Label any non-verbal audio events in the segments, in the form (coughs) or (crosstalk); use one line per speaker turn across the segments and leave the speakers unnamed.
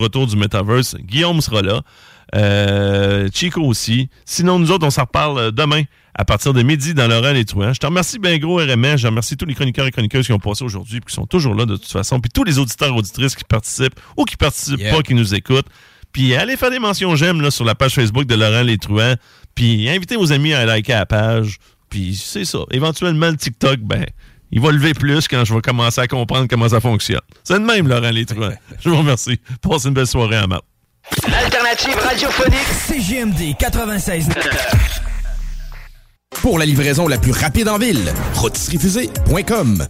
retour du Metaverse. Guillaume sera là. Euh, Chico aussi. Sinon, nous autres, on s'en reparle demain à partir de midi dans Laurent Les Truands. Je te remercie bien gros, RMS. Je remercie tous les chroniqueurs et chroniqueuses qui ont passé aujourd'hui et qui sont toujours là de toute façon. Puis tous les auditeurs et auditrices qui participent ou qui participent pas, qui nous écoutent. Puis allez faire des mentions j'aime là, sur la page Facebook de Laurent Les Truands. Puis invitez vos amis à liker la page. Puis c'est ça. Éventuellement, le TikTok, ben, il va lever plus quand je vais commencer à comprendre comment ça fonctionne. C'est de même, Laurent Les Truands. (laughs) Je vous remercie. Passez une belle soirée à Matt.
L'alternative radiophonique
CGMD 96. Pour la livraison la plus rapide en ville, rotisseriefusée.com.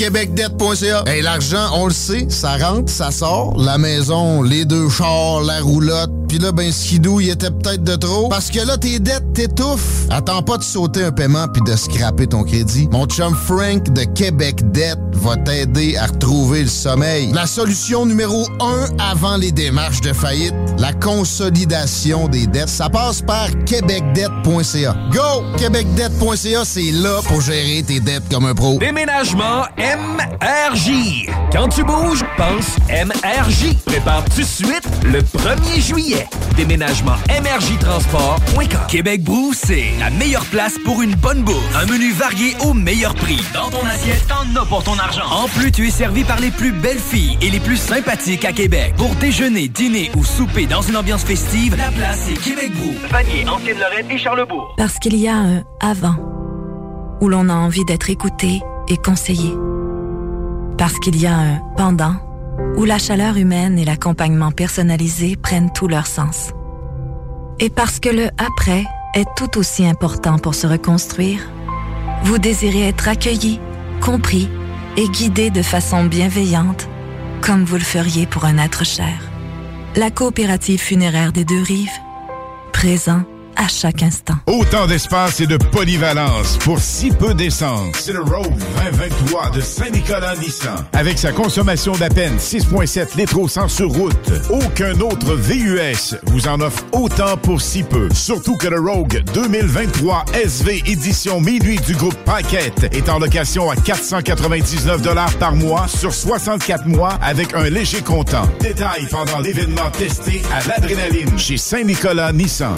québecdebt.ca. Hey, l'argent, on le sait, ça rentre, ça sort. La maison, les deux chars, la roulotte. Puis là, ben, skidou, il était peut-être de trop. Parce que là, tes dettes t'étouffent. Attends pas de sauter un paiement puis de scraper ton crédit. Mon chum Frank de Québec Debt va t'aider à retrouver le sommeil. La solution numéro un avant les démarches de faillite, la consolidation des dettes. Ça passe par québecdebt.ca. Go! québecdebt.ca, c'est là pour gérer tes dettes comme un pro.
Déménagement MRJ. Quand tu bouges, pense MRJ. Prépare tout de suite le 1er juillet. Déménagement MRJTransport.com. Québec Brou, c'est la meilleure place pour une bonne bouffe. Un menu varié au meilleur prix. Dans ton assiette, t'en as pour ton argent. En plus, tu es servi par les plus belles filles et les plus sympathiques à Québec. Pour déjeuner, dîner ou souper dans une ambiance festive, la place est Québec Brou. Vanier, Ancienne-Lorraine et Charlebourg.
Parce qu'il y a un avant où l'on a envie d'être écouté et conseillé. Parce qu'il y a un pendant où la chaleur humaine et l'accompagnement personnalisé prennent tout leur sens. Et parce que le après est tout aussi important pour se reconstruire, vous désirez être accueilli, compris et guidé de façon bienveillante, comme vous le feriez pour un être cher. La coopérative funéraire des deux rives, présent à chaque instant.
Autant d'espace et de polyvalence pour si peu d'essence. C'est le Rogue 2023 de Saint-Nicolas Nissan. Avec sa consommation d'à peine 6,7 litres au 100 sur route, aucun autre VUS vous en offre autant pour si peu. Surtout que le Rogue 2023 SV édition minuit du groupe Paquette est en location à 499 par mois sur 64 mois avec un léger comptant. Détail pendant l'événement testé à l'adrénaline chez Saint-Nicolas Nissan.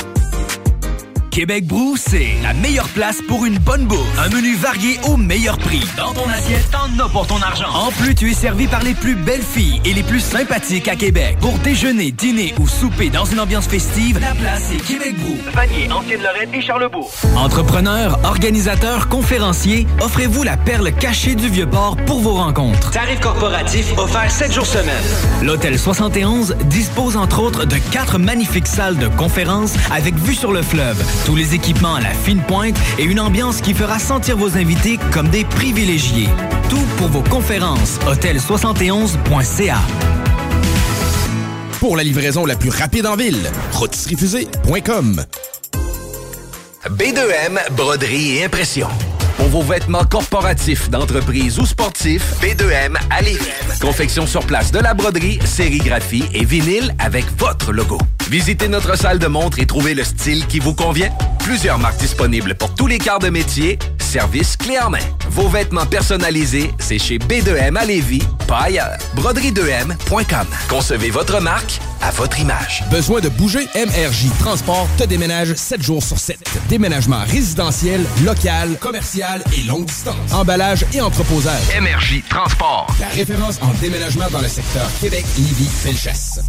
Québec Brou, c'est la meilleure place pour une bonne bouffe. Un menu varié au meilleur prix. Dans ton assiette, t'en as pour ton argent. En plus, tu es servi par les plus belles filles et les plus sympathiques à Québec. Pour déjeuner, dîner ou souper dans une ambiance festive, la place est Québec Brou. Vanier, Ancienne-Lorraine et Charlebourg. Entrepreneurs, organisateurs, conférenciers, offrez-vous la perle cachée du Vieux-Port pour vos rencontres.
Tarif corporatif offert 7 jours semaine.
L'Hôtel 71 dispose entre autres de quatre magnifiques salles de conférences avec vue sur le fleuve, tous les équipements à la fine pointe et une ambiance qui fera sentir vos invités comme des privilégiés. Tout pour vos conférences. Hôtel71.ca.
Pour la livraison la plus rapide en ville, rotisseriefusée.com.
B2M, broderie et impression. Pour vos vêtements corporatifs, d'entreprise ou sportifs, B2M à Lévis. Confection sur place de la broderie, sérigraphie et vinyle avec votre logo. Visitez notre salle de montre et trouvez le style qui vous convient. Plusieurs marques disponibles pour tous les quarts de métier. Service clé en main. Vos vêtements personnalisés, c'est chez B2M à Lévis, pas ailleurs. Broderie2M.com. Concevez votre marque à votre image.
Besoin de bouger? MRJ Transport te déménage 7 jours sur 7. Déménagement résidentiel, local, commercial et longue distance. Emballage et entreposage.
MRJ Transport.
La référence en déménagement dans le secteur Québec, Lévis, Felchasse.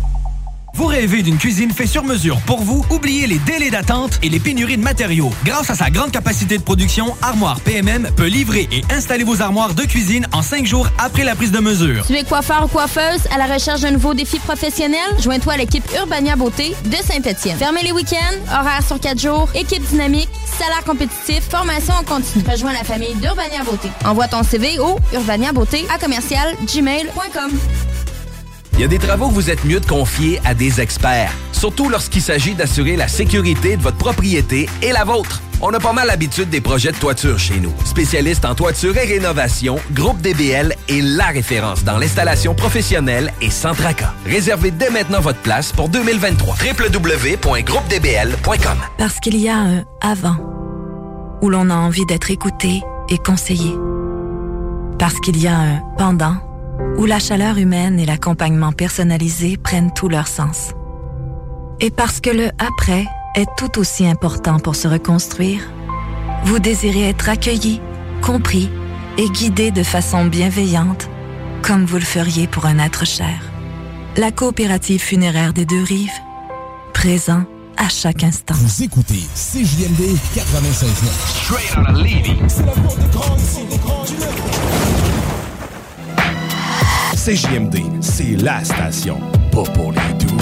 Vous rêvez d'une cuisine faite sur mesure pour vous? Oubliez les délais d'attente et les pénuries de matériaux. Grâce à sa grande capacité de production, Armoire PMM peut livrer et installer vos armoires de cuisine en cinq jours après la prise de mesure.
Tu es coiffeur ou coiffeuse à la recherche d'un nouveau défi professionnel? Joins-toi à l'équipe Urbania Beauté de Saint-Etienne. Fermez les week-ends, horaires sur quatre jours, équipe dynamique, salaire compétitif, formation en continu. Rejoins la famille d'Urbania Beauté. Envoie ton CV au urbaniabeauté à commercial gmail.com.
Il y a des travaux que vous êtes mieux de confier à des experts, surtout lorsqu'il s'agit d'assurer la sécurité de votre propriété et la vôtre. On a pas mal l'habitude des projets de toiture chez nous. Spécialiste en toiture et rénovation, Groupe DBL est la référence dans l'installation professionnelle et sans tracas. Réservez dès maintenant votre place pour 2023. www.groupedbl.com
Parce qu'il y a un avant où l'on a envie d'être écouté et conseillé. Parce qu'il y a un pendant où la chaleur humaine et l'accompagnement personnalisé prennent tout leur sens. Et parce que le après est tout aussi important pour se reconstruire, vous désirez être accueilli, compris et guidé de façon bienveillante, comme vous le feriez pour un être cher. La coopérative funéraire des deux rives, présent à chaque instant.
Vous écoutez CJMD 96.9.
Straight out of Levy.
C'est la porte CJMD, c'est la station, pas pour les doux.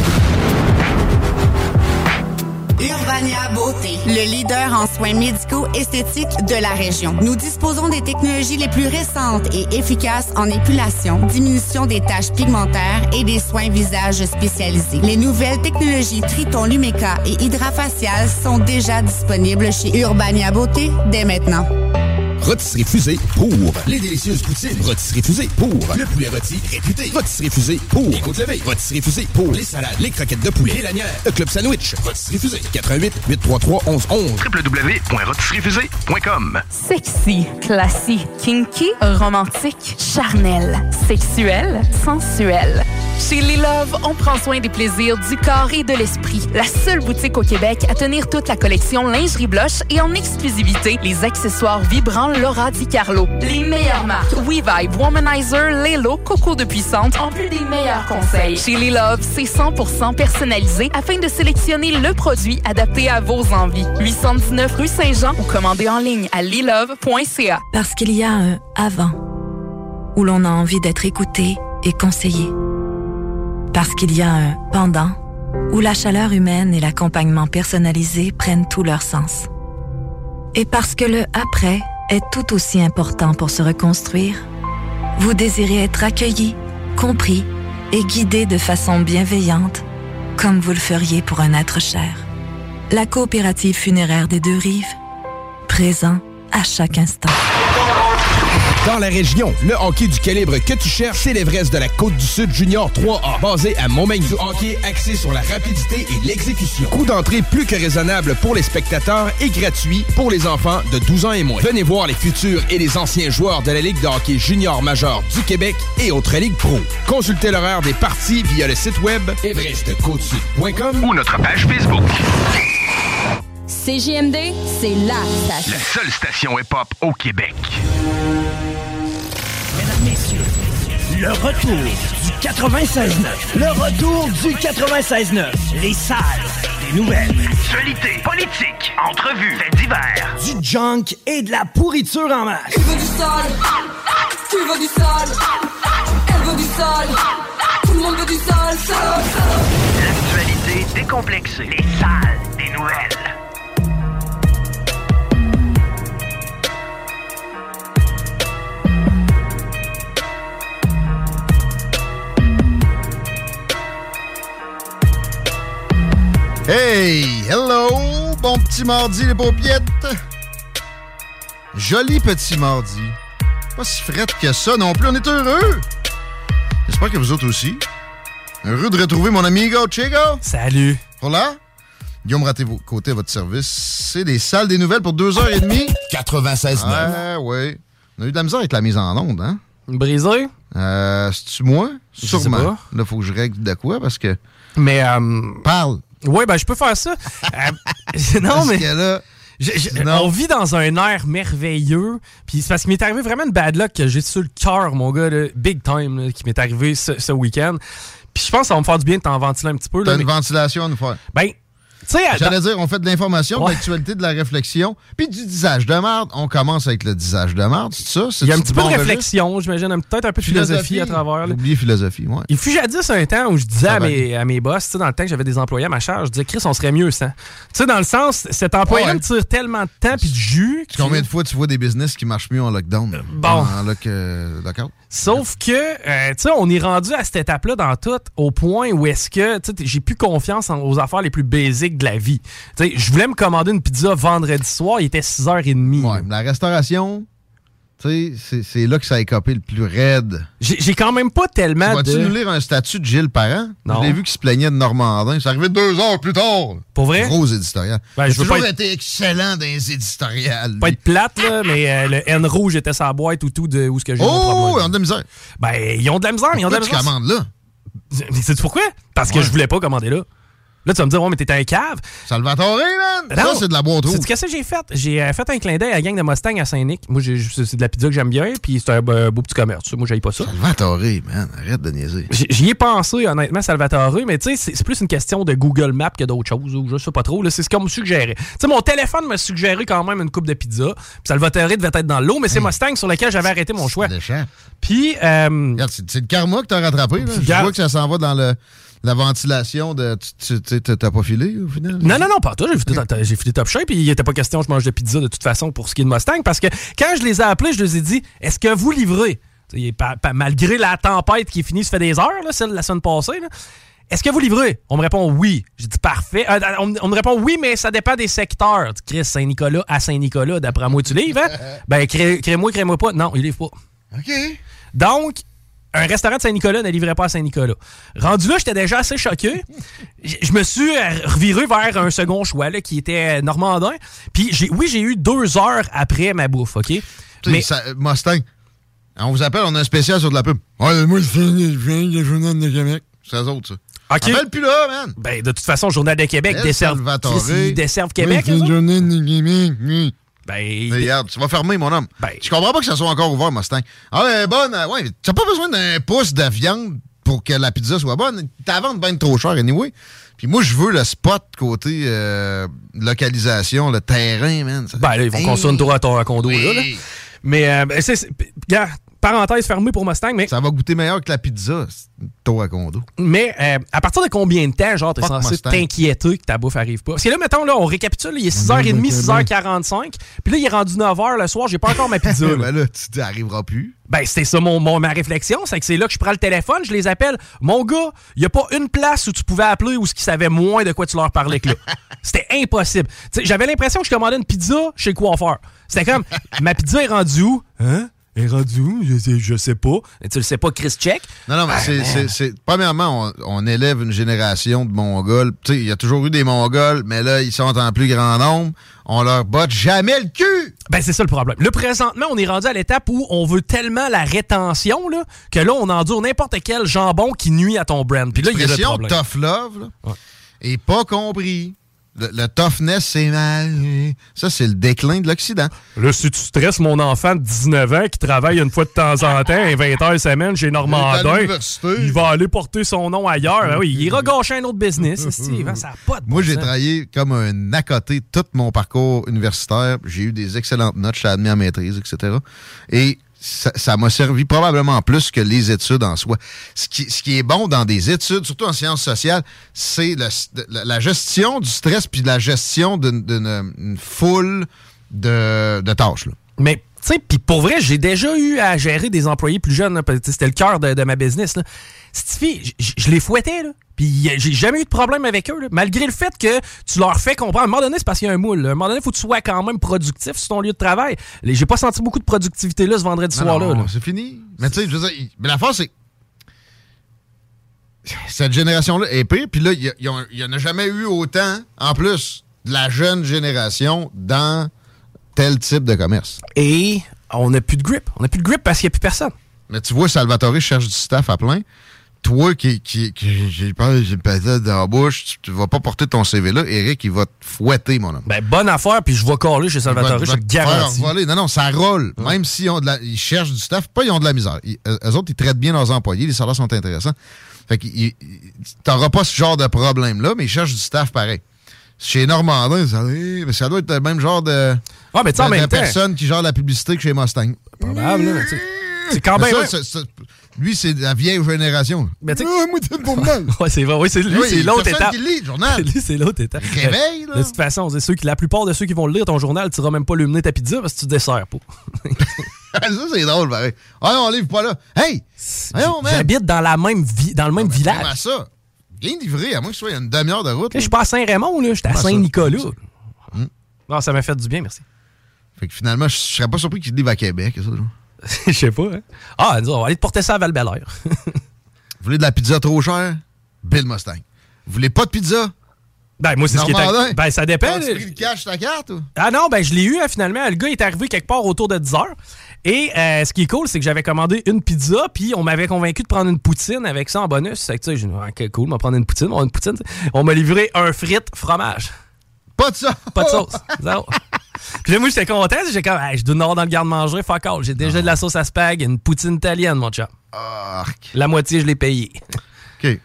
Urbania Beauté, le leader en soins médicaux esthétiques de la région. Nous disposons des technologies les plus récentes et efficaces en épilation, diminution des taches pigmentaires et des soins visage spécialisés. Les nouvelles technologies Triton Lumeca et Hydrafacial sont déjà disponibles chez Urbania Beauté dès maintenant.
Rôtisserie Fusée pour les délicieuses poutines. Rôtisserie Fusée pour le poulet rôti réputé. Rôtisserie Fusée pour les côtes levées. Rôtisserie Fusée pour les salades, les croquettes de poulet, les lanières, le club sandwich. Rôtisserie Fusée 88 833 1111
www.rôtisseriefusée.com
Sexy, classique, kinky, romantique, charnel, sexuel, sensuel. Chez Les Love, on prend soin des plaisirs du corps et de l'esprit. La seule boutique au Québec à tenir toute la collection lingerie blush et en exclusivité les accessoires vibrants Laura Di Carlo. Les meilleures marques WeVibe, Womanizer, Lelo, Coco de Puissante, en plus des meilleurs conseils. Chez Les Love, c'est 100% personnalisé afin de sélectionner le produit adapté à vos envies. 819 rue Saint-Jean ou commandez en ligne à lilove.ca.
Parce qu'il y a un avant où l'on a envie d'être écouté et conseillé. Parce qu'il y a un pendant où la chaleur humaine et l'accompagnement personnalisé prennent tout leur sens. Et parce que le après est tout aussi important pour se reconstruire, vous désirez être accueilli, compris et guidé de façon bienveillante, comme vous le feriez pour un être cher. La coopérative funéraire des deux rives, présent à chaque instant.
Dans la région, le hockey du calibre que tu cherches, c'est l'Everest de la Côte-du-Sud Junior 3A, basé à Montmagny. Du hockey axé sur la rapidité et l'exécution. Coût d'entrée plus que raisonnable pour les spectateurs et gratuit pour les enfants de 12 ans et moins. Venez voir les futurs et les anciens joueurs de la Ligue de hockey junior majeur du Québec et autres ligues pro. Consultez l'horaire des parties via le site web everestcôtesud.com
ou notre page Facebook.
CJMD, c'est la station.
La seule station hip-hop au Québec.
Le retour du 96.9. Le retour du 96.9. Les salles des nouvelles.
Actualité, politique, entrevues, faits divers.
Du junk et de la pourriture en masse.
Tu veux du sale? Tu veux du sale? Elle veut du sale Tout le monde veut du sale, sale, sale.
L'actualité décomplexée. Les salles des nouvelles.
Hey, hello, bon petit mardi les paupiettes. Joli petit mardi. Pas si frette que ça non plus, on est heureux. J'espère que vous autres aussi. Heureux de retrouver mon amigo Chico.
Salut.
Voilà. Guillaume raté vos côtés à votre service. C'est des salles des nouvelles pour deux heures et demie.
96
Ah ouais. On a eu de la misère avec la mise en onde, hein?
Brisé?
Euh, C'est-tu moi?
Je sais
Sûrement.
pas.
Là, faut que je règle de quoi parce que.
Mais. euh,
Parle.
Ouais, ben, je peux faire ça. Euh, (laughs) non, mais.
que là,
je- je-
Non.
on vit dans un air merveilleux. Puis c'est parce qu'il m'est arrivé vraiment une bad luck que j'ai sur le cœur, mon gars, là, big time, là, qui m'est arrivé ce, ce week-end. Puis je pense que ça va me faire du bien de t'en ventiler un petit peu.
T'as une
mais-
ventilation nous faire.
Ben,
J'allais dire, on fait de l'information,
Ouais.
de l'actualité, de la réflexion, puis du disage de merde. On commence avec le disage de merde, c'est ça?
il y a un petit peu de réflexion, j'imagine, peut-être un peu de philosophie, à travers.
philosophie, ouais.
Il fut jadis un temps où je disais à mes, à mes boss, tu sais, dans le temps que j'avais des employés à ma charge, je disais, Chris, on serait mieux sans. Tu sais, dans le sens, cet employé
Ouais.
me tire tellement de temps puis de jus. que-
Combien de fois tu vois des business qui marchent mieux en lockdown?
Bon.
En lock, euh, lockout?
Sauf que, euh, tu sais, on est rendu à cette étape-là dans tout, au point où est-ce que, tu sais, j'ai plus confiance en- aux affaires les plus basiques de la vie. Je voulais me commander une pizza vendredi soir, il était 6h30.
Ouais, la restauration, c'est- c'est là que ça a écopé le plus raide.
J'ai quand même pas tellement
Vas-tu
de...
nous lire un statut de Gilles Parent?
Non.
Je l'ai vu qu'il se plaignait de Normandin. C'est arrivé deux heures plus tard.
Pour vrai?
Gros éditorial.
Ben,
J'ai
je
toujours
pas être-
été excellent dans les éditoriales.
Pas être plate, là, mais euh, le N rouge était sa boîte ou tout de où ce que j'ai
Oh, ils ont de la misère.
Ben, ils ont de la misère, mais ils ont de la
Pourquoi tu
misère.
commandes là?
Sais-tu pourquoi? Parce que je voulais pas commander là. Là, tu vas me dire, ouais, mais t'es un cave.
Salvatore, man!
Non.
Ça, c'est de la boîte rouge.
C'est qu'est-ce que j'ai fait? J'ai euh, fait un clin d'œil à la gang de Mustang à Saint-Nic. Moi, j'ai- c'est de la pizza que j'aime bien, puis c'est un euh, beau petit commerce. Moi, j'aille pas ça.
Salvatore, man, arrête de niaiser.
J- J'y ai pensé, honnêtement, Salvatore, mais tu sais, c'est c'est plus une question de Google Maps que d'autres choses, ou je sais pas trop. là. C'est ce qu'on me suggérait. Tu sais, mon téléphone m'a suggéré quand même une coupe de pizza. Puis Salvatore devait être dans l'eau, mais c'est Mustang sur lequel j'avais arrêté mon choix. Puis, euh,
Regarde, c'est c'est le karma que t'as rattrapé. Là. Je
Regarde.
vois que ça s'en va dans le, la ventilation de. Tu t'as pas filé au final?
Non, non, non, pas toi. J'ai filé, top shape, puis il était pas question que je mange de pizza de toute façon pour ce qui est de Mustang, parce que quand je les ai appelés, je les ai dit est-ce que vous livrez? Malgré la tempête qui est finie, ça fait des heures, là, celle de la semaine passée, là. Est-ce que vous livrez? On me répond oui. J'ai dit parfait. Euh, on, me- on me répond oui, mais ça dépend des secteurs. Chris, Saint-Nicolas à Saint-Nicolas, d'après moi, tu livres, hein? (laughs) Ben, crée- crée-moi, crée-moi pas. Non, il livre pas.
OK.
Donc, un restaurant de Saint-Nicolas ne livrait pas à Saint-Nicolas. Rendu là, j'étais déjà assez choqué. Je me suis euh, reviré vers un second choix là, qui était Normandin. Puis j'ai, oui, j'ai eu deux heures après ma bouffe, OK? Mais
ça- Mustang. On vous appelle, on a un spécial sur de la pub. Ouais, moi, je viens de Journal de Québec. C'est eux autres, ça.
OK.
Appelle plus là, man.
ben, de toute façon, Journal de Québec desserve, desservent Québec.
Journal de Québec. oui.
Ben,
Regarde, tu vas fermer, mon homme.
Ben-
je comprends pas que ça soit encore ouvert, Mustang. Ah, ouais, bonne. euh, Ouais, t'as pas besoin d'un pouce de viande pour que la pizza soit bonne. Ta vente bien trop cher, anyway. Puis moi, je veux le spot côté euh, localisation, le terrain, man.
Ben là, ils vont
Hey.
construire une tour à ton condo, là. Mais, euh, ben, c'est, c'est- regarde, parenthèse fermée pour Mustang, mais,
Ça va goûter meilleur que la pizza, tour à condo.
mais euh, à partir de combien de temps, genre, t'es censé t'inquiéter que ta bouffe arrive pas? Parce que là, mettons, là, on récapitule, là, il est 6h30, 6h45, puis là, il est rendu 9h le soir, j'ai pas encore ma pizza. (laughs) là.
ben là, tu arriveras plus.
Ben, c'était ça mon, mon- ma réflexion, c'est que c'est là que je prends le téléphone, je les appelle. Mon gars, il y a pas une place où tu pouvais appeler où ce qui savait moins de quoi tu leur parlais que là. (laughs) C'était impossible. Tu sais, J'avais l'impression que je commandais une pizza chez le coiffeur. C'était comme, ma pizza est rendue où? Hein? Est rendue où? Je sais, je sais pas. Et tu le sais pas, Chris Check?
Non, non, mais
Ah,
c'est,
man.
c'est- c'est- Premièrement, on, on élève une génération de Mongols. Tu sais, il y a toujours eu des Mongols, mais là, ils sont en plus grand nombre. On leur botte jamais le cul!
Ben, c'est ça le problème. Là, présentement, on est rendu à l'étape où on veut tellement la rétention, là, que là, on endure n'importe quel jambon qui nuit à ton brand. Puis là, il y a le problème.
tough love, là, est pas compris. Le, le toughness, c'est mal. Ça, c'est le déclin de l'Occident.
Là, si tu stresses mon enfant de 19 ans qui travaille une fois de temps en temps, un 20 heures semaine chez
Il
Normandin,
l'université.
il va aller porter son nom ailleurs. Ah oui, il ira gâcher un autre business. (laughs) hein, ça n'a pas de
Moi, j'ai travaillé comme un à côté tout mon parcours universitaire. J'ai eu des excellentes notes, je suis admis en maîtrise, etc. Et ça m'a servi probablement plus que les études en soi. Ce qui, ce qui est bon dans des études, surtout en sciences sociales, c'est la, gestion du stress puis la gestion d'une d'une- une foule de, de tâches. là.
Mais, tu sais, puis pour vrai, j'ai déjà eu à gérer des employés plus jeunes. que C'était le cœur de, de ma business. Là. Je les fouettais, là. Puis j'ai jamais eu de problème avec eux, là. malgré le fait que tu leur fais comprendre. À un moment donné, c'est parce qu'il y a un moule. là. À un moment donné, il faut que tu sois quand même productif sur ton lieu de travail. J'ai pas senti beaucoup de productivité là ce vendredi soir-là. là.
C'est fini. Mais tu sais, je veux dire, mais la force, c'est. Cette génération-là est pire, puis là, il y a- il y, a- il y en a jamais eu autant, en plus, de la jeune génération dans tel type de commerce.
Et on n'a plus de grip. On n'a plus de grip parce qu'il n'y a plus personne.
Mais tu vois, Salvatore cherche du staff à plein. Toi qui, qui, qui j'ai patate dans la bouche, tu, tu vas pas porter ton CV là. Eric, il va te fouetter, mon homme.
Ben, bonne affaire, puis je vais coller chez Salvatore, je te garantis.
Non, non, ça roule. Même s'ils ont de la, ils cherchent du staff, pas ils ont de la misère. Ils- eux eux autres, ils traitent bien leurs employés, les salaires sont intéressants. Fait que t'auras pas ce genre de problème-là, mais ils cherchent du staff pareil. Chez Normandin, ça, mais ça doit être le même genre de,
Ah, mais en
de- de
même temps-
personne qui gère la publicité que chez Mustang.
Probable, là, tu sais. C'est quand même.
ça, lui, c'est la vieille génération.
Mais tu sais-
Ah, moi, c'est pour.
Ouais, c'est vrai. Oui, c'est lui,
Oui,
c'est l'autre étape.
qui lit le journal. (laughs)
Lui, c'est l'autre étape.
Réveille, là.
De toute façon, c'est ceux qui, la plupart de ceux qui vont le lire ton journal, tu iras même pas lui mener ta pizza parce que tu desserres pas. (laughs)
ça, c'est drôle, pareil. Ah non, on livre pas là. Hey!
J'habite dans la même vi- dans le même
Comment
village.
ça? Bien livré, à moins que ce soit une demi-heure de route.
Je suis pas à Saint-Raymond, là. J'étais à? Saint-Nicolas. Non, ça m'a fait du bien, merci.
Fait que finalement, je serais pas surpris qu'il livre à Québec. ça, là. (laughs)
Je sais pas. Hein? Ah, on va aller te porter ça à val (laughs) Vous
voulez de la pizza trop chère? Bill Mustang. Vous voulez pas de pizza?
Ben, moi, c'est ce qui est. Arri- Ben, ça dépend.
T'as pris le cash ta carte? ou?
Ah non, ben je l'ai eu hein, finalement. Le gars est arrivé quelque part autour de 10 heures. Et euh, ce qui est cool, c'est que j'avais commandé une pizza, puis on m'avait convaincu de prendre une poutine avec ça en bonus. Fait que tu sais, j'ai dit, ok, cool, on va prendre une poutine, on une poutine. On m'a livré un frite fromage.
Pas de ça.
Pas de sauce. (laughs) Puis là, moi, j'étais content. J'ai comme, hey, je dois avoir dans le garde-manger, fuck all. J'ai déjà de la sauce à spag, une poutine italienne, mon chat. La moitié, je l'ai payé.
OK.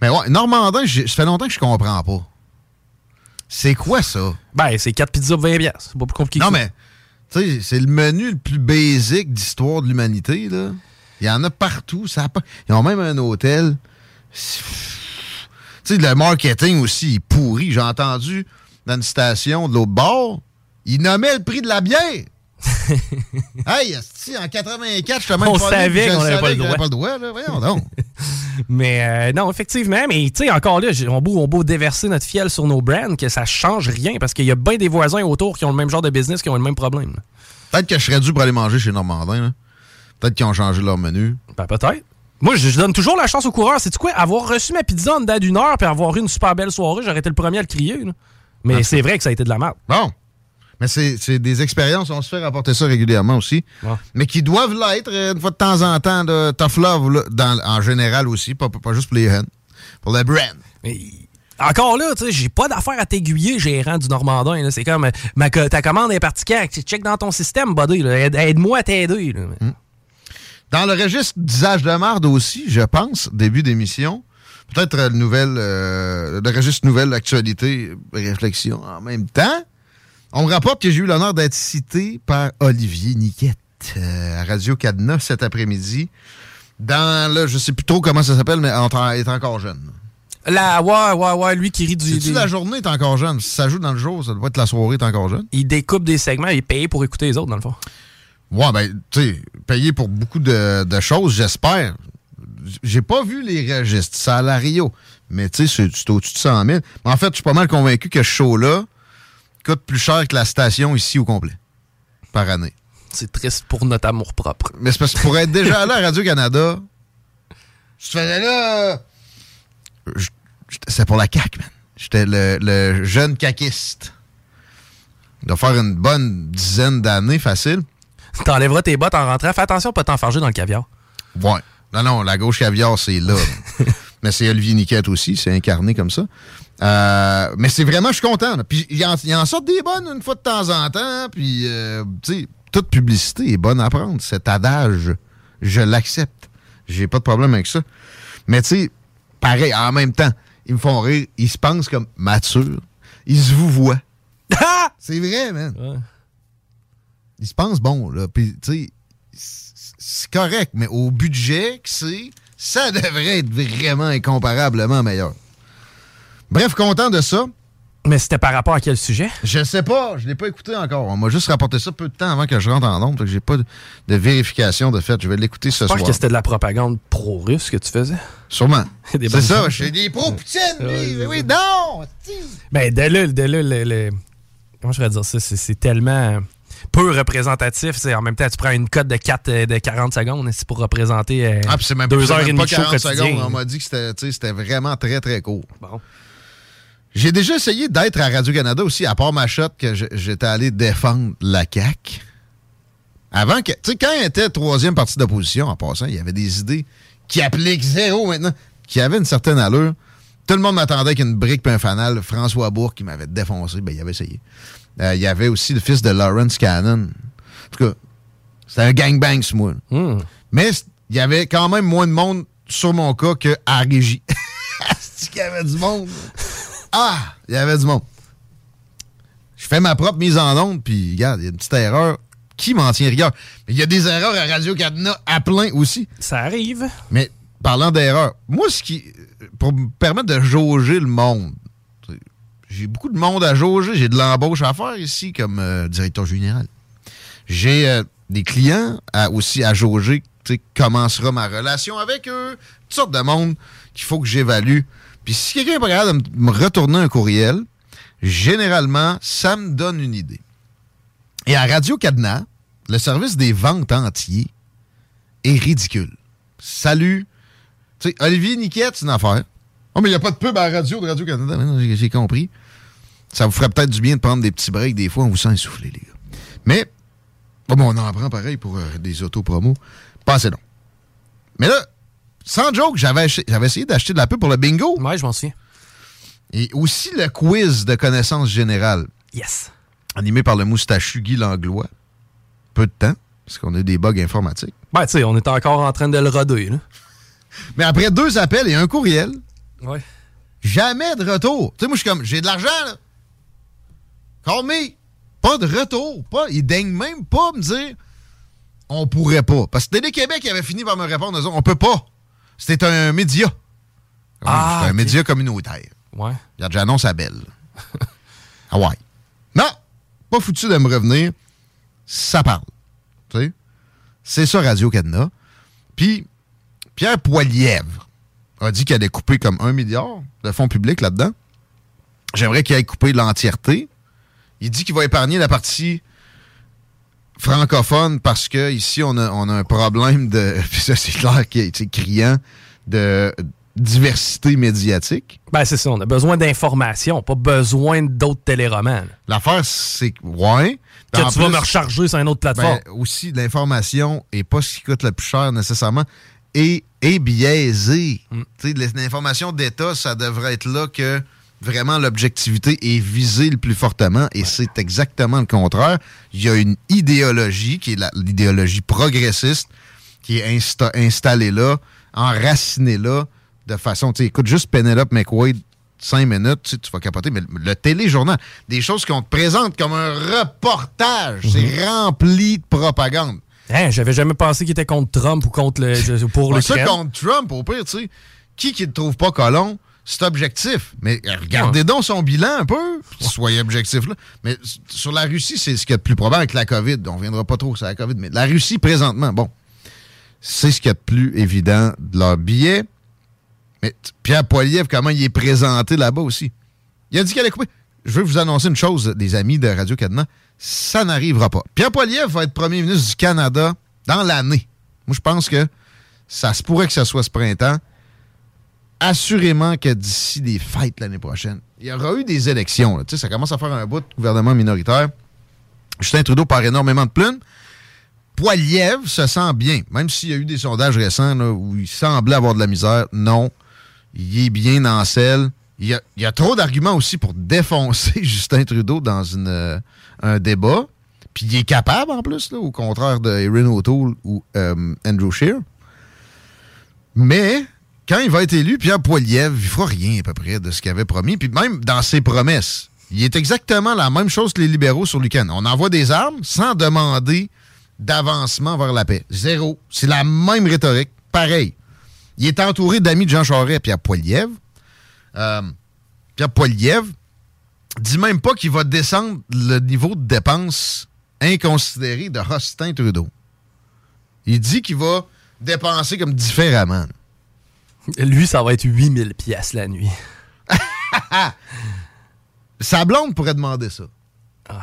Mais ouais, Normandin, ça fait longtemps que je comprends pas. C'est quoi ça?
Ben, c'est 4 pizzas pour 20 piastres. C'est pas plus compliqué
Non,
que ça.
mais, tu sais, c'est le menu le plus basique d'histoire de l'humanité, là. Il y en a partout. Ça a pas... Ils ont même un hôtel. C'est- Tu sais, le marketing aussi, il est pourri. J'ai entendu dans une station de l'autre bord, ils nommaient le prix de la bière. (laughs) hey, en 84, je te même
On savait qu'on avait
savais
pas
pas le droit, là. Voyons donc. (laughs)
Mais euh, non, effectivement, mais tu sais, encore là, on beau, on beau déverser notre fiel sur nos brands, que ça change rien, parce qu'il y a bien des voisins autour qui ont le même genre de business, qui ont le même problème.
Peut-être que je serais dû pour aller manger chez Normandin. Peut-être qu'ils ont changé leur menu.
Ben, peut-être. Moi, je, je donne toujours la chance aux coureurs. C'est quoi? Avoir reçu ma pizza en dedans d'une heure puis avoir eu une super belle soirée, j'aurais été le premier à le crier. là. Mais
Ah,
c'est vrai que ça a été de la merde.
Bon. Mais c'est des expériences, on se fait rapporter ça régulièrement aussi. Mais qui doivent l'être euh, une fois de temps en temps de tough love, là, dans, en général aussi, pas, pas juste pour les hens. Pour le brand.
Encore là, tu sais, j'ai pas d'affaire à t'aiguiller, gérant du Normandin. C'est comme, euh, ma, ta commande est partie quand? Check dans ton système, buddy. Aide-moi à t'aider. là.
Dans le registre d'usage de marde aussi, je pense, début d'émission, peut-être euh, le euh, le registre nouvelle actualité, réflexion en même temps. On me rapporte que j'ai eu l'honneur d'être cité par Olivier Niquette euh, à Radio Cadenas cet après-midi. Dans le, je sais plus trop comment ça s'appelle, mais en est encore jeune.
Là, ouais, ouais, ouais, lui qui rit du. Des-
la journée est encore jeune? Si ça joue dans le jour, ça doit être la soirée est encore jeune.
Il découpe des segments, il est payé pour écouter les autres, dans le fond.
Ouais, ben, tu sais, payé pour beaucoup de, de choses, j'espère. J'ai pas vu les registres, la Rio. Mais tu sais, c'est- c'est au-dessus de 100 000. Mais en fait, je suis pas mal convaincu que ce show-là coûte plus cher que la station ici au complet. Par année.
C'est triste pour notre amour propre.
Mais c'est parce que pour être déjà allé à Radio-Canada, je te faisais là. je- C'est pour la CAQ, man. J'étais le, le jeune caquiste. Il doit faire une bonne dizaine d'années facile.
T'enlèveras tes bottes en rentrant. Fais attention, pas t'enfarger dans le caviar.
Ouais. Non, non, la gauche caviar, c'est là. (laughs) mais c'est Olivier Niquette aussi, c'est incarné comme ça. Euh, mais c'est vraiment, je suis content. là. Puis il en, il en sort des bonnes une fois de temps en temps. Puis, euh, tu sais, toute publicité est bonne à prendre. Cet adage, je l'accepte. J'ai pas de problème avec ça. Mais tu sais, pareil, en même temps, ils me font rire. Ils se pensent comme matures. Ils se vous voient. c'est vrai, man. Ils se pensent bon, là. Puis, tu sais, c'est correct, mais au budget que c'est, ça devrait être vraiment incomparablement meilleur. Bref, content de ça.
Mais c'était par rapport à quel sujet?
Je sais pas, je l'ai pas écouté encore. On m'a juste rapporté ça peu de temps avant que je rentre en nombre, donc j'ai pas de, de vérification de fait. Je vais l'écouter ce
Je
soir.
pense que c'était de la propagande pro-russe que tu faisais.
Sûrement. (laughs) C'est ça, je suis des pro-Poutine. Mais oui, non!
Ben, de là, de là, le, le- Comment je vais dire ça? C'est tellement peu représentatif. C'est, en même temps, tu prends une cote de 4, euh, de 40 secondes c'est pour représenter euh,
Ah, puis c'est même,
deux
c'est
heures
même
et demie de show
40
quotidien.
secondes. On m'a dit que c'était, vraiment très, très court.
Bon.
J'ai déjà essayé d'être à Radio-Canada aussi, à part ma shot que je- j'étais allé défendre la CAQ. Avant que. Tu sais, quand il était troisième parti d'opposition, en passant, il y avait des idées qui appliquent zéro maintenant, qui avaient une certaine allure. Tout le monde m'attendait avec une brique et un fanal. François Bourg qui m'avait défoncé, ben il avait essayé. Euh, il y avait aussi le fils de Lawrence Cannon. En tout cas, c'était un gangbang ce moi.
Hmm.
Mais il y avait quand même moins de monde sur mon cas qu'à Régie. (laughs) C'est qu'il y avait du monde. Ah, il y avait du monde. Je fais ma propre mise en onde, puis regarde, il y a une petite erreur. Qui m'en tient rigueur? Mais il y a des erreurs à Radio Cadena à plein aussi.
Ça arrive.
Mais parlant d'erreurs, moi, ce qui. Pour me permettre de jauger le monde, j'ai beaucoup de monde à jauger, j'ai de l'embauche à faire ici comme euh, directeur général. J'ai euh, des clients aussi à jauger, comment sera ma relation avec eux, toutes sortes de monde qu'il faut que j'évalue. Puis si quelqu'un est pas capable de me- retourner un courriel, généralement, ça me donne une idée. Et à Radio Cadenas, le service des ventes entiers est ridicule. Salut. Sais, Olivier Niquette, c'est une affaire. Oh, mais il n'y a pas de pub à la radio de Radio-Canada. J'ai compris. Ça vous ferait peut-être du bien de prendre des petits breaks. Des fois, on vous sent essoufflé, les gars. Mais, bon, bon, on en prend pareil pour euh, des autopromos. Pas assez long. Mais là, sans joke, j'avais essayé d'acheter de la pub pour le bingo.
Ouais, je m'en souviens.
Et aussi le quiz de connaissances générales.
Yes.
Animé par le moustachu Guy Langlois. Peu de temps, parce qu'on a des bugs informatiques.
Ben, tu sais, on est encore en train de le roder, là. (laughs)
Mais après deux appels et un courriel,
Ouais.
jamais de retour. Tu sais, moi, je suis comme, j'ai de l'argent, là. Call me. Pas de retour. Pas, ils daignent même pas me dire, on pourrait pas. Parce que Télé-Québec avait fini par me répondre, on peut pas. C'était un média.
Ah,
C'était un média communautaire.
Ouais.
Regarde, j'annonce à Belle. (laughs) ah ouais. Non, pas foutu de me revenir. Ça parle. Tu sais? C'est ça, Radio Cadenas. Puis, Pierre Poilièvre a dit qu'il allait couper comme un milliard de fonds publics là-dedans. J'aimerais qu'il aille couper l'entièreté. Il dit qu'il va épargner la partie francophone parce que ici on a, on a un problème de. (laughs) Puis ça, c'est clair qu'il est criant de diversité médiatique.
Ben, c'est ça. On a besoin d'informations, pas besoin d'autres téléromans.
L'affaire, c'est ouais.
Que tu vas me recharger sur une autre plateforme.
ben, aussi, l'information est pas ce qui coûte le plus cher nécessairement et est biaisée.
Mm.
L'information d'État, ça devrait être là que vraiment l'objectivité est visée le plus fortement et c'est exactement le contraire. Il y a une idéologie qui est l'idéologie progressiste qui est insta- installée là, enracinée là, de façon, tu écoute juste Penelope McWade cinq minutes, tu, vas capoter, mais le, le téléjournal, des choses qu'on te présente comme un reportage, c'est rempli de propagande.
Hein, j'avais jamais pensé qu'il était contre Trump ou contre le, pour le
ça, contre Trump, au pire, tu sais, qui qui ne trouve pas colon, c'est objectif. Mais regardez donc son bilan un peu, soyez objectif là. Mais sur la Russie, c'est ce qui est le plus probable avec la COVID. On ne viendra pas trop sur la COVID, mais la Russie, présentement, bon, c'est ce qui est le plus évident de leur billet. Mais Pierre Poilievre, comment il est présenté là-bas aussi? Il a dit qu'il allait couper. Je veux vous annoncer une chose, les amis de Radio Cadenas. Ça n'arrivera pas. Pierre Poilievre va être premier ministre du Canada dans l'année. Moi, je pense que ça se pourrait que ce soit ce printemps. Assurément que d'ici les fêtes l'année prochaine, il y aura eu des élections. Tu sais, ça commence à faire un bout de gouvernement minoritaire. Justin Trudeau part énormément de plumes. Poilievre se sent bien, même s'il y a eu des sondages récents où il semblait avoir de la misère. Non, il est bien dans selle. Il y a, trop d'arguments aussi pour défoncer (laughs) Justin Trudeau dans euh, un débat. Puis il est capable en plus, là, au contraire de Erin O'Toole ou euh, Andrew Scheer. Mais quand il va être élu, Pierre Poilievre, il fera rien à peu près de ce qu'il avait promis. Puis même dans ses promesses, il est exactement la même chose que les libéraux sur l'UQAM. On envoie des armes sans demander d'avancement vers la paix. Zéro. C'est la même rhétorique. Pareil. Il est entouré d'amis de Jean Charest, Pierre Poilievre. Euh, Pierre Poilievre dit même pas qu'il va descendre le niveau de dépenses inconsidéré de Justin Trudeau. Il dit qu'il va dépenser comme différemment.
Lui, ça va être 8000 pièces la nuit. (laughs)
Sa blonde pourrait demander ça.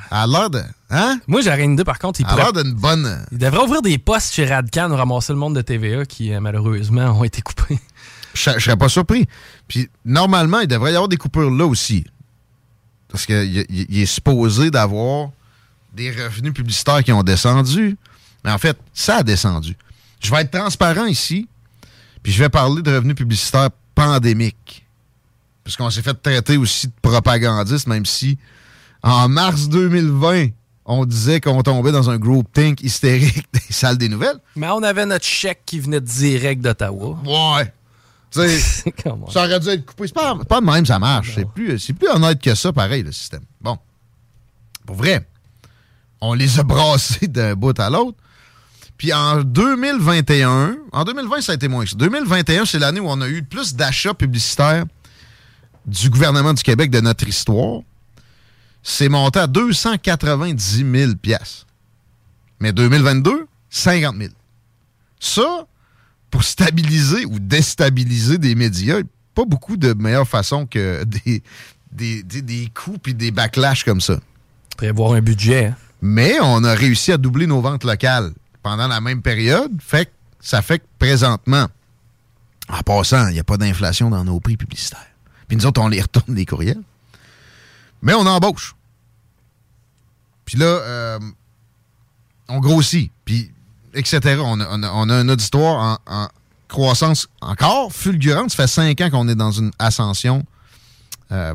À l'heure de. Hein?
Moi, une idée, par contre. Il,
À
pourrait-
l'heure d'une bonne.
il devrait ouvrir des postes chez Radcan ou ramasser le monde de TVA qui, euh, malheureusement, ont été coupés.
Je je serais pas surpris. Puis, normalement, il devrait y avoir des coupures là aussi. Parce qu'il est supposé d'avoir des revenus publicitaires qui ont descendu. Mais en fait, ça a descendu. Je vais être transparent ici. Puis je vais parler de revenus publicitaires pandémiques. Parce qu'on s'est fait traiter aussi de propagandiste, même si en mars 2020, on disait qu'on tombait dans un group think hystérique (laughs) des salles des nouvelles.
Mais on avait notre chèque qui venait direct d'Ottawa.
Ouais. (laughs) Ça aurait dû être coupé. C'est pas, pas de même, ça marche. C'est plus, c'est plus honnête que ça, pareil, le système. Bon. Pour vrai, on les a (laughs) brassés d'un bout à l'autre. Puis en 2021, en 2020, ça a été moins que ça. 2021, c'est l'année où on a eu le plus d'achats publicitaires du gouvernement du Québec de notre histoire. C'est monté à 290 000 piastres. Mais 2022, 50 000. Ça, pour stabiliser ou déstabiliser des médias, pas beaucoup de meilleure façon que (laughs) des, des, des, des coups puis des backlash comme ça.
Prévoir un budget. hein.
Mais on a réussi à doubler nos ventes locales pendant la même période. Fait que ça fait que présentement, en passant, il n'y a pas d'inflation dans nos prix publicitaires. Puis nous autres, on les retourne des courriels. Mais on embauche. Puis là, euh, on grossit. Puis, etc. On a, on a- on a un auditoire en, en croissance encore fulgurante. Ça fait cinq ans qu'on est dans une ascension. euh,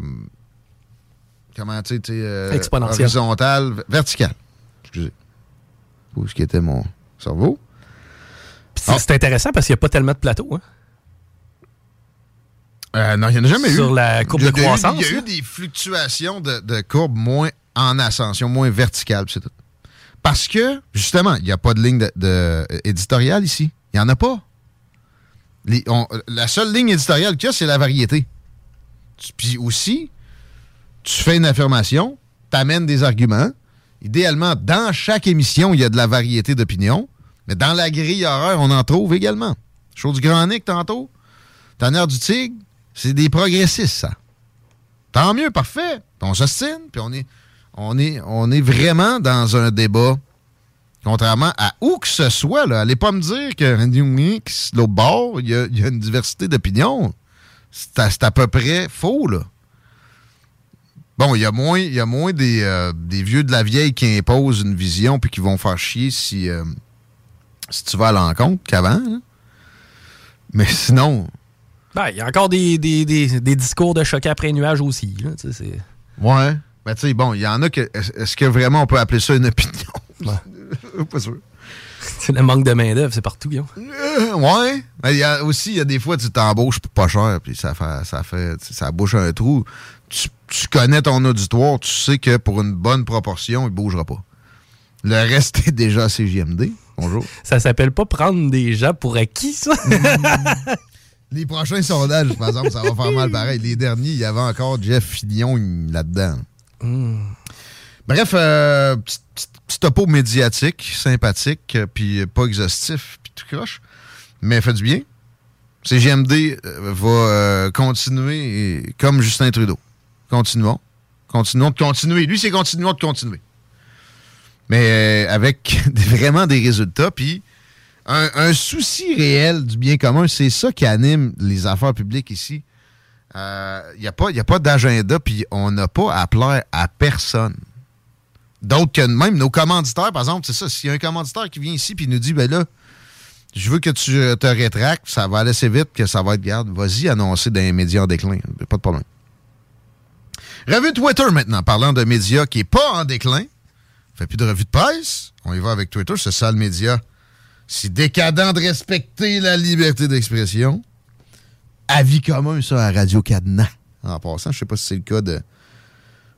comment tu sais, euh, horizontale, verticale. Excusez. Où est-ce qui était mon cerveau?
Puis c'est- intéressant parce qu'il n'y a pas tellement de plateaux. Hein?
Euh, non, il n'y en a jamais eu.
Sur la courbe
Il y a
de
eu-
croissance,
Il y a eu des fluctuations de, de courbes moins en ascension, moins verticales, c'est tout. Parce que, justement, il n'y a pas de ligne euh, éditoriale ici. Il n'y en a pas. La seule ligne éditoriale qu'il y a, c'est la variété. Puis aussi, tu fais une affirmation, tu amènes des arguments. Idéalement, dans chaque émission, il y a de la variété d'opinions. Mais dans la grille horaire, on en trouve également. Chose du Grand Nick tantôt. Tonnerre du Tigre, c'est des progressistes, ça. Tant mieux, parfait. On s'ostine, puis on est, on, est, on est vraiment dans un débat. Contrairement à où que ce soit, là. Allez pas me dire que l'autre bord, il y a, il y a une diversité d'opinions. C'est à, peu près faux, là. Bon, il y a moins, y a moins des, euh, des vieux de la vieille qui imposent une vision puis qui vont faire chier si, euh, si tu vas à l'encontre qu'avant. là. Mais sinon,
Ben, il y a encore des, des- des- des discours de choc après nuage aussi. là,
Ouais. Ben, tu sais, bon, il y en a que. Est-ce que vraiment on peut appeler ça une opinion? (laughs) pas sûr.
C'est le manque de main-d'œuvre, c'est partout, Guillaume.
Euh, ouais. Mais y a aussi, il y a des fois, tu t'embauches pour pas cher, puis ça fait, ça fait, ça bouche un trou. Tu, tu connais ton auditoire, tu sais que pour une bonne proportion, il bougera pas. Le reste est déjà CGMD. Bonjour.
Ça s'appelle pas prendre des gens pour acquis, ça? (laughs)
Les prochains sondages, par exemple, ça va faire mal pareil. Les derniers, il y avait encore Jeff Fillion là-dedans. Bref, euh, petit, topo médiatique, sympathique, euh, puis pas exhaustif, puis tout croche, mais fait du bien. CGMD euh, va euh, continuer comme Justin Trudeau. Continuons. Continuons de continuer. Lui, c'est continuons de continuer. Mais avec (laughs) vraiment des résultats, puis un souci réel du bien commun, c'est ça qui anime les affaires publiques ici. Il n'y a pas, pas d'agenda, puis on n'a pas à plaire à personne. D'autres que même nos commanditaires, par exemple, c'est ça. S'il y a un commanditaire qui vient ici puis nous dit, ben là, je veux que tu euh, te rétractes, ça va aller assez vite que ça va être garde. Vas-y, annoncer dans les médias en déclin. Pas de problème. Revue Twitter maintenant, parlant de médias qui n'est pas en déclin. Fait plus de revue de presse. On y va avec Twitter, c'est ça le média. Si décadent de respecter la liberté d'expression. Avis commun, ça, à Radio Cadenas. En passant, je sais pas si c'est le cas de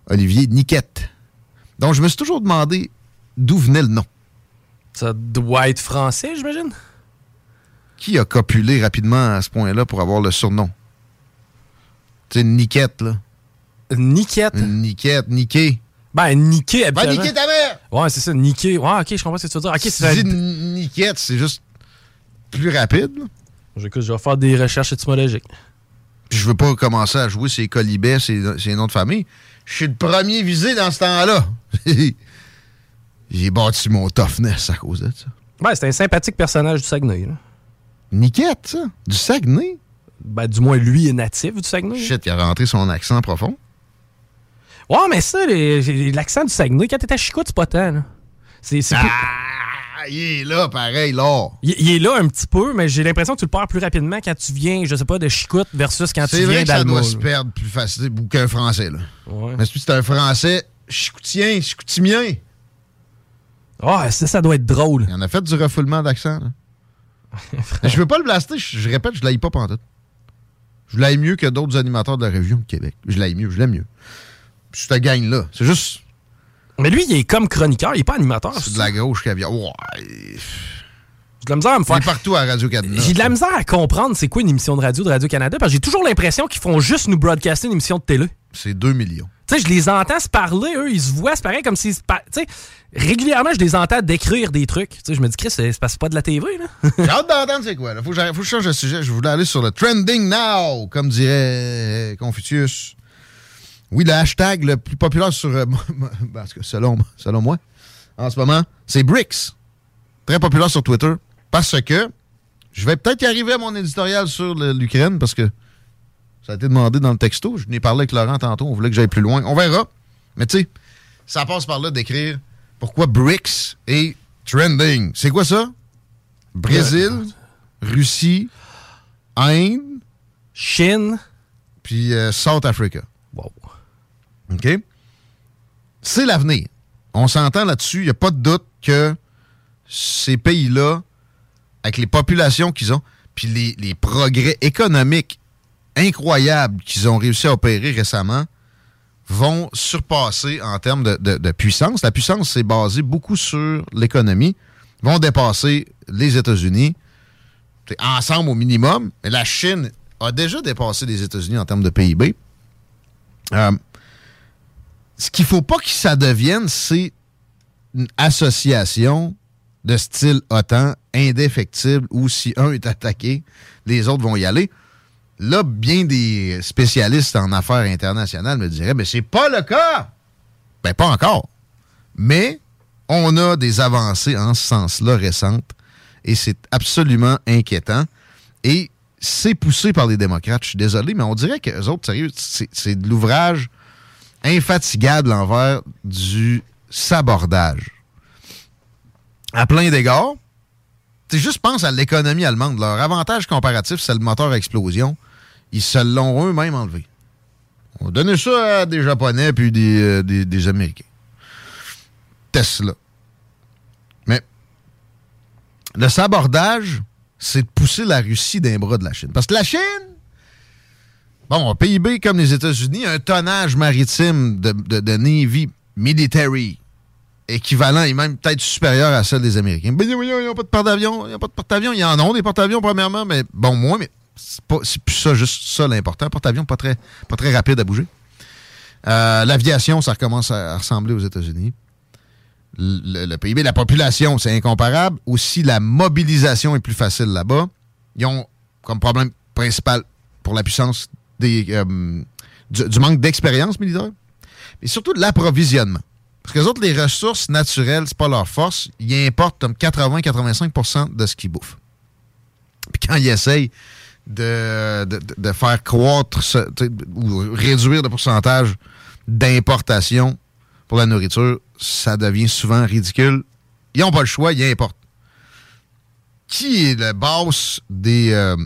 Olivier Niquette. Donc, je me suis toujours demandé d'où venait le nom.
Ça doit être français, j'imagine?
Qui a copulé rapidement à ce point-là pour avoir le surnom? Tu sais, Niquette, là.
Niquette?
Niquette, Niqué.
Ben, niquer,
Ben, niquer ta mère!
Ouais, c'est ça, niquer. Ouais, ok, je comprends ce que tu veux dire. Ok,
Si
c'est
tu dis Niquette, c'est juste plus rapide. là.
J'écoute, je vais faire des recherches étymologiques.
Puis je veux pas commencer à jouer ses colibets, ses, ses noms de famille. Je suis le premier visé dans ce temps-là. (laughs) J'ai bâti mon toughness à cause de ça.
Ouais, c'est un sympathique personnage du Saguenay. là.
Niquette, ça? Du Saguenay?
Ben, du moins, lui est natif du Saguenay.
Shit, il a rentré son accent profond.
Ouais, mais ça, l'accent du Saguenay, quand t'étais à Chicout, c'est pas tant. C'est, c'est plus-
Ah, il est là, pareil, là.
il, il est là un petit peu, mais j'ai l'impression que tu le perds plus rapidement quand tu viens, je sais pas, de Chicout versus quand tu
C'est vrai
viens
que ça
d'Alma.
doit se perdre plus facilement qu'un français, là.
Ouais.
Mais si c'est un français chicoutien, chicoutimien.
Ah, ça, ça doit être drôle.
Il en a fait du refoulement d'accent, là. (laughs) Je veux pas le blaster, je, je répète, je l'aille pas pantoute. Je l'aille mieux que d'autres animateurs de la région de Québec. Je l'aille mieux, je l'aime mieux. Puis te gagne là. C'est juste.
Mais lui, il est comme chroniqueur, il est pas animateur.
C'est de la gauche caviar. Ouais.
J'ai de la misère à me
Il
faire.
est partout à Radio Cadenas.
J'ai de la misère à comprendre c'est quoi une émission de radio de Radio-Canada parce que j'ai toujours l'impression qu'ils font juste nous broadcaster une émission de télé.
C'est 2 millions.
Tu sais, je les entends se parler, eux, ils se voient, c'est pareil comme s'ils se par- Tu sais, régulièrement, je les entends décrire des trucs. Tu sais, je me dis, Chris, c'est c'est pas- de la TV, là. (laughs)
J'ai hâte d'entendre c'est quoi. Là. Faut, que faut que je change de sujet. Je voulais aller sur le trending now, comme dirait Confucius. Oui, le hashtag le plus populaire sur. euh, (laughs) ben, cas, selon, selon moi. en ce moment, c'est BRICS. Très populaire sur Twitter. Parce que je vais peut-être y arriver à mon éditorial sur l'Ukraine parce que ça a été demandé dans le texto. Je n'ai parlé avec Laurent tantôt. On voulait que j'aille plus loin. On verra. Mais tu sais, ça passe par là d'écrire pourquoi BRICS est trending. C'est quoi ça? Brésil, Russie, Inde,
Chine,
puis euh, South Africa. OK? C'est l'avenir. On s'entend là-dessus. Il n'y a pas de doute que ces pays-là, avec les populations qu'ils ont, puis les, progrès économiques incroyables qu'ils ont réussi à opérer récemment, vont surpasser en termes de, puissance. La puissance, c'est basé beaucoup sur l'économie. Vont dépasser les États-Unis, ensemble au minimum. Mais la Chine a déjà dépassé les États-Unis en termes de PIB. Euh, ce qu'il faut pas que ça devienne, c'est une association de style OTAN indéfectible où si un est attaqué, les autres vont y aller. Là, bien des spécialistes en affaires internationales me diraient, mais c'est pas le cas. Ben, pas encore. Mais on a des avancées en ce sens-là récentes et c'est absolument inquiétant. Et c'est poussé par les démocrates. Je suis désolé, mais on dirait que les autres, sérieux, c'est c'est de l'ouvrage infatigable envers du sabordage. À plein d'égards, tu juste pense à l'économie allemande. Leur avantage comparatif, c'est le moteur à explosion. Ils se l'ont eux-mêmes enlevé. On donné ça à des Japonais puis des, euh, des, des Américains. Tesla. Mais le sabordage, c'est de pousser la Russie d'un bras de la Chine. Parce que la Chine, bon, PIB comme les États-Unis, un tonnage maritime de, Navy military équivalent et même peut-être supérieur à celle des Américains. Ben, ils n'ont pas de porte-avions. Ils n'ont pas de porte-avions. Ils en ont des porte-avions, premièrement, mais bon, moins, mais c'est plus ça, juste ça l'important. Un porte-avions pas très, pas très rapide à bouger. Euh, L'aviation, ça recommence à, ressembler aux États-Unis. Le PIB, la population, c'est incomparable. Aussi, la mobilisation est plus facile là-bas. Ils ont comme problème principal pour la puissance euh, du, manque d'expérience militaire, mais surtout de l'approvisionnement. Parce que les autres, les ressources naturelles, c'est pas leur force. Ils importent comme 80-85% de ce qu'ils bouffent. Puis quand ils essayent de, de- faire croître ou réduire le pourcentage d'importation pour la nourriture, ça devient souvent ridicule. Ils n'ont pas le choix, ils importent. Qui est le boss des, euh,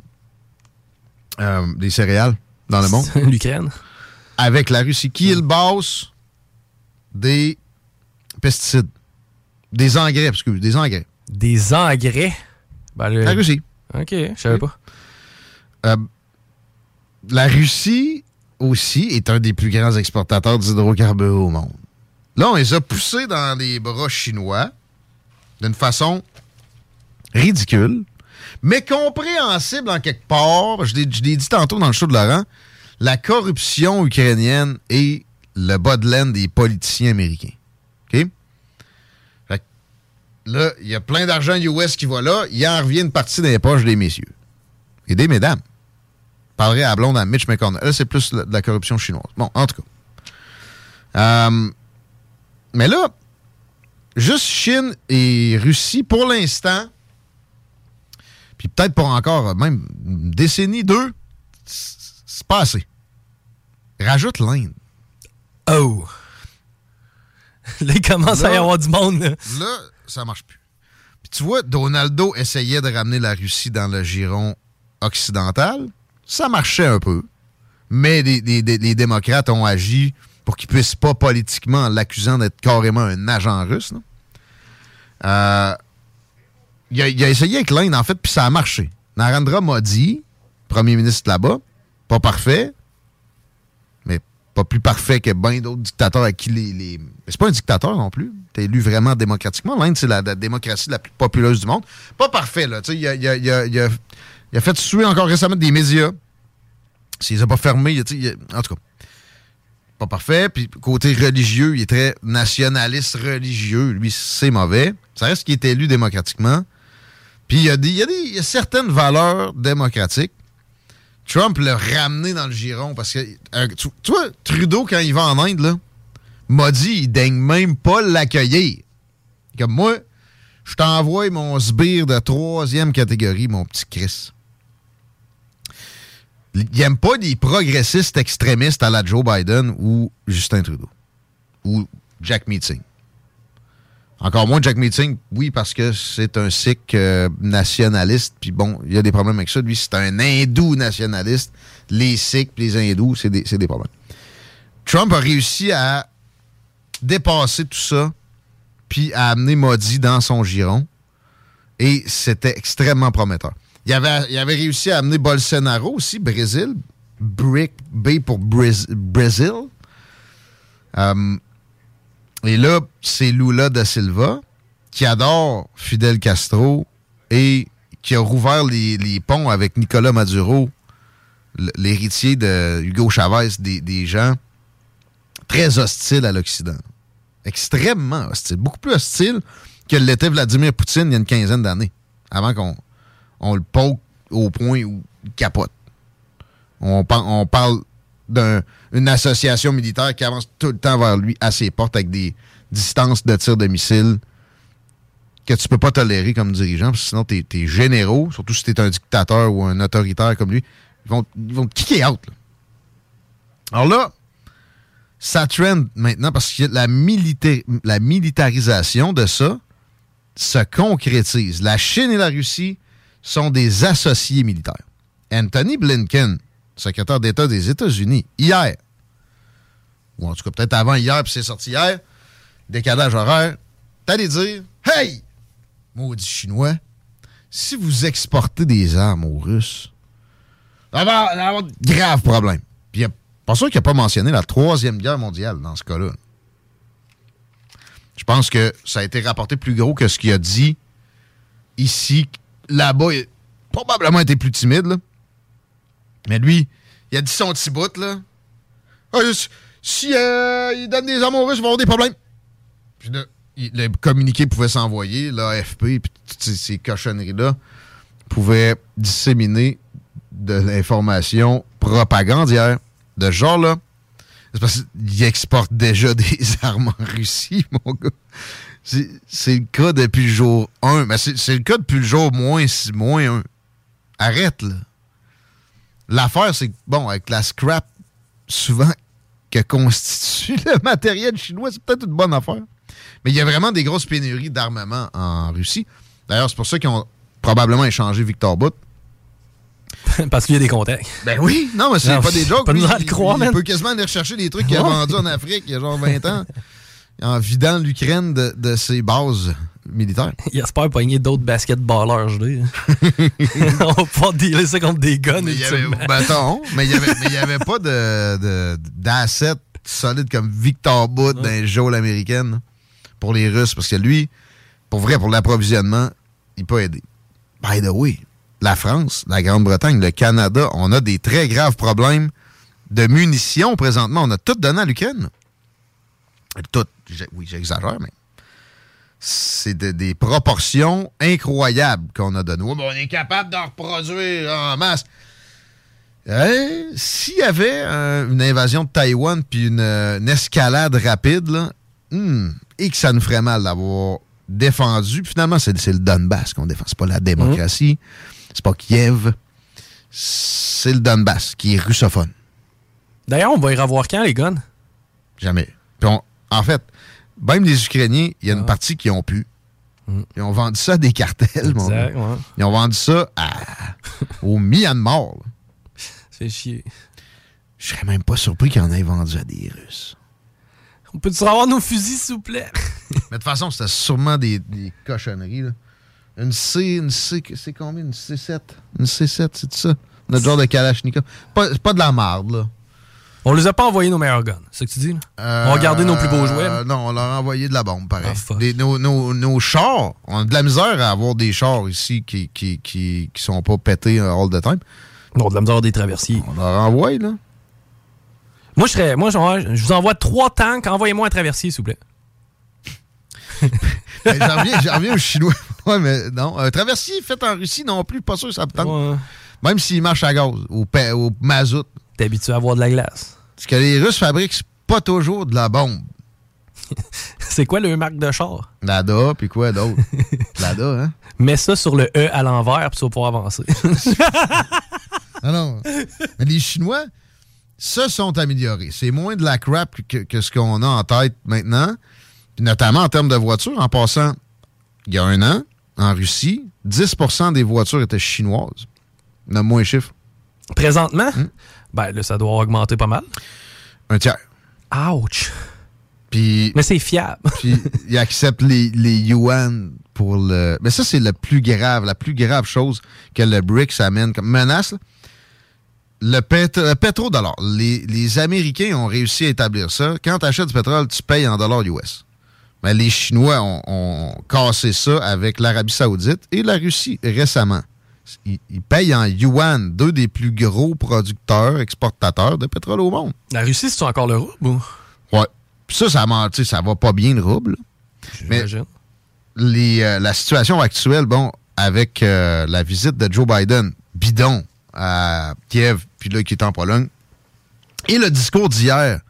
euh, des céréales? Dans le monde? (laughs)
L'Ukraine.
Avec la Russie. Qui est le boss des pesticides? Des engrais, excuse, des engrais.
Des engrais? Ben, le-
La Russie.
OK, je savais pas.
Euh, la Russie aussi est un des plus grands exportateurs d'hydrocarbures au monde. Là, on les a poussés dans les bras chinois d'une façon ridicule, mais compréhensible en quelque part. Je l'ai dit tantôt dans le show de Laurent, la corruption ukrainienne et le bas de laine des politiciens américains. OK? Là, il y a plein d'argent US qui va là, il en revient une partie des poches des messieurs et des mesdames. Je parlerai à la blonde à Mitch McConnell. Là, c'est plus de la corruption chinoise. Bon, en tout cas. Euh, mais là, juste Chine et Russie, pour l'instant, puis peut-être pour encore même une décennie, deux, c'est pas assez. Rajoute l'Inde.
Oh! Là, il commence à y avoir du monde. là.
Là, ça marche plus. Puis tu vois, Donaldo essayait de ramener la Russie dans le giron occidental. Ça marchait un peu. Mais les, les- les- les démocrates ont agi pour qu'ils puissent pas politiquement en l'accusant d'être carrément un agent russe. Euh, il, a, essayé avec l'Inde, en fait, puis ça a marché. Narendra Modi, premier ministre là-bas, pas parfait, mais pas plus parfait que bien d'autres dictateurs à qui les. les... C'est pas un dictateur non plus. T'es élu vraiment démocratiquement. L'Inde, c'est la, démocratie la plus populeuse du monde. Pas parfait, là. Il a, fait suer encore récemment des médias. S'il les a pas fermés, il a- en tout cas. Pas parfait. Puis côté religieux, il est très nationaliste religieux. Lui, c'est mauvais. Ça reste qu'il est élu démocratiquement. Puis il y a, des, y y a certaines valeurs démocratiques. Trump l'a ramené dans le giron parce que. euh, tu, tu vois, Trudeau, quand il va en Inde, là, m'a dit il daigne même pas l'accueillir. Comme moi, je t'envoie mon sbire de troisième catégorie, mon petit Chris. Il n'aime pas des progressistes extrémistes à la Joe Biden ou Justin Trudeau. Ou Jack Meeting. Encore moins Jack Meeting, oui, parce que c'est un sikh euh, nationaliste, puis bon, il y a des problèmes avec ça. Lui, c'est un hindou nationaliste. Les sikhs les hindous, c'est des, des problèmes. Trump a réussi à dépasser tout ça, puis à amener Modi dans son giron, et c'était extrêmement prometteur. Il avait, il avait réussi à amener Bolsonaro aussi, Brésil, Brick B pour Brésil. Brésil. Et là, c'est Lula da Silva qui adore Fidel Castro et qui a rouvert les, ponts avec Nicolas Maduro, l'héritier de Hugo Chavez, des, gens très hostiles à l'Occident. Extrêmement hostiles. Beaucoup plus hostiles que l'était Vladimir Poutine il y a une quinzaine d'années, avant qu'on on le poke au point où il capote. On parle d'une association militaire qui avance tout le temps vers lui à ses portes avec des distances de tir de missiles que tu peux pas tolérer comme dirigeant, parce que sinon tes, généraux, surtout si tu es un dictateur ou un autoritaire comme lui, ils vont, ils vont te kicker out. Alors là, ça trend maintenant parce que la, la militarisation de ça se concrétise. La Chine et la Russie sont des associés militaires. Anthony Blinken, secrétaire d'État des États-Unis, hier, ou en tout cas peut-être avant hier, puis c'est sorti hier, décalage horaire, allé dire Hey, maudit Chinois, si vous exportez des armes aux Russes, ça va avoir de graves problèmes. Puis pas sûr qu'il n'a pas mentionné la Troisième Guerre mondiale dans ce cas-là. Je pense que ça a été rapporté plus gros que ce qu'il a dit ici. Là-bas, probablement été plus timide, là. Mais lui, il a dit son petit bout, là. Ah, si euh, il donne des armes aux Russes, il va avoir des problèmes. Puis là, le communiqué pouvait s'envoyer, l'AFP, puis toutes ces, cochonneries-là pouvaient disséminer de l'information propagandière de ce genre-là. C'est parce qu'il exporte déjà (laughs) des armes en Russie, mon gars. C'est le cas depuis le jour 1. Mais c'est le cas depuis le jour moins, moins 1. Arrête, là. L'affaire, c'est que, bon, avec la scrap, souvent, que constitue (laughs) le matériel chinois, c'est peut-être une bonne affaire. Mais il y a vraiment des grosses pénuries d'armement en Russie. D'ailleurs, c'est pour ça qu'ils ont probablement échangé Victor Bout. (laughs)
Parce qu'il y a des contacts.
Ben oui, non, mais c'est pas des (laughs) jokes.
pas
lui, il,
croire,
il
man.
peut quasiment aller rechercher des trucs qu'il a vendus en Afrique il y a genre 20 ans en vidant l'Ukraine de, de ses bases militaires. (laughs)
Il espère pogner d'autres basketballers, je dis. (laughs) On va pas dealer ça contre des guns,
Mais il y avait, ben, (laughs) mais il y avait, mais il y avait pas de, de- d'assets solides comme Victor Bout dans les geôles américaines pour les Russes, parce que lui, pour vrai, pour l'approvisionnement, il peut aider. By the way, la France, la Grande-Bretagne, le Canada, on a des très graves problèmes de munitions présentement. On a tout donné à l'Ukraine. Tout, j'ai- oui, j'exagère, mais c'est de- des proportions incroyables qu'on a données. Ouais, mais on est capable d'en reproduire en masse. Hein? S'il y avait euh, une invasion de Taïwan puis une, euh, une escalade rapide, là, hmm, et que ça nous ferait mal d'avoir défendu, puis finalement, c'est le Donbass qu'on défend. C'est pas la démocratie, c'est pas Kiev, c'est le Donbass qui est russophone.
D'ailleurs, on va y revoir quand, les guns?
Jamais. Puis on- en fait, même les Ukrainiens, il y a une partie qui ont pu. Ils ont vendu ça à des cartels, mon
Exact,
gars.
ouais.
Ils ont vendu ça à- au Myanmar.
C'est chier.
Je serais même pas surpris qu'ils en aient vendu à des Russes.
On peut-tu avoir nos fusils, s'il vous plaît? (laughs)
Mais de toute façon, c'était sûrement des, des cochonneries. là. Une C, une C, c'est combien? Une C7? Une C7, c'est ça? Notre genre de Kalachnikov. Pas- C'est pas de la marde, là.
On les a pas envoyé nos meilleurs guns, c'est ce que tu dis? là? on va garder nos plus beaux jouets.
Euh, non, on leur a envoyé de la bombe, pareil. Des- nos, nos- nos chars, on a de la misère à avoir des chars ici qui, qui, qui, qui sont pas pétés all the time.
Non, de la misère des traversiers.
On leur envoie, là.
Moi, je serais. Moi, je vous envoie trois tanks. Envoyez-moi un traversier, s'il vous plaît. (laughs)
Ben, J'en reviens, reviens aux Chinois. (laughs) Ouais, mais non. Un traversier fait en Russie non plus, pas sûr que ça me tente. Même s'il marche à gaz, au, au mazout.
T'es habitué à avoir de la glace.
Ce que les Russes fabriquent, c'est pas toujours de la bombe. (laughs)
C'est quoi le marque de char?
Lada, puis quoi d'autre? (laughs) Lada, hein?
Mets ça sur le E à l'envers, puis tu vas pouvoir avancer. (laughs)
Non, non. Mais les Chinois se sont améliorés. C'est moins de la crap que, que ce qu'on a en tête maintenant. Puis notamment en termes de voitures. En passant, il y a un an, en Russie, 10% des voitures étaient chinoises. Nomme moins un chiffre.
Présentement, ben là, ça doit augmenter pas mal.
Un tiers.
Ouch!
Puis,
Mais c'est fiable.
puis (laughs) ils acceptent les, les yuan pour le. Mais ça, c'est le plus grave, la plus grave chose que le BRICS amène comme menace. là. Le, pét- le pétrodollar. Les, les Américains ont réussi à établir ça. Quand tu achètes du pétrole, tu payes en dollars US. Mais les Chinois ont, ont cassé ça avec l'Arabie Saoudite et la Russie récemment. Ils, ils payent en yuan, deux des plus gros producteurs, exportateurs de pétrole au monde.
La Russie, c'est encore le rouble ou?
Ouais. Puis ça, ça, ment- tu sais, ça va pas bien le rouble. Mais les, euh, la situation actuelle, bon, avec euh, la visite de Joe Biden, bidon, à Kiev, puis là, qui est en Pologne, et le discours d'hier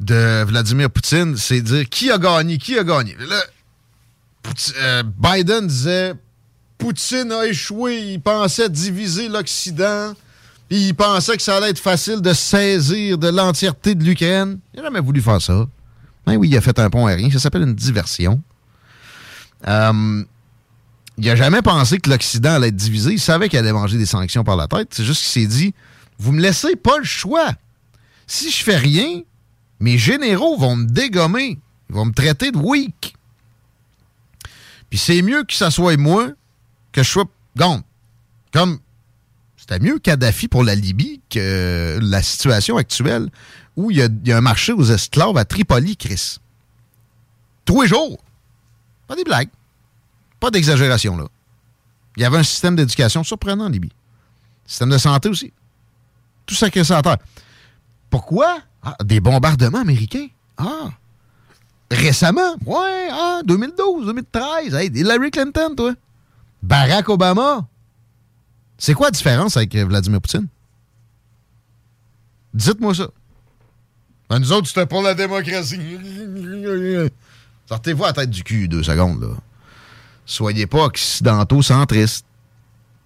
de Vladimir Poutine, c'est dire qui a gagné, qui a gagné. Là, euh, Biden disait Poutine a échoué, il pensait diviser l'Occident, il pensait que ça allait être facile de saisir de l'entièreté de l'Ukraine. Il n'a jamais voulu faire ça. Ben oui, il a fait un pont aérien, ça s'appelle une diversion. Euh, il n'a jamais pensé que l'Occident allait être divisé. Il savait qu'il allait manger des sanctions par la tête. C'est juste qu'il s'est dit Vous me laissez pas le choix. Si je fais rien, mes généraux vont me dégommer. Ils vont me traiter de weak. Puis c'est mieux que ça soit moi que je sois. Comme c'était mieux Kadhafi pour la Libye que la situation actuelle où il y a, un marché aux esclaves à Tripoli, Chris. Tous les jours. Pas des blagues. Pas d'exagération, là. Il y avait un système d'éducation surprenant en Libye. Système de santé aussi. Tout ça à terre. Pourquoi? Ah, des bombardements américains. Ah. Récemment? Ouais, ah, 2012, 2013. Hey, Hillary Clinton, toi. Barack Obama? C'est quoi la différence avec euh, Vladimir Poutine? Dites-moi ça. Ben, nous autres, c'était pour la démocratie. (laughs) Sortez-vous la tête du cul deux secondes, là. Soyez pas occidentaux-centristes.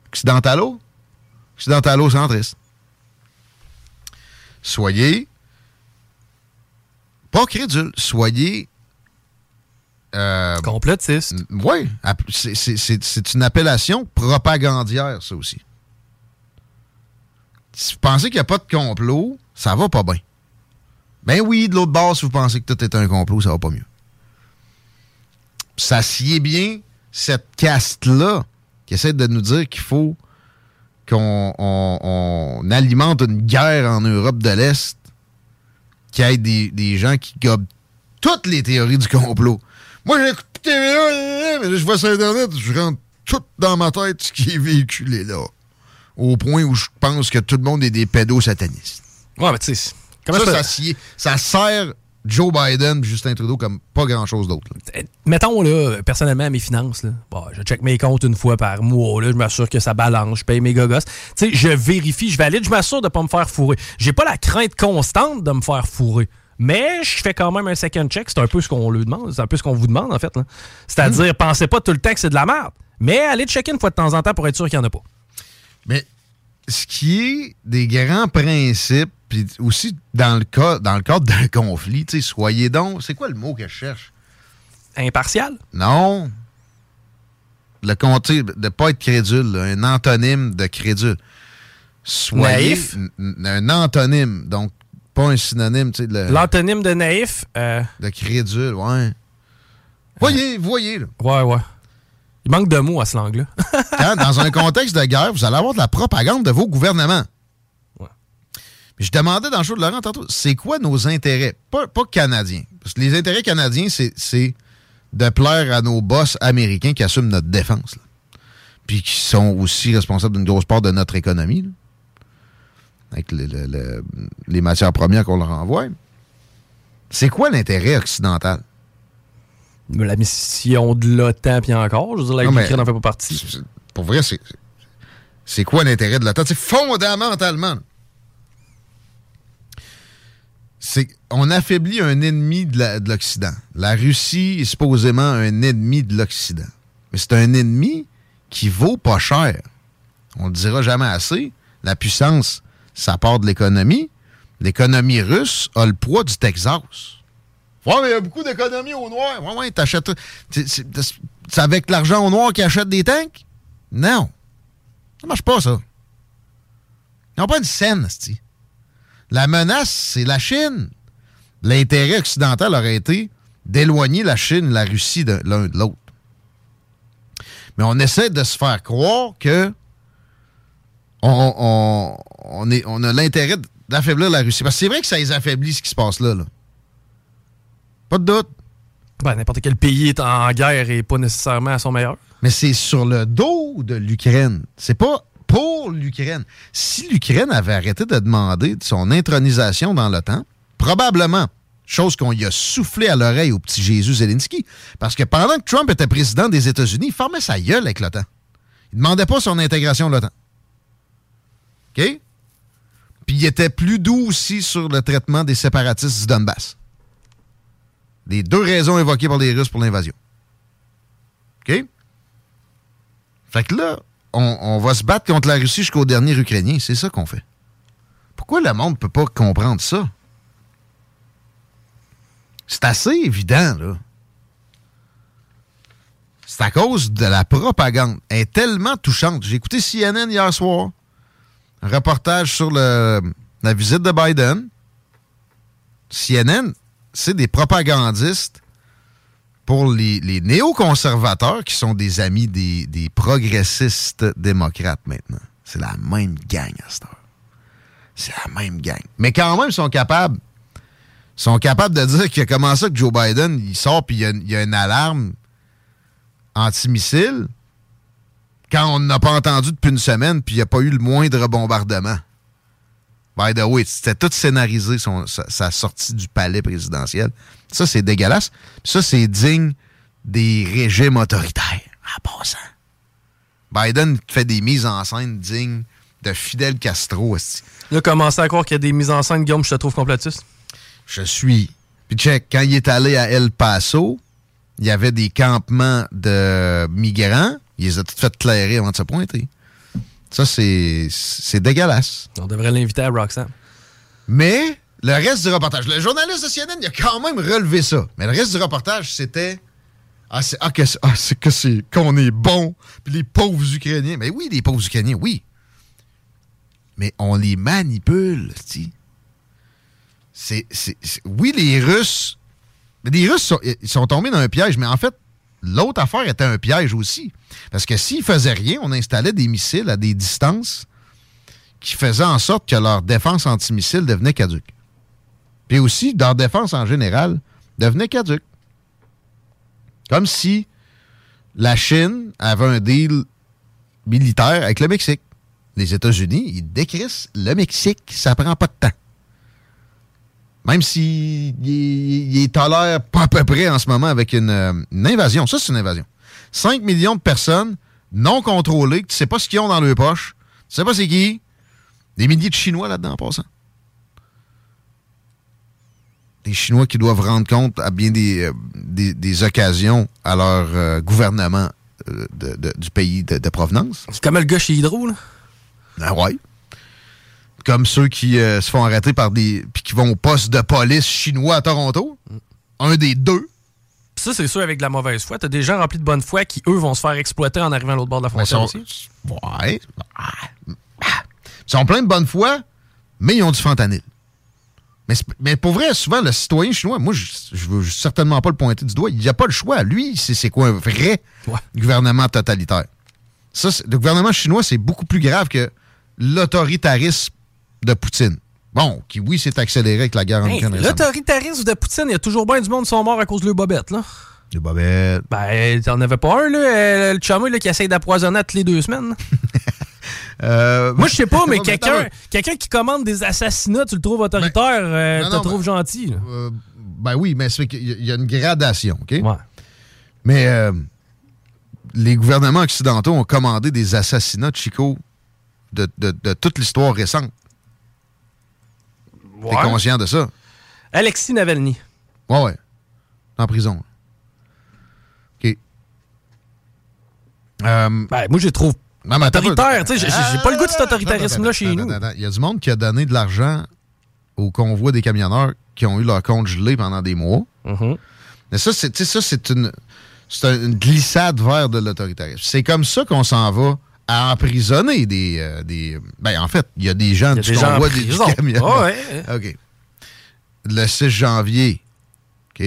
Occidentalo? Occidentalo-centristes. Soyez pas crédules. Soyez. Euh,
Complotiste.
Oui. C'est- une appellation propagandière, ça aussi. Si vous pensez qu'il n'y a pas de complot, ça va pas bien. Ben oui, de l'autre bord, si vous pensez que tout est un complot, ça va pas mieux. Ça sied bien cette caste-là qui essaie de nous dire qu'il faut qu'on on- on alimente une guerre en Europe de l'Est, qu'il y ait des, des gens qui gobent toutes les théories du complot. Moi, j'écoute TVA, mais là, je vois sur Internet, je rentre tout dans ma tête ce qui est véhiculé là. Au point où je pense que tout le monde est des pédos satanistes.
Ouais, mais tu sais. comment
ça,
ça-
ça, sert Joe Biden et Justin Trudeau comme pas grand-chose d'autre. là.
Mettons, là, personnellement, à mes finances, là, bon, je check mes comptes une fois par mois, là, je m'assure que ça balance, je paye mes gogos. Tu sais, je vérifie, je valide, je m'assure de pas me faire fourrer. J'ai pas la crainte constante de me faire fourrer. Mais je fais quand même un second check. C'est un peu ce qu'on lui demande. C'est un peu ce qu'on vous demande, en fait. C'est-à-dire, pensez pas tout le temps que c'est de la merde. Mais allez checker une fois de temps en temps pour être sûr qu'il n'y en a pas.
Mais ce qui est des grands principes, puis aussi dans le cas dans le cadre d'un conflit, soyez donc. C'est quoi le mot que je cherche?
Impartial?
Non. Le compter, de pas être crédule, là, un antonyme de crédule. Soyez
Naïf?
un antonyme, donc pas un synonyme, tu sais, de,
L'antonyme de naïf, euh,
de crédule, ouais. Voyez, voyez, là.
ouais, ouais. Il manque de mots à ce langue-là.
Quand, (laughs) dans un contexte de guerre, vous allez avoir de la propagande de vos gouvernements. Puis Je demandais dans le show de Laurent tantôt, c'est quoi nos intérêts? Pas, pas canadiens. Parce que les intérêts canadiens, c'est- c'est de plaire à nos boss américains qui assument notre défense. là. Puis qui sont aussi responsables d'une grosse part de notre économie. là. Avec le- le- le- les matières premières qu'on leur envoie. C'est quoi l'intérêt occidental?
La mission de l'OTAN, puis encore. Je veux dire, l'Ukraine n'en fait pas partie.
Pour vrai, c'est. C'est quoi l'intérêt de l'OTAN? C'est fondamentalement. c'est on affaiblit un ennemi de l'Occident. La Russie est supposément un ennemi de l'Occident. Mais c'est un ennemi qui vaut pas cher. On le dira jamais assez. La puissance, ça part de l'économie. L'économie russe a le poids du Texas. Ouais, mais il y a beaucoup d'économies au noir. Ouais, ouais, t'achètes. C'est avec l'argent au noir qu'ils achètent des tanks? Non. Ça marche pas, ça. Ils n'ont pas une scène, c'ti. La menace, c'est la Chine. L'intérêt occidental aurait été d'éloigner la Chine et la Russie l'un de l'autre. Mais on essaie de se faire croire que on- on est, on a l'intérêt d'affaiblir la Russie. Parce que c'est vrai que ça les affaiblit, ce qui se passe là. là. Pas de doute.
Ben, n'importe quel pays est en guerre et pas nécessairement à son meilleur.
Mais c'est sur le dos de l'Ukraine. C'est pas pour l'Ukraine. Si l'Ukraine avait arrêté de demander son intronisation dans l'OTAN, probablement, chose qu'on y a soufflé à l'oreille au petit Jésus Zelensky, parce que pendant que Trump était président des États-Unis, il formait sa gueule avec l'OTAN. Il demandait pas son intégration à l'OTAN. OK? Puis il était plus doux aussi sur le traitement des séparatistes du Donbass. Les deux raisons évoquées par les Russes pour l'invasion. OK? Fait que là, on, on va se battre contre la Russie jusqu'au dernier Ukrainien. C'est ça qu'on fait. Pourquoi le monde ne peut pas comprendre ça? C'est assez évident, là. C'est à cause de la propagande. Elle est tellement touchante. J'ai écouté CNN hier soir. Un reportage sur la visite de Biden. CNN, c'est des propagandistes pour les, néoconservateurs qui sont des amis des, progressistes démocrates maintenant. C'est la même gang à cette heure. C'est la même gang. Mais quand même, ils sont capables. ils sont capables de dire que comment ça que Joe Biden, il sort puis il y a, il y a une alarme antimissile quand on n'a pas entendu depuis une semaine puis il n'y a pas eu le moindre bombardement. By the way, c'était tout scénarisé, son- sa, sa sortie du palais présidentiel. Ça, c'est dégueulasse. Ça, c'est digne des régimes autoritaires. En passant. Biden fait des mises en scène dignes de Fidel Castro. esti.
Là, commencer à croire qu'il y a des mises en scène, Guillaume, je te trouve complotiste.
Je suis. Puis check, quand il est allé à El Paso, il y avait des campements de migrants. Il les a toutes fait clairer avant de se pointer. Ça, c'est c'est dégueulasse.
On devrait l'inviter à Roxanne.
Mais le reste du reportage, le journaliste de CNN, il a quand même relevé ça. Mais le reste du reportage, c'était. Ah, c'est ah, que c'est ah, c'est que c'est qu'on est bon. Puis les pauvres Ukrainiens. Mais oui, les pauvres Ukrainiens, oui. Mais on les manipule, tu c'est, Oui, les Russes. Mais les Russes sont, ils sont tombés dans un piège, mais en fait, l'autre affaire était un piège aussi. Parce que s'ils faisaient rien, on installait des missiles à des distances qui faisaient en sorte que leur défense antimissile devenait caduque. Puis aussi, leur défense en général devenait caduque. Comme si la Chine avait un deal militaire avec le Mexique. Les États-Unis, ils décrissent le Mexique, ça prend pas de temps. Même s'ils ils, ils tolèrent pas à peu près en ce moment avec une, euh, une invasion. Ça, c'est une invasion. 5 millions de personnes non contrôlées, que tu sais pas ce qu'ils ont dans leur poche, tu sais pas c'est qui. Des milliers de Chinois là-dedans en passant. Des Chinois qui doivent rendre compte à bien des, euh, des, des occasions à leur euh, gouvernement euh, de- de- du pays de, de provenance.
C'est comme le gars chez Hydro, là.
Ah ouais. Comme ceux qui euh, se font arrêter par des. puis qui vont au poste de police chinois à Toronto. Un des deux.
Ça, c'est sûr, avec de la mauvaise foi. T'as des gens remplis de bonne foi qui, eux, vont se faire exploiter en arrivant à l'autre bord de la frontière
sont-
aussi.
Ouais. Ah. Ils sont pleins de bonne foi, mais ils ont du fentanyl. Mais, mais pour vrai, souvent, le citoyen chinois, moi, je, veux certainement pas le pointer du doigt. Il n'y a pas le choix. Lui, c'est quoi un vrai gouvernement totalitaire? Ça, le gouvernement chinois, c'est beaucoup plus grave que l'autoritarisme de Poutine. Bon, qui, oui, s'est accéléré avec la guerre en
Hey,
Ukraine.
L'autoritarisme de Poutine, il y a toujours bien du monde qui sont morts à cause de leur bobette, là.
Les bobettes.
Ben, t'en avais pas un, là, euh, le chameau là, qui essaye d'appoisonner toutes les deux semaines. (laughs)
Euh,
Moi, je sais pas, (laughs) mais
Ouais,
quelqu'un qui commande des assassinats, tu le trouves autoritaire, euh,
non,
tu le trouves
mais-
gentil.
Euh, ben oui, mais c'est qu'il y a- il y a une gradation, OK? Mais euh, les gouvernements occidentaux ont commandé des assassinats Chico de, de- de toute l'histoire récente. T'es conscient de ça?
Alexis Navalny.
Ouais, ouais. En prison. OK. Euh,
ben, moi, je trouve
non, mais peu.
sais, J'ai pas le goût de cet autoritarisme-là chez
Attends,
nous.
attends, attends. Il y a du monde qui a donné de l'argent au convoi des camionneurs qui ont eu leur compte gelé pendant des mois.
Mm-hmm.
Mais ça, c'est une, une glissade vers de l'autoritarisme. C'est comme ça qu'on s'en va à emprisonner des, euh, des. Ben, en fait, il y a des gens
a
du
des
convoi des du.
Ah ouais. (laughs)
OK. Le 6 janvier, OK,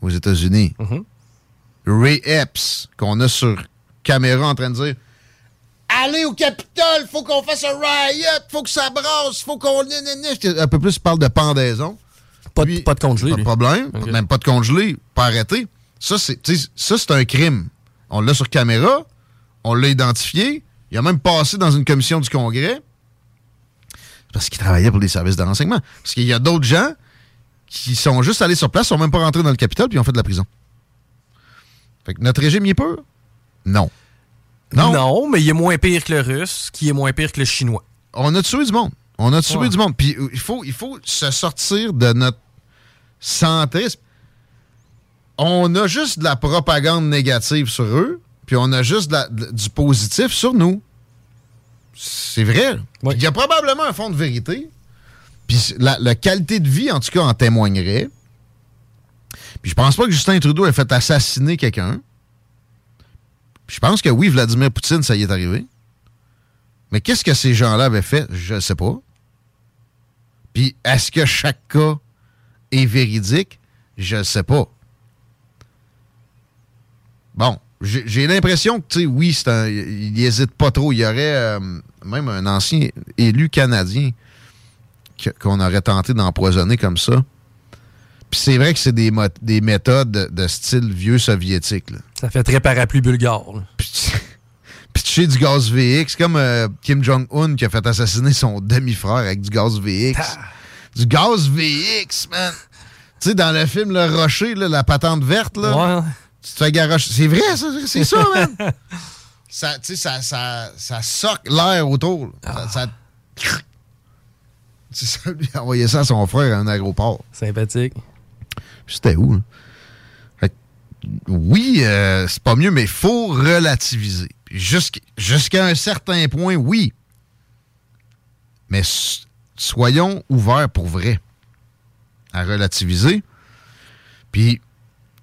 aux États-Unis,
Mm-hmm.
Ray Epps, qu'on a sur caméra en train de dire Allez au Capitole, faut qu'on fasse un riot, faut que ça brasse, faut qu'on. Un peu plus, il parle de pendaison.
Pas, de- pas de congelé.
Pas de problème. Même pas de congelé, pas arrêté. Ça, c'est un crime. On l'a sur caméra, on l'a identifié, il a même passé dans une commission du Congrès parce qu'il travaillait pour les services de renseignement. Parce qu'il y a d'autres gens qui sont juste allés sur place, sont même pas rentrés dans le Capitole, puis ont fait de la prison. Fait que notre régime, il est pur? Non.
Non. mais il est moins pire que le russe, qui est moins pire que le chinois.
On a tué du monde. On a tué
Ouais.
du monde. Puis euh, il faut, il faut se sortir de notre centrisme. On a juste de la propagande négative sur eux, puis on a juste de la- de- du positif sur nous. C'est vrai. Il y a probablement un fond de vérité. Puis la qualité de vie, en tout cas, en témoignerait. Puis je pense pas que Justin Trudeau ait fait assassiner quelqu'un. Puis je pense que oui, Vladimir Poutine, ça y est arrivé. Mais qu'est-ce que ces gens-là avaient fait? Je ne sais pas. Puis est-ce que chaque cas est véridique? Je ne sais pas. Bon, j'ai l'impression que, tu sais, oui, c'est un- il n'hésite pas trop. Il y aurait euh, même un ancien élu canadien qu'on aurait tenté d'empoisonner comme ça. Puis c'est vrai que c'est des, des méthodes de, style vieux soviétique. là.
Ça fait très parapluie bulgare. là.
pitcher (laughs) du gaz VX, comme euh, Kim Jong-un qui a fait assassiner son demi-frère avec du gaz VX. Du gaz VX, man! Tu sais, dans le film Le Rocher, là, la patente verte, là, tu te fais garocher. C'est vrai, ça, c'est ça, man! (laughs) ça, tu sais, ça, ça, ça soque l'air autour. Ça, ça- C'est ça, lui, il a envoyé ça à son frère à un agroport.
Sympathique.
C'était où, là? Fait que, oui, euh, c'est pas mieux, mais il faut relativiser. Jusqu'- Jusqu'à un certain point, oui. Mais soyons ouverts pour vrai à relativiser. Puis,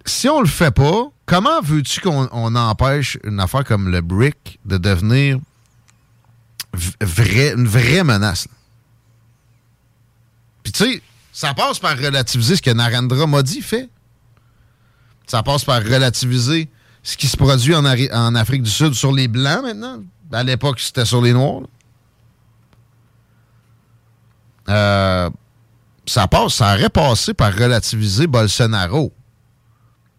si on le fait pas, comment veux-tu qu'on on empêche une affaire comme le BRIC de devenir une vraie menace? Puis tu sais, ça passe par relativiser ce que Narendra Modi fait. Ça passe par relativiser ce qui se produit en, Afrique du Sud sur les Blancs maintenant. À l'époque, c'était sur les Noirs. Euh, ça passe, ça aurait passé par relativiser Bolsonaro,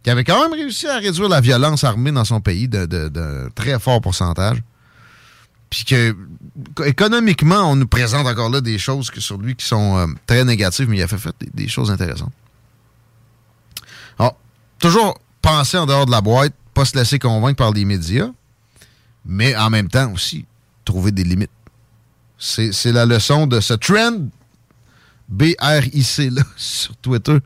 qui avait quand même réussi à réduire la violence armée dans son pays de, de- de très fort pourcentage. Puis que économiquement, on nous présente encore là des choses que sur lui qui sont euh, très négatives, mais il a fait, des, des choses intéressantes. Alors, toujours penser en dehors de la boîte, pas se laisser convaincre par les médias, mais en même temps aussi trouver des limites. C'est c'est la leçon de ce trend BRIC là, (laughs) sur Twitter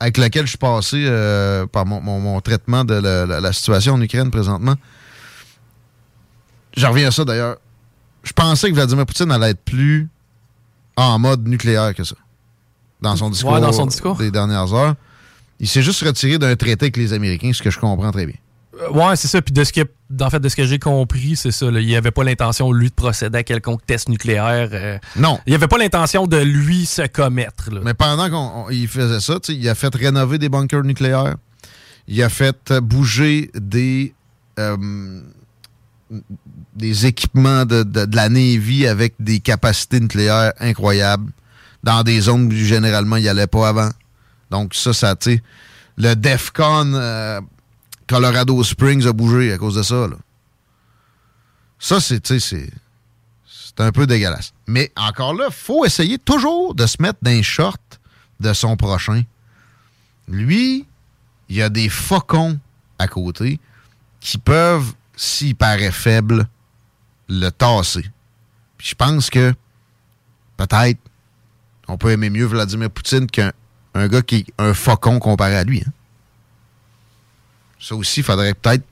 avec lequel je suis passé euh, par mon, mon- mon traitement de la, la- la situation en Ukraine présentement. J'en reviens à ça d'ailleurs. Je pensais que Vladimir Poutine allait être plus en mode nucléaire que ça. Dans son discours,
Ouais, dans son discours.
des dernières heures. Il s'est juste retiré d'un traité avec les Américains, ce que je comprends très bien.
Euh, Ouais, c'est ça. Puis de ce que, en fait, de ce que j'ai compris, c'est ça. là. Il n'y avait pas l'intention, lui, de procéder à quelconque test nucléaire. euh,
Non.
Il n'y avait pas l'intention de lui se commettre. là.
Mais pendant qu'il faisait ça, il a fait rénover des bunkers nucléaires. Il a fait bouger des, euh, des équipements de, de- de la Navy avec des capacités nucléaires incroyables dans des zones où généralement il n'y allait pas avant. Donc ça, ça, tu sais, le DEFCON euh, Colorado Springs a bougé à cause de ça. là. Ça, c'est. C'est un peu dégueulasse. Mais encore là, faut essayer toujours de se mettre dans les shorts de son prochain. Lui, il y a des faucons à côté qui peuvent, s'il paraît faible, le tasser. Puis je pense que peut-être on peut aimer mieux Vladimir Poutine qu'un un gars qui est un faucon comparé à lui. hein. Ça aussi, il faudrait peut-être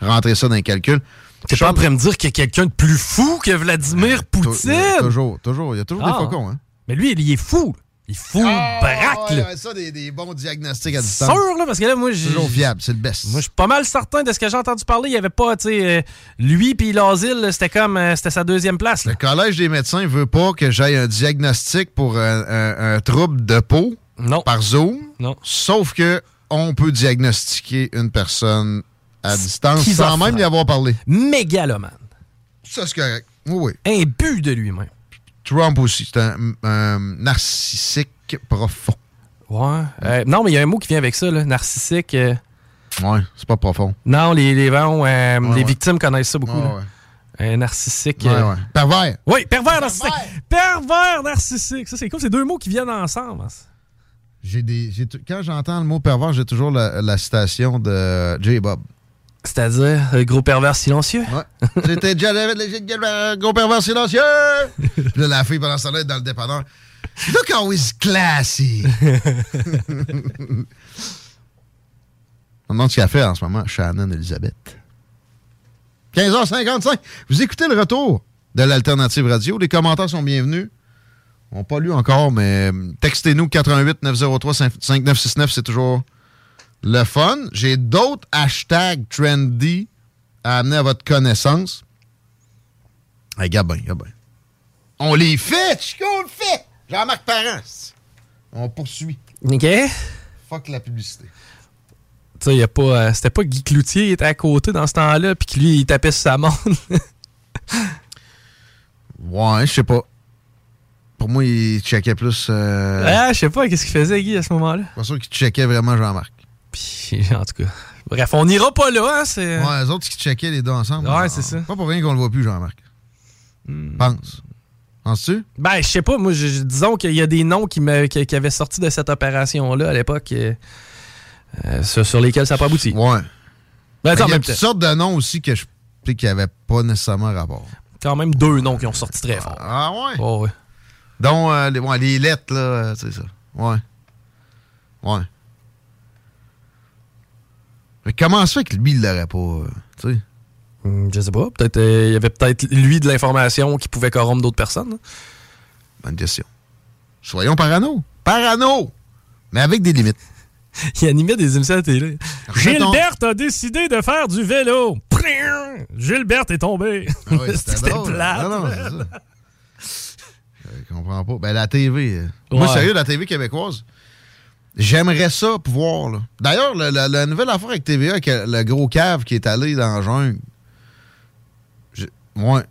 rentrer ça dans les calculs.
T'es pas en train de me dire qu'il y a quelqu'un de plus fou que Vladimir Poutine?
Toujours, toujours. Il y a toujours
Ah.
des faucons. Hein?
Mais lui, il est fou. là. Il est fou, braque,
ouais, ouais, ça, des, des bons diagnostics à distance.
Sûr, là, parce que là, moi, j'ai.
Toujours fiable, c'est le best.
Moi, je suis pas mal certain de ce que j'ai entendu parler. Il y avait pas, tu sais, euh, lui puis l'asile, c'était comme, euh, c'était sa deuxième place. là.
Le Collège des médecins veut pas que j'aille un diagnostic pour un, un- un trouble de peau par Zoom.
Non.
Sauf que on peut diagnostiquer une personne à distance sans même y avoir parlé.
Mégalomane.
Ça, c'est correct. Oui, oui.
Un but de lui-même.
Trump aussi, c'est un, un narcissique profond.
Ouais. Euh, non, mais il y a un mot qui vient avec ça, là. Narcissique. euh,
Ouais, c'est pas profond.
Non, les, les, bon, euh, les
ouais.
victimes connaissent ça beaucoup.
Ouais.
Un narcissique.
Ouais,
euh,
ouais. Pervers.
Oui, pervers narcissique. Pervers narcissique. Ça, c'est cool. C'est deux mots qui viennent ensemble. hein.
J'ai des, j'ai t- quand j'entends le mot pervers, j'ai toujours la, la citation de J. Bob.
C'est-à-dire, le gros pervers silencieux?
Ouais. J'étais déjà le gros pervers silencieux. (laughs) Puis là, la fille, pendant ce temps-là, est dans le dépanneur. Look always classy. (laughs) On demande ce qu'elle fait en ce moment, Shannon Elizabeth. 15h55. Vous écoutez le retour de l'Alternative Radio. Les commentaires sont bienvenus. On n'a pas lu encore, mais euh, textez-nous 88 903 5969, c'est toujours le fun. J'ai d'autres hashtags trendy à amener à votre connaissance. Hey, Gabin, Gabin. On les fait, Chico, on le fait. Jean-Marc Parent. On poursuit.
OK.
Fuck la publicité.
Tu sais, il pas. euh, C'était pas Guy Cloutier qui était à côté dans ce temps-là, puis que lui, il tapait sur sa montre. (laughs)
Ouais, je sais pas. Pour moi, il checkait plus. Euh...
Ah, je sais pas, qu'est-ce qu'il faisait, Guy, à ce moment-là?
Pas sûr qu'il checkait vraiment Jean-Marc.
Puis, (laughs) en tout cas. Bref, on n'ira pas là, hein, c'est.
Ouais, les autres qui checkaient les deux ensemble.
Ouais, c'est ça. Hmm.
Pas pour rien qu'on le voit plus, Jean-Marc. Pense. Penses-tu?
Ben, je sais pas, moi, je- je- disons qu'il y a des noms qui, me, qui, qui avaient sorti de cette opération-là à l'époque, euh, euh, sur, lesquels ça n'a pas abouti.
Ouais.
Ben,
il y
attends,
a toutes sortes de noms aussi que je qui n'avaient pas nécessairement rapport.
quand même deux noms qui ont sorti très fort.
Ah ouais?
Oh, ouais.
Donc, euh, les, ouais, les lettres, là, c'est ça. Ouais. Ouais. Mais comment ça fait que lui, il l'aurait pas, euh, tu sais?
Hmm, Je sais pas. Peut-être euh, il y avait peut-être lui de l'information qui pouvait corrompre d'autres personnes. hein.
Bonne question. Soyons parano. Parano! Mais avec des limites. (laughs)
Il animait des émissions à la télé.
Mettons-
Gilbert a décidé de faire du vélo. Prrrr! Gilbert est tombé.
Ah (laughs) c'était
plate.
Non, non, comprends pas. Ben, la TV. euh, Moi,
Ouais.
sérieux, la TV québécoise, j'aimerais ça pouvoir. là. D'ailleurs, le- le- la nouvelle affaire avec TVA, avec le gros cave qui est allé dans la jungle. j'ai- Ouais.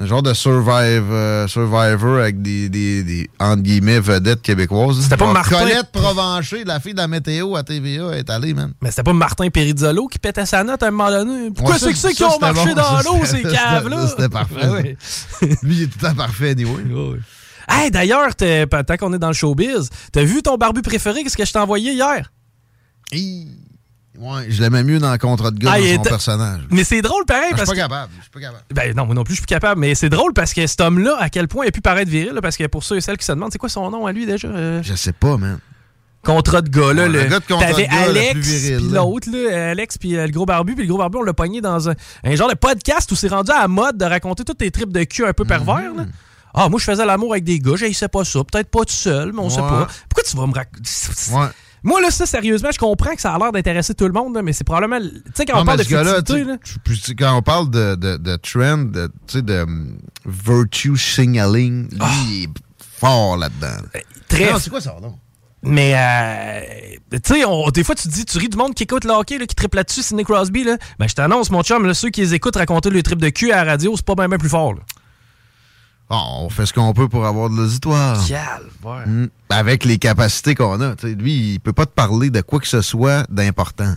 Un genre de survive, euh, Survivor avec des, des, des, entre guillemets, vedettes québécoises.
C'était pas Martin-
Colette Provencher, la fille de la météo à TVA, est allée, man.
Mais c'était pas Martin Perizzolo qui pétait sa note à un moment donné? Pourquoi
Ouais, ça,
c'est que c'est
ça,
qui ont marché
bon.
dans
Ça,
l'eau, ces caves-là?
C'était parfait.
Ouais.
Lui, il est tout temps parfait, anyway.
Hey, d'ailleurs, tant qu'on est dans le showbiz, t'as vu ton barbu préféré? Qu'est-ce que je t'ai envoyé hier?
Ouais, je l'aimais mieux dans le contrat de gars
Ah,
dans son personnage.
Mais c'est drôle pareil
Je suis
parce
pas
que...
capable. Je suis pas capable.
Ben non, moi non plus, je suis plus capable. Mais c'est drôle parce que cet homme-là, à quel point il a pu paraître viril, là, parce que pour ceux et celles qui se demandent, c'est quoi son nom à lui déjà? Euh,
Je sais pas, man.
Contrat de gars, là.
Ouais, le
le-
gars de contrat de
T'avais Alex, puis l'autre, là, Alex, puis euh, le gros barbu, puis le gros barbu, on l'a pogné dans un, un genre de podcast où c'est rendu à la mode de raconter toutes tes tripes de cul un peu pervers,
Mhm.
là. Ah, moi, je faisais l'amour avec des gars, j'haïssais pas ça. Peut-être pas tout seul, mais on sait pas. Pourquoi tu vas me raconter... (laughs) Moi, là, ça, sérieusement, je comprends que ça a l'air d'intéresser tout le monde, là, mais c'est probablement... Tu sais, quand on parle de
sais, quand on parle de, trend, de, tu sais, de um, virtue signaling, lui, il est fort là-dedans.
Ah. Très
Non, c'est quoi ça, non?
Mais, euh, tu sais, des fois, tu dis, tu ris du monde qui écoute le hockey, là, qui triple là-dessus, Sidney Crosby, là. Ben, je t'annonce, mon chum, là, ceux qui les écoutent raconter le trip de cul à la radio, c'est pas bien, bien plus fort, là.
On fait ce qu'on peut pour avoir de l'auditoire.
ouais.
Mm. Avec les capacités qu'on a. Lui, il peut pas te parler de quoi que ce soit d'important.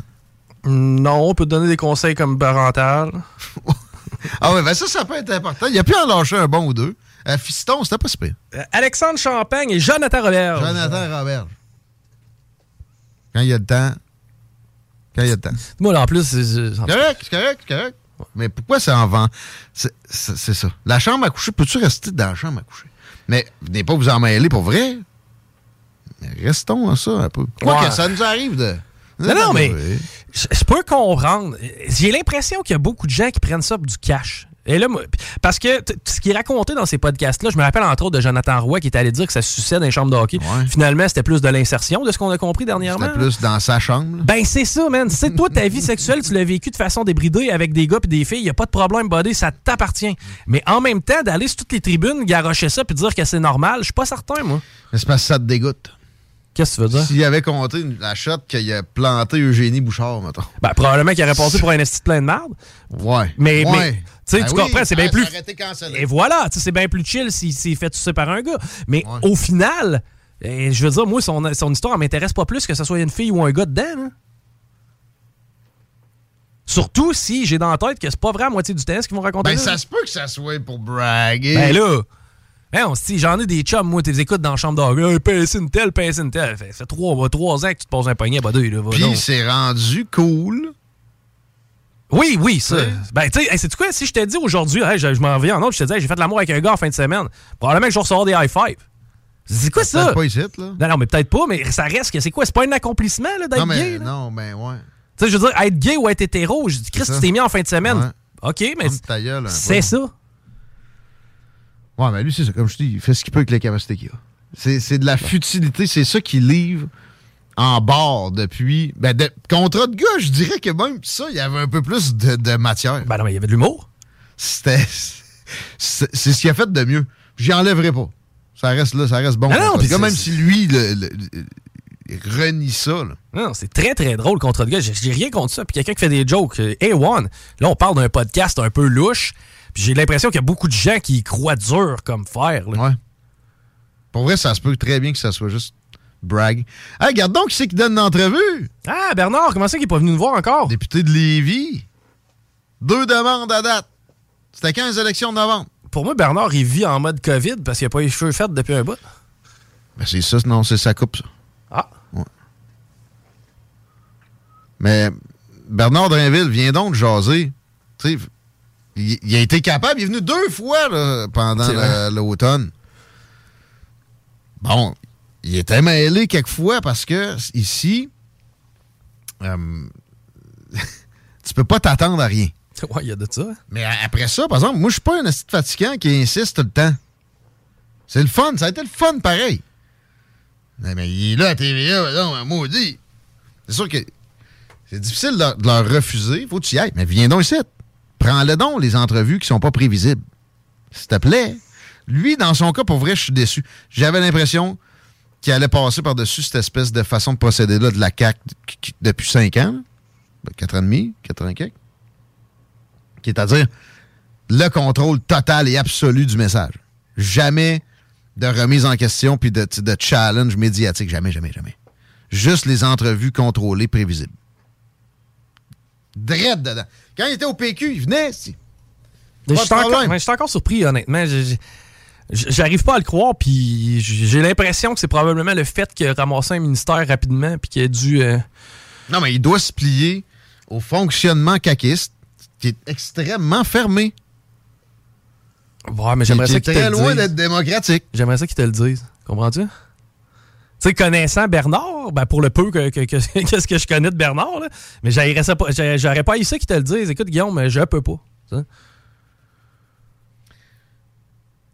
Non, on peut te donner des conseils comme parental. (laughs)
Ah ouais, ben ça, ça peut être important. Il a pu en lâcher un bon ou deux. Euh, Fiston, c'était pas super.
Euh, Alexandre Champagne et Jonathan Robert.
Jonathan Robert. Quand il y a le temps. Quand il y a le temps.
Moi, là, en plus, c'est- c'est-
C'est correct, c'est correct, c'est correct. Mais pourquoi ça en vend? C'est c'est- c'est ça. La chambre à coucher, peux-tu rester dans la chambre à coucher? Mais venez pas vous en mêler pour vrai. Mais restons à ça un peu. Quoi
Ouais.
que ça nous arrive de.
Non, non, mais je peux comprendre. J'ai l'impression qu'il y a beaucoup de gens qui prennent ça pour du cash. Et là, moi, parce que ce qui est raconté dans ces podcasts-là, je me rappelle entre autres de Jonathan Roy qui était allé dire que ça se succède dans les chambres de hockey. Finalement, c'était plus de l'insertion, de ce qu'on a compris dernièrement.
C'était plus dans sa chambre.
Ben, c'est ça, man. C'est toi, ta vie sexuelle, tu l'as vécu de façon débridée avec des gars et des filles. Il a pas de problème, buddy. Ça t'appartient. Mais en même temps, d'aller sur toutes les tribunes, garocher ça puis dire que c'est normal, je suis pas certain, moi.
Mais c'est parce que ça te dégoûte.
Qu'est-ce que tu veux dire?
S'il avait compté la shot qu'il a planté Eugénie Bouchard, mettons.
Ben, probablement qu'il aurait passé pour un esti plein de merde.
Ouais.
Mais,
Ouais.
mais tu
Ben
tu
oui,
comprends, c'est bien
ça
plus. Et voilà, c'est bien plus chill s'il s'est fait tuer par un gars. Mais au final, eh, je veux dire, moi, son, son histoire, elle m'intéresse pas plus que ce soit une fille ou un gars dedans. là. Surtout si j'ai dans la tête que c'est pas vrai à moitié du temps ce qu'ils vont raconter.
Ben,
là.
ça se peut que ça soit pour braguer.
Ben là, hein, on se dit, j'en ai des chums, moi, tu les écoutes dans la chambre d'or. Hey, pince une telle, pince une telle. Ça fait, fait trois, va, trois ans que tu te poses un poignet, bah deux, là. va
Puis c'est rendu cool.
Oui, oui, ça. Ben, tu sais, hey, sais-tu quoi? Si je t'ai dit aujourd'hui, hey, je, je m'en viens en autre, je te dis, hey, j'ai fait l'amour avec un gars en fin de semaine, probablement que je vais recevoir des high five. C'est quoi ça?
Pas ici, là.
Non, non, mais peut-être pas, mais ça reste que c'est quoi? C'est pas un accomplissement, là, d'être
Non, mais
gay, là?
non, ben ouais.
Tu sais, je veux dire, être gay ou être hétéro, je dis, Chris,
C'est ça.
tu t'es mis en fin de semaine.
Ouais.
OK, mais c'est ça.
Ouais, mais lui, c'est ça. Comme je dis, il fait ce qu'il peut avec les capacités qu'il a. C'est de la futilité. C'est ça qu'il livre en barre depuis. Ben, de, contrat de gars, je dirais que même ça, il y avait un peu plus de, de matière.
Ben non, mais il y avait de l'humour.
C'était. C'est ce qu'il a fait de mieux. J'y enlèverai pas. Ça reste là, ça reste bon.
Non, non,
gars, même si lui, le, le- le- il renie ça, là.
Non, c'est très, très drôle contre de gars. J'ai rien contre ça. Puis quelqu'un qui fait des jokes. euh, A1, là, on parle d'un podcast un peu louche. J'ai l'impression qu'il y a beaucoup de gens qui y croient dur comme fer. Là.
Ouais. Pour vrai, ça se peut très bien que ça soit juste brag. Hey, regarde donc qui c'est qui donne une entrevue.
Ah, Bernard, comment ça qu'il est pas venu nous voir encore?
Député de Lévis. Deux demandes à date. C'était quand les élections de novembre?
Pour moi, Bernard, il vit en mode COVID parce qu'il n'a pas eu les cheveux faits depuis un bout.
Ben, c'est ça, non, c'est sa coupe, ça.
Ah.
Ouais. Mais Bernard Drinville vient donc jaser. Tu sais, il, il a été capable, il est venu deux fois là, pendant l'automne. Bon, il était mêlé quelquefois parce que ici, euh, (laughs) tu peux pas t'attendre à rien. (laughs)
Ouais, il y a de ça.
Mais après ça, par exemple, moi, je suis pas un assistant fatigant qui insiste tout le temps. C'est le fun. Ça a été le fun pareil. Mais, mais il est là à TVA, non, un maudit. C'est sûr que c'est difficile de, leur- de leur refuser. Faut que tu y ailles. Mais viens donc ici. Prends-le donc, les entrevues qui sont pas prévisibles. S'il te plaît. Lui, dans son cas, pour vrai, je suis déçu. J'avais l'impression qu'il allait passer par-dessus cette espèce de façon de procéder-là de la CAQ depuis cinq ans. là. Ben, quatre ans et demi, quatre ans et quelques qui est à dire le contrôle total et absolu du message. Jamais de remise en question puis de, de challenge médiatique. Jamais, jamais, jamais. Juste les entrevues contrôlées, prévisibles. Drette dedans. Quand il était au PQ, il venait, si.
Je suis encore, surpris, honnêtement. J'arrive pas à le croire, puis j'ai l'impression que c'est probablement le fait qu'il a ramassé un ministère rapidement, puis qu'il a dû. euh,
Non, mais il doit se plier au fonctionnement caquiste qui est extrêmement fermé.
Ouais, mais j'aimerais ça qu'il te
très
le
loin
dise.
d'être démocratique.
J'aimerais ça qu'il te le dise. Comprends-tu? Tu sais, connaissant Bernard, ben pour le peu que, que, que- (laughs) qu'est-ce que je connais de Bernard, là, mais j'aurais ça pas- j'aurais pas eu ça qu'il te le dise. Écoute, Guillaume, mais je peux pas. Tu sais.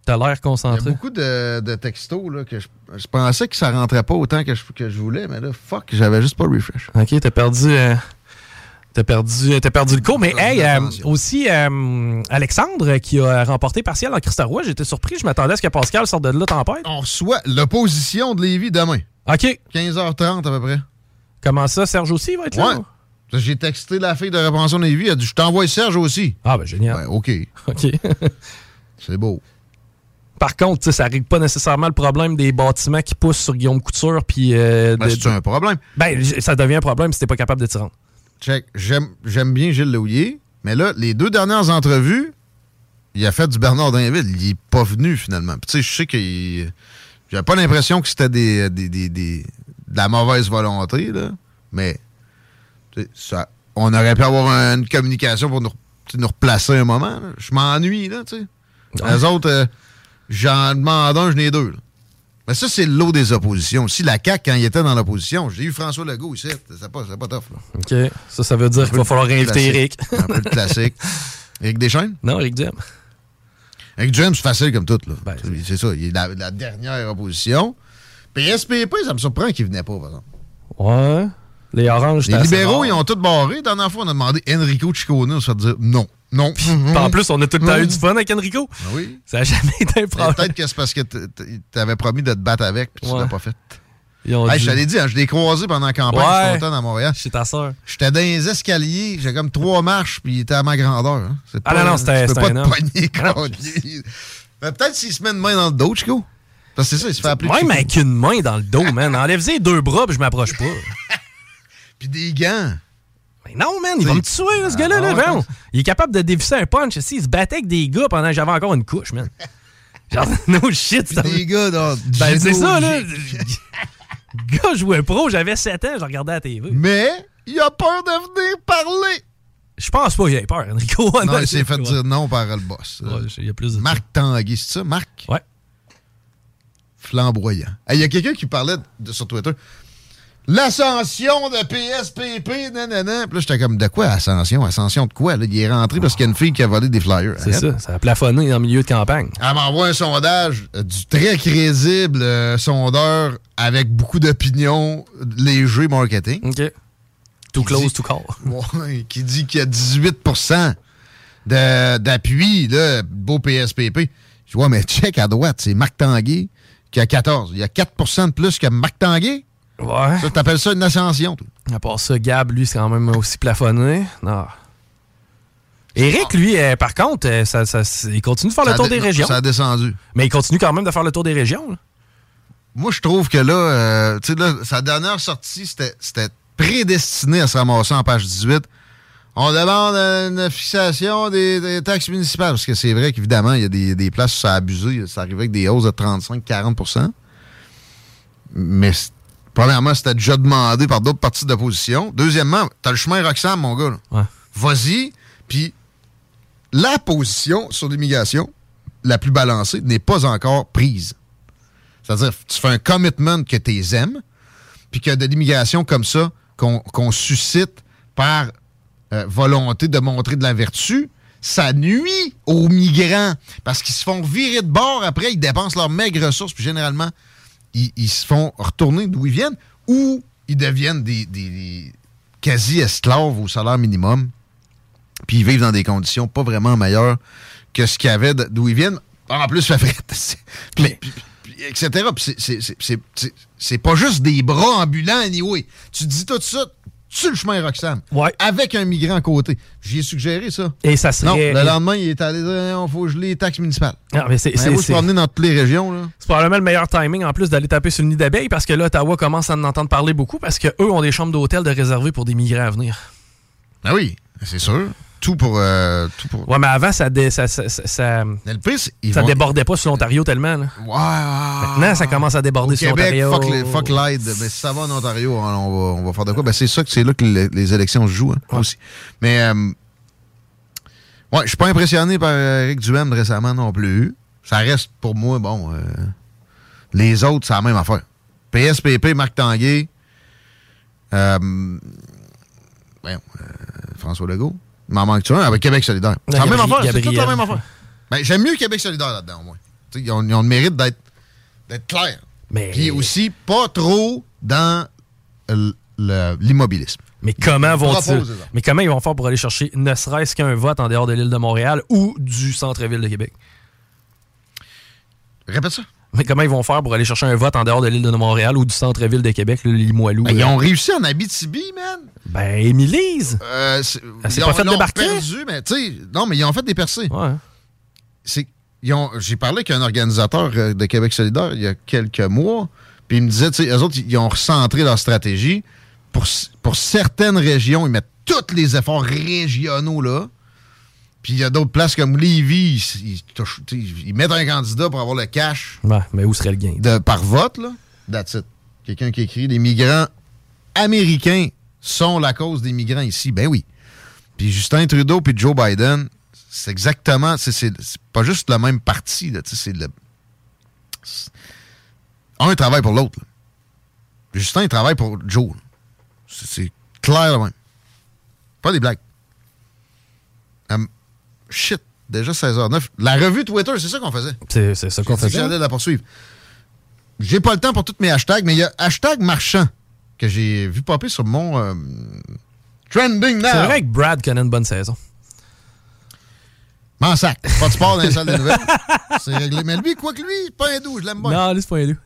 T'as l'air
Il y a
concentré.
beaucoup de, de textos là, que je, je pensais que ça rentrait pas autant que je, que je voulais, mais là, fuck, j'avais juste pas refresh.
Ok, t'as perdu. euh, T'as perdu, t'as perdu le cours, mais hey, euh, aussi euh, Alexandre qui a remporté partiel en Christa Roy, j'étais surpris, je m'attendais à ce que Pascal sorte de là tempête.
On reçoit l'opposition de Lévis demain.
OK.
15h30 à peu près.
Comment ça, Serge aussi va être là?
Ouais. J'ai texté la fille de réparation de Lévis, elle a dit Je t'envoie Serge aussi.
Ah, ben génial.
Ouais, OK. (laughs)
OK. (laughs)
C'est beau.
Par contre, tu sais, ça règle pas nécessairement le problème des bâtiments qui poussent sur Guillaume Couture. Puis, euh,
Ben,
de-
c'est un problème.
Ben, ça devient un problème si t'es pas capable de t'y rendre.
Check. J'aime j'aime bien Gilles Lehouillier, mais là, les deux dernières entrevues, il a fait du Bernard Drinville. Il est pas venu finalement. Puis, tu sais, je sais qu'il. J'avais pas l'impression que c'était des, des, des- des- de la mauvaise volonté, là. Mais, ça, on aurait pu avoir une communication pour nous, nous replacer un moment. là. Je m'ennuie, là, tu sais. Les autres, euh, j'en demande un, j'en ai deux. là. Mais ça, c'est l'eau des oppositions. Si la CAQ, quand il était dans l'opposition, j'ai eu François Legault ici. C'est pas, pas tough. Là.
OK. Ça, ça veut dire qu'il va falloir réinviter. Eric.
Un peu de classique. (laughs) Eric Deschaines?
Non, Eric Duhem.
Eric Duhem, c'est facile comme tout. Là.
Ben,
c'est, ça. Il est la, la dernière opposition. Puis SPP, ça me surprend qu'il venait pas, par exemple.
Ouais. Les oranges,
Les libéraux, ils ont tout barré. La dernière fois, on a demandé Enrico Ciccone. On se fait dire non. Non.
Puis en plus, on a tout le temps eu du fun avec Enrico.
Ah oui.
Ça n'a jamais été un problème.
Peut-être que c'est parce que t- t- t'avais promis de te battre avec, puis tu
Ouais.
l'as pas fait. Hey, je t'avais dit, hein, je l'ai croisé pendant la campagne
Ouais.
automne à Montréal.
Chez ta soeur.
J'étais dans les escaliers, j'ai comme trois marches, puis il était à ma grandeur. hein.
Ah
pas-
non, non, c'était-
Tu pas
un
contre lui. Mais peut-être s'il se met une main dans le dos, Chico. Parce que c'est ça, il se fait appeler
Même avec une main dans le dos, man. Enlève-y deux bras, puis je m'approche pas. (laughs)
Puis des gants.
Mais non, man, il va me tuer, là, ce gars-là. Là,
Ah.
Il est capable de dévisser un punch. Si, il se battait avec des gars pendant que j'avais encore une couche, man. (laughs) Genre, no shit.
Puis des gars dans
Ben, c'est ça, là. (laughs) gars jouait pro, j'avais 7 ans, je regardais à la TV.
Mais il a peur de venir parler.
Je pense pas qu'il ait peur, Enrico.
Non, (laughs) il s'est fait dire non par le boss.
Ouais, il y a plus de
Marc Tanguy, c'est ça, Marc?
Ouais.
Flamboyant. Hey, Il y a quelqu'un qui parlait de- sur Twitter. L'ascension de PSPP, nanana. Puis là, j'étais comme, de quoi ascension? Ascension de quoi? Là? Il est rentré parce qu'il y a une fille qui a volé des flyers.
C'est ça, ça a plafonné le milieu de campagne.
Elle m'envoie un sondage euh, du très crédible euh, sondeur avec beaucoup d'opinions, léger marketing.
OK. Too close to call. (laughs)
Ouais, qui dit qu'il y a 18 de- d'appui, là, beau PSPP. Je vois, mais check à droite, c'est Marc Tanguay qui a 14. Il y a 4% de plus que Marc Tanguay?
Ouais.
Ça, t'appelles ça une ascension, toi?
À part ça, Gab, lui, c'est quand même aussi plafonné. Non. Eric, lui, euh, par contre, euh, ça, ça- il continue de faire le tour des régions.
Ça a descendu.
Mais il continue quand même de faire le tour des régions. là.
Moi, je trouve que là, euh, tu sais, là, sa dernière sortie, c'était c'était prédestiné à se ramasser en page 18. On demande une fixation des, des taxes municipales. Parce que c'est vrai qu'évidemment, il y a des, des places où ça a abusé. Ça arrivait avec des hausses de 35-40% Mais premièrement, c'était déjà demandé par d'autres partis d'opposition. Deuxièmement, t'as le chemin Roxham, mon gars.
Ouais.
Vas-y. Puis la position sur l'immigration, la plus balancée, n'est pas encore prise. C'est-à-dire, tu fais un commitment que tu aimes, puis qu'il y a de l'immigration comme ça qu'on qu'on suscite par euh, volonté de montrer de la vertu, ça nuit aux migrants parce qu'ils se font virer de bord après, ils dépensent leurs maigres ressources, puis généralement, ils, ils se font retourner d'où ils viennent ou ils deviennent des, des- des quasi-esclaves au salaire minimum, puis ils vivent dans des conditions pas vraiment meilleures que ce qu'il y avait d'où ils viennent. En plus, ça fait puis- puis- etc. C'est pas juste des bras ambulants, anyway. Tu dis tout ça sur le chemin Roxham. Avec un migrant à côté. J'y ai suggéré ça.
Et ça serait-
Non, le lendemain, il est allé dire il faut geler les taxes municipales.
Non, mais c'est-
Ben, suis promené dans toutes les régions.
C'est probablement le meilleur timing en plus d'aller taper sur le nid d'abeilles parce que là, Ottawa commence à en entendre parler beaucoup parce qu'eux ont des chambres d'hôtel de réservées pour des migrants à venir.
Ah oui, c'est sûr. Tout pour. euh, tout pour...
Ouais, mais avant, ça, dé- ça, ça, ça, ça-
ils
ça
vont-
débordait pas sur l'Ontario tellement. Là. Maintenant, ça commence à déborder
Au
sur l'Ontario.
fuck, les- fuck l'aide. Ben, si ça va en Ontario, on va, on va faire de quoi? Ben, c'est ça que c'est là que les, les élections se jouent hein, aussi. Mais euh, ouais, je suis pas impressionné par Eric Duhem récemment non plus. Ça reste pour moi, bon, euh, les autres, c'est la même affaire. PSPP, Marc Tanguay, euh, euh, François Legault. M'en manque-tu un? Avec Québec solidaire? C'est la même affaire, c'est toute la même affaire. Ben, J'aime mieux Québec solidaire là-dedans, au moins. Ils ont, ils ont le mérite d'être d'être clairs.
Mais...
Puis aussi, pas trop dans l'immobilisme.
Mais comment vont-ils. Mais comment ils vont faire pour aller chercher ne serait-ce qu'un vote en dehors de l'île de Montréal ou du centre-ville de Québec?
Répète ça.
Mais comment ils vont faire pour aller chercher un vote en dehors de l'île de Montréal ou du centre-ville de Québec, le Limoilou?
Ben, ils ont réussi en Abitibi, man.
Ben, Émilise!
Euh, c'est-
Elle s'est pas fait débarquer?
perdu, mais tu sais, non, mais ils ont fait des percées.
Ouais.
J'ai parlé avec un organisateur euh, de Québec solidaire il y a quelques mois, puis il me disait, tu sais, eux autres, ils ont recentré leur stratégie. Pour, pour certaines régions, ils mettent tous les efforts régionaux là. Puis il y a d'autres places comme Lévis, ils, ils mettent un candidat pour avoir le cash
Ouais, mais où serait le gain?
de, par vote, là. That's it. Quelqu'un qui écrit Les migrants américains sont la cause des migrants ici. Ben oui. Puis Justin Trudeau puis Joe Biden, c'est exactement. C'est pas juste le même parti, là. C'est le. un travaille pour l'autre. Justin, il travaille pour Joe. C'est clair, là, même. Pas des blagues. Shit, déjà 16h09. La revue Twitter, c'est ça qu'on faisait.
C'est c'est ça qu'on faisait.
J'allais la poursuivre. J'ai pas le temps pour tous mes hashtags, mais il y a hashtag marchand que j'ai vu popper sur mon euh, trending now.
C'est vrai que Brad connaît une bonne saison.
M'en sac. Pas de sport dans les salles de nouvelles. C'est réglé. Mais lui, quoi que lui, pas un doux, je l'aime bien.
Non, lui, c'est pas un loup.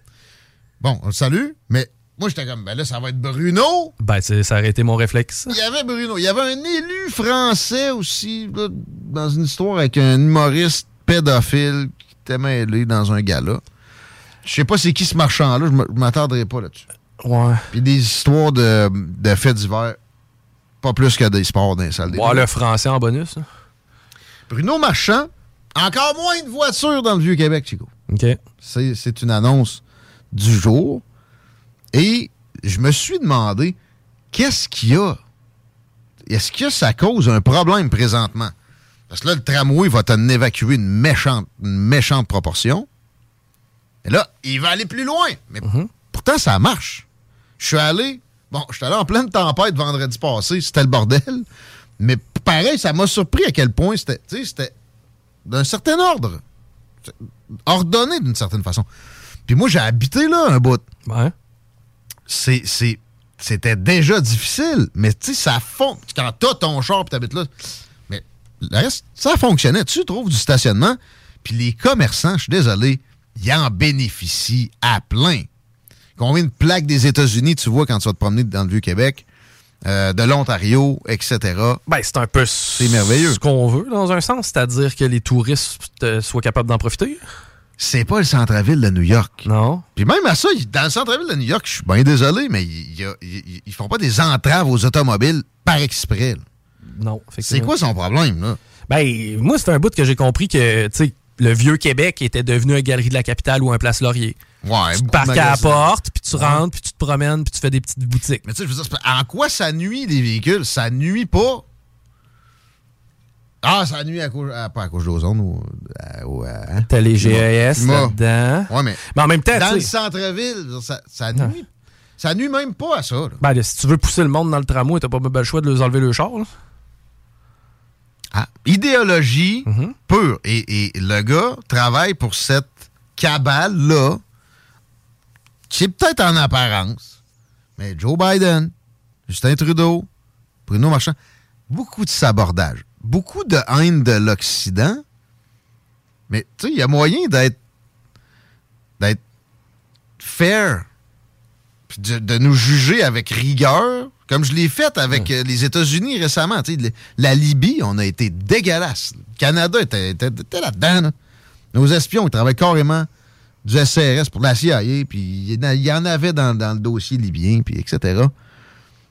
Bon, on le salue, mais moi, j'étais comme, ben là, ça va être Bruno.
Ben, ça aurait été mon réflexe.
Il y avait Bruno. Il y avait un élu français aussi, là, dans une histoire avec un humoriste pédophile qui était mêlé dans un gala. Je sais pas c'est qui ce marchand-là, je m'attarderai pas là-dessus.
Ouais.
Puis des histoires de, de faits divers, pas plus que des sports dans les salles des
Ouais, le français en bonus. là.
Bruno Marchand, encore moins de voitures dans le Vieux-Québec, Chico.
OK.
C'est c'est une annonce du jour. Et je me suis demandé, qu'est-ce qu'il y a? Est-ce que ça cause un problème présentement? Parce que là, le tramway va t'en évacuer une méchante, une méchante proportion. Et là, il va aller plus loin. Mais pourtant, ça marche. Je suis allé, bon, je suis allé en pleine tempête vendredi passé, c'était le bordel. Mais pareil, ça m'a surpris à quel point c'était, tu sais, c'était d'un certain ordre. Ordonné d'une certaine façon. Puis moi, j'ai habité là un bout.
Ouais.
C'est, c'est, c'était déjà difficile, mais tu sais, ça fond. Quand t'as ton char et t'habites là, mais le reste, ça fonctionnait. Tu trouves du stationnement, puis les commerçants, je suis désolé, ils en bénéficient à plein. Combien de plaques des États-Unis tu vois quand tu vas te promener dans le Vieux-Québec, euh, de l'Ontario, etc.
Ben, c'est un peu
C'est merveilleux.
ce qu'on veut, dans un sens, c'est-à-dire que les touristes euh, soient capables d'en profiter.
C'est pas le centre-ville de New York.
Non.
Puis même à ça, dans le centre-ville de New York, je suis bien désolé, mais ils font pas des entraves aux automobiles par exprès. là.
Non,
C'est quoi son problème, là?
Ben, moi, c'est un bout que j'ai compris que, tu sais, le vieux Québec était devenu un galerie de la capitale ou un place Laurier.
Ouais,
tu te parques à la porte, puis tu
Ouais.
rentres, puis tu te promènes, puis tu fais des petites boutiques.
Mais tu sais, je veux dire, en quoi ça nuit des véhicules? Ça nuit pas. Ah, ça nuit à cause, à- pas à cause ou. à- ou à- hein?
T'as les GES là-dedans.
Ouais, mais.
Mais en même temps,
Dans le centre-ville, ça, ça nuit. Ça nuit même pas à ça. là.
Ben, si tu veux pousser le monde dans le tramway, t'as pas le choix de leur enlever le char. là.
Ah, idéologie
Mhm.
pure. Et, et le gars travaille pour cette cabale-là, qui est peut-être en apparence, mais Joe Biden, Justin Trudeau, Bruno Marchand, beaucoup de sabordage, beaucoup de haine de l'Occident, mais tu sais, il y a moyen d'être d'être fair, puis de, de nous juger avec rigueur, comme je l'ai fait avec euh, les États-Unis récemment. Tu sais, la Libye, on a été dégueulasse. Le Canada était, était- était là-dedans. là. Nos espions, ils travaillent carrément du SRS pour la CIA, puis il y en a- il y en avait dans, dans le dossier libyen, puis etc.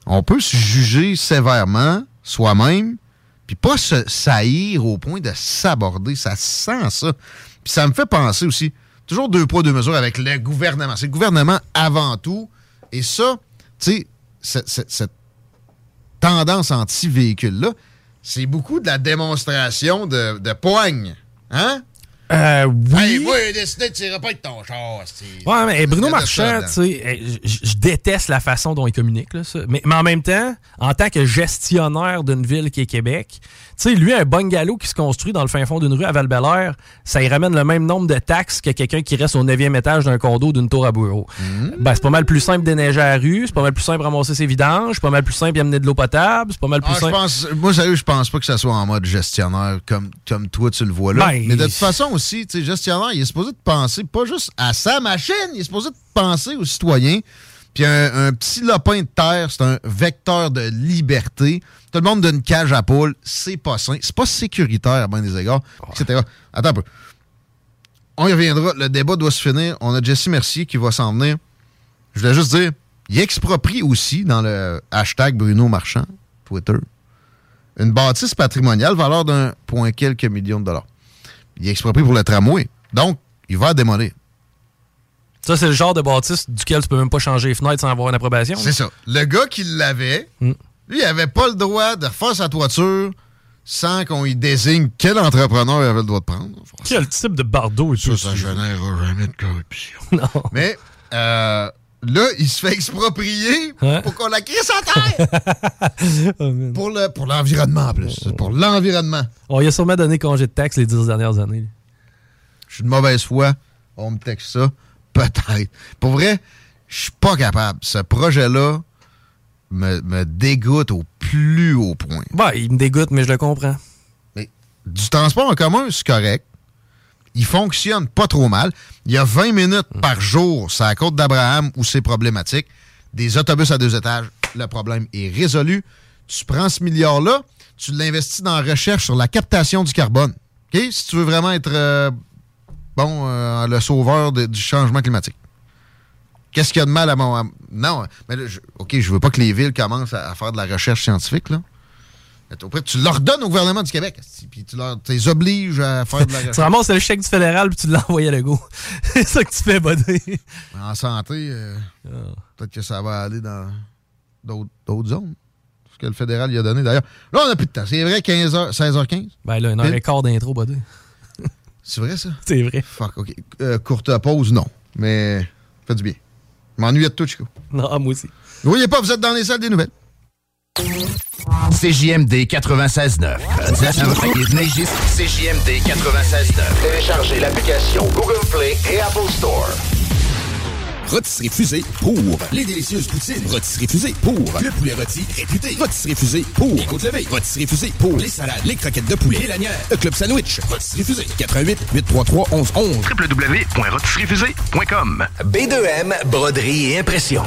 On peut se juger sévèrement soi-même, puis pas se saillir au point de s'aborder. Ça sent ça. Puis ça me fait penser aussi, toujours deux poids, deux mesures avec le gouvernement. C'est le gouvernement avant tout. Et ça, tu sais, cette, tendance anti-véhicule-là, c'est beaucoup de la démonstration de, de poigne. Hein?
Euh, oui.
Hey, moi, j'ai décidé de tirer pas avec ton char.
Ouais, mais Bruno
de ça
Marchand, tu sais, eh, je déteste la façon dont il communique. Là, ça. Mais, mais en même temps, en tant que gestionnaire d'une ville qui est Québec, sais, lui, un bungalow qui se construit dans le fin fond d'une rue à val ça y ramène le même nombre de taxes que quelqu'un qui reste au 9e étage d'un condo d'une tour à bureau.
Mm.
Ben, c'est pas mal plus simple de déneiger à la rue, c'est pas mal plus simple de ramasser ses vidanges, c'est pas mal plus simple d'amener de l'eau potable, c'est pas mal plus
Ah,
simple.
pense, moi, sérieux, je pense pas que ça soit en mode gestionnaire comme, comme toi, tu le vois là.
Ben,
Mais de toute façon aussi, tu sais, gestionnaire, il est supposé de penser pas juste à sa machine, il est supposé de penser aux citoyens. Puis un, un petit lopin de terre, c'est un vecteur de liberté. Tout le monde d'une cage à poules, c'est pas sain, c'est pas sécuritaire à bien des égards, etc. Attends un peu. On y reviendra. Le débat doit se finir. On a Jesse Mercier qui va s'en venir. Je voulais juste dire, il exproprie aussi dans le hashtag Bruno Marchand, Twitter, une bâtisse patrimoniale valeur d'un point quelques millions de dollars. Il exproprie pour le tramway. Donc, il va démolir.
Ça, c'est le genre de bâtisse duquel tu peux même pas changer les fenêtres sans avoir une approbation.
C'est ça. Le gars qui l'avait,
Mm.
lui, il avait pas le droit de refaire sa toiture sans qu'on y désigne quel entrepreneur il avait le droit de prendre.
Quel type de bardeau est
Ça, ça générera jamais de corruption. (laughs)
Non.
Mais euh, là, il se fait exproprier pour qu'on la crisse à terre. (laughs) pour le pour l'environnement en plus. Pour l'environnement.
On lui a sûrement donné congé de taxe les dix dernières années.
Je suis de mauvaise foi. On me texte ça. Peut-être. Pour vrai, je suis pas capable. Ce projet-là me, me dégoûte au plus haut point.
Bah, il me dégoûte, mais je le comprends.
Mais du transport en commun, c'est correct. Il fonctionne pas trop mal. Il y a 20 minutes par jour sur la côte d'Abraham où c'est problématique. Des autobus à deux étages, le problème est résolu. Tu prends ce milliard-là, tu l'investis dans la recherche sur la captation du carbone. OK? Si tu veux vraiment être euh, bon euh, le sauveur de- du changement climatique. Qu'est-ce qu'il y a de mal à mon. à- non, mais là, je- OK, je veux pas que les villes commencent à, à faire de la recherche scientifique, là. Mais au pire, tu leur donnes au gouvernement du Québec, puis tu leur, tu les obliges à faire de la (laughs)
Tu
recherche.
ramasses le chèque du fédéral puis tu l'envoies à Lego. (laughs) c'est ça que tu fais, buddy.
En santé, euh, peut-être que ça va aller dans d'autres zones. Ce que le fédéral lui a donné, d'ailleurs. Là, on n'a plus de temps. C'est vrai, 15h, 16h15?
Ben là, une heure et quart d'intro, buddy.
C'est vrai, ça?
C'est vrai.
Fuck, OK. Euh, courte pause, non. Mais fait du bien. Je m'ennuyais de tout, Chico.
Non, moi aussi.
Ne voyez pas, vous êtes dans les salles des nouvelles.
CJMD 96.9. CJMD 96.9.
Téléchargez l'application Google Play et Apple Store.
Rotisserie Fusée pour les délicieuses poutines. Rotisserie Fusée pour le poulet rôti réputé. Rotisserie Fusée pour les côtes levées. Rotisserie Fusée pour les salades, les croquettes de poulet et l'anière. Le club sandwich. Rotisserie Fusée. 88 833 1111
www.rotisseriefusée.com B2M, broderie et impression.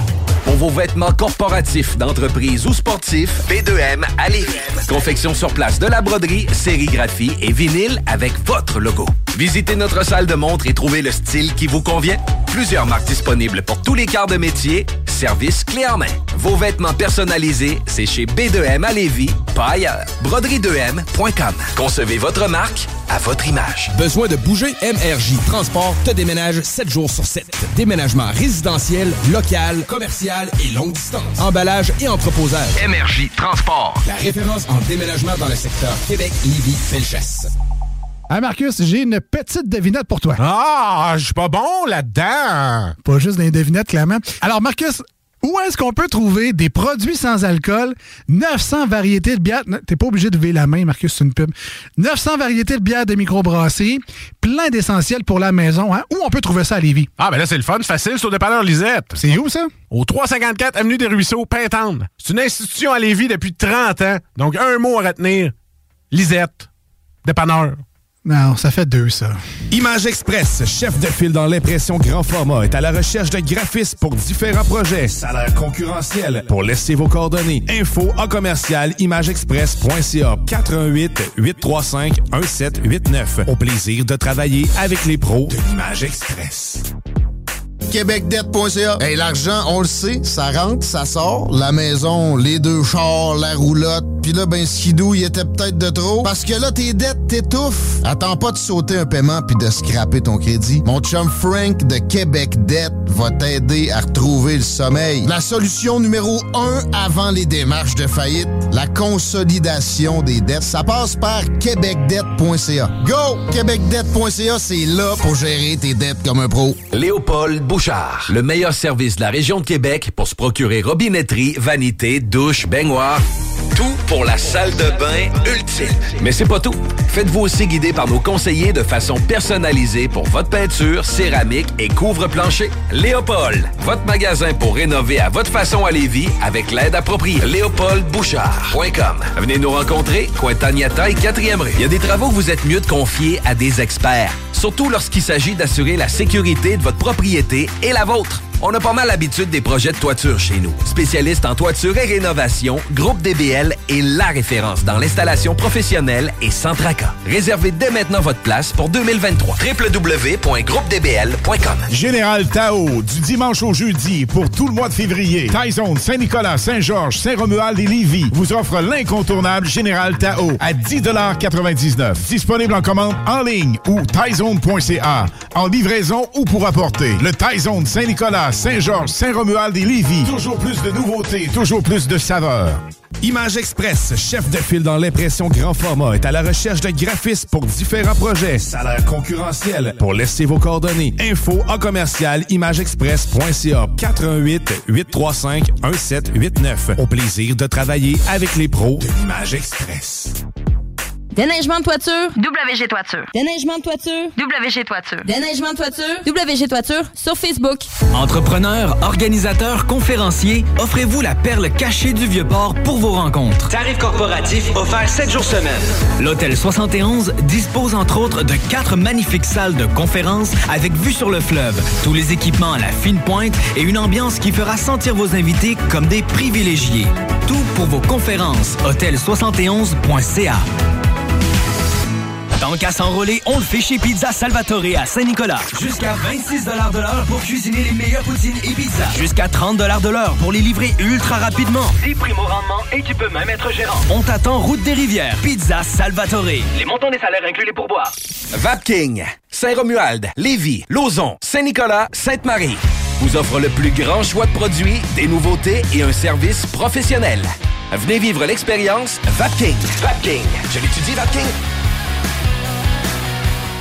Pour vos vêtements corporatifs, d'entreprise ou sportifs, B2M à Lévis. Confection sur place de la broderie, sérigraphie et vinyle avec votre logo. Visitez notre salle de montre et trouvez le style qui vous convient. Plusieurs marques disponibles pour tous les quarts de métier. Service clé en main. Vos vêtements personnalisés, c'est chez B2M à Lévis, pas ailleurs. Broderie2M.com. Concevez votre marque à votre image.
Besoin de bouger? MRJ Transport te déménage 7 jours sur 7. Déménagement résidentiel, local, commercial et longue distance. Emballage et entreposage.
MRJ Transport.
La référence en déménagement dans le secteur Québec, Lévis, Felchasse.
Ah Marcus, j'ai une petite devinette pour toi.
Ah, je suis pas bon là-dedans.
Pas juste des devinettes, clairement. Alors Marcus, où est-ce qu'on peut trouver des produits sans alcool, 900 variétés de bières, t'es pas obligé de lever la main, Marcus, c'est une pub, 900 variétés de bières de microbrasserie, plein d'essentiels pour la maison, hein? Où on peut trouver ça à Lévis?
Ah, ben là, c'est le fun, c'est facile, au dépanneur Lisette.
C'est où ça?
Au 354 Avenue des Ruisseaux, Pintendre. C'est une institution à Lévis depuis 30 ans. Donc, un mot à retenir. Lisette. Dépanneur.
Non, ça fait deux, ça.
Image Express, chef de file dans l'impression grand format, est à la recherche de graphistes pour différents projets. Salaire concurrentiel. Pour laisser vos coordonnées. Info en commercial imageexpress.ca 418 835 1789. Au plaisir de travailler avec les pros de l'Image Express.
québecdebt.ca. Hey, l'argent, on le sait, ça rentre, ça sort. La maison, les deux chars, la roulotte. Puis là, ben, skidou, il était peut-être de trop. Parce que là, tes dettes t'étouffent. Attends pas de sauter un paiement puis de scraper ton crédit. Mon chum Frank de Québec Debt va t'aider à retrouver le sommeil. La solution numéro un avant les démarches de faillite, la consolidation des dettes. Ça passe par québecdebt.ca. Go! québecdebt.ca, c'est là pour gérer tes dettes comme un pro.
Léopold Le meilleur service de la région de Québec pour se procurer robinetterie, vanité, douche, baignoire. Tout pour la salle de bain ultime. Mais c'est pas tout. Faites-vous aussi guider par nos conseillers de façon personnalisée pour votre peinture, céramique et couvre-plancher. Léopold, votre magasin pour rénover à votre façon à Lévis avec l'aide appropriée. LéopoldBouchard.com. Venez nous rencontrer, Cointagnata et 4e rue. Il y a des travaux que vous êtes mieux de confier à des experts. Surtout lorsqu'il s'agit d'assurer la sécurité de votre propriété et la vôtre. On a pas mal l'habitude des projets de toiture chez nous. Spécialiste en toiture et rénovation, Groupe DBL est la référence dans l'installation professionnelle et sans tracas. Réservez dès maintenant votre place pour 2023. www.groupedbl.com
Général Tao, du dimanche au jeudi pour tout le mois de février. Tyson, Saint-Nicolas, Saint-Georges, Saint-Romuald et Lévis vous offre l'incontournable Général Tao à 10,99 Disponible en commande en ligne ou En livraison ou pour apporter. Le Tyson Saint-Nicolas, Saint-Georges, Saint-Romuald et Lévis. Toujours plus de nouveautés, toujours plus de saveurs.
Image Express, chef de file dans l'impression grand format, est à la recherche de graphistes pour différents projets. Salaire concurrentiel. Pour laisser vos coordonnées. Info en commercial imageexpress.ca 418 835 1789. Au plaisir de travailler avec les pros de l'Image Express.
Déneigement de toiture.
WG Toiture.
Déneigement de toiture.
WG Toiture.
Déneigement de toiture. WG Toiture sur Facebook.
Entrepreneurs, organisateurs, conférenciers, offrez-vous la perle cachée du Vieux-Port pour vos rencontres.
Tarif corporatif offert 7 jours semaine.
L'Hôtel 71 dispose entre autres de quatre magnifiques salles de conférences avec vue sur le fleuve, tous les équipements à la fine pointe et une ambiance qui fera sentir vos invités comme des privilégiés. Tout pour vos conférences. Hôtel71.ca. Tant qu'à s'enrôler, on le fait chez Pizza Salvatore à Saint-Nicolas.
Jusqu'à 26 de l'heure pour cuisiner les meilleures poutines et pizzas.
Jusqu'à 30 de l'heure pour les livrer ultra rapidement.
10 primo rendement et tu peux même être gérant.
On t'attend route des rivières. Pizza Salvatore.
Les montants des salaires incluent les pourboires.
Vapking, Saint-Romuald, Lévis, Lauson, Saint-Nicolas, Sainte-Marie vous offre le plus grand choix de produits, des nouveautés et un service professionnel. Venez vivre l'expérience Vapking. Vapking. Je l'étudie, Vapking.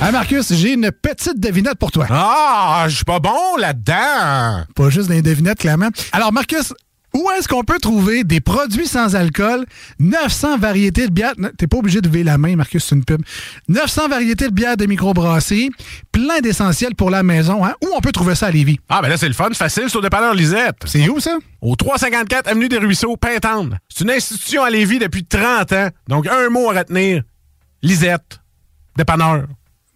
Ah Marcus, j'ai une petite devinette pour toi.
Ah, je suis pas bon là-dedans.
Pas juste des devinettes, clairement. Alors Marcus, où est-ce qu'on peut trouver des produits sans alcool, 900 variétés de bières, t'es pas obligé de lever la main, Marcus, c'est une pub, 900 variétés de bières de microbrasserie, plein d'essentiels pour la maison, hein? Où on peut trouver ça à Lévis?
Ah, ben là, c'est le fun, facile, c'est au dépanneur Lisette.
C'est où, ça?
Au 354 Avenue des Ruisseaux, Pintendre. C'est une institution à Lévis depuis 30 ans, donc un mot à retenir. Lisette. Dépanneur.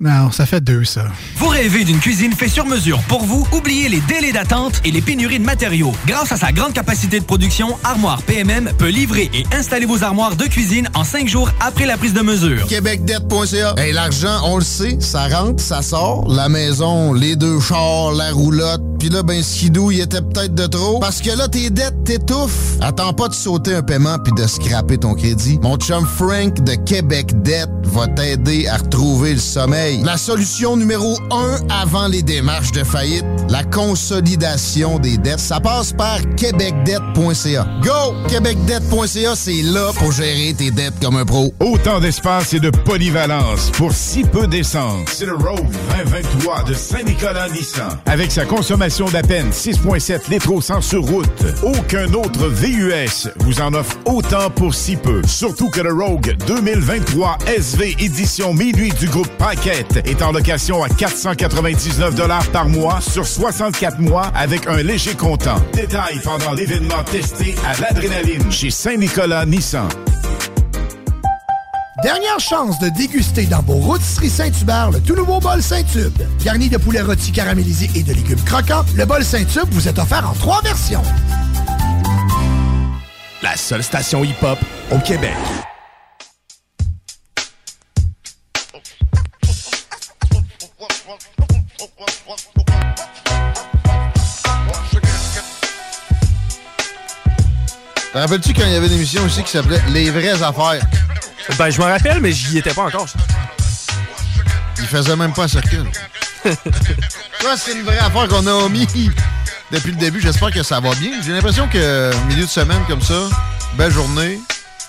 Non, ça fait deux, ça.
Vous rêvez d'une cuisine faite sur mesure pour vous? Oubliez les délais d'attente et les pénuries de matériaux. Grâce à sa grande capacité de production, Armoire PMM peut livrer et installer vos armoires de cuisine en cinq jours après la prise de mesure.
Québecdebt.ca. Hey, l'argent, on le sait, ça rentre, ça sort. La maison, les deux chars, la roulotte. Puis là, ben, skidou, il était peut-être de trop. Parce que là, tes dettes t'étouffent. Attends pas de sauter un paiement puis de scraper ton crédit. Mon chum Frank de Québec Debt va t'aider à retrouver le sommeil. La solution numéro un avant les démarches de faillite, la consolidation des dettes, ça passe par québecdebt.ca. Go! québecdebt.ca, c'est là pour gérer tes dettes comme un pro.
Autant d'espace et de polyvalence pour si peu d'essence. C'est le Rogue 2023 de Saint-Nicolas Nissan. Avec sa consommation d'à peine 6,7 litres au 100 sur route, aucun autre VUS vous en offre autant pour si peu. Surtout que le Rogue 2023 SV édition minuit du groupe Paquette est en location à 499 par mois sur 64 mois avec un léger comptant. Détail pendant l'événement testé à l'adrénaline chez Saint-Nicolas Nissan.
Dernière chance de déguster dans vos rôtisseries Saint-Hubert le tout nouveau bol Saint-Tube. Garni de poulet rôti caramélisé et de légumes croquants, le bol Saint-Tube vous est offert en trois versions.
La seule station hip-hop au Québec.
Te rappelles-tu quand il y avait une émission aussi qui s'appelait Les vraies affaires?
Ben, je me rappelle, mais j'y étais pas encore.
Il faisait même pas un circuit. Ça, c'est une vraie affaire qu'on a omis depuis le début. J'espère que ça va bien. J'ai l'impression que milieu de semaine comme ça, belle journée.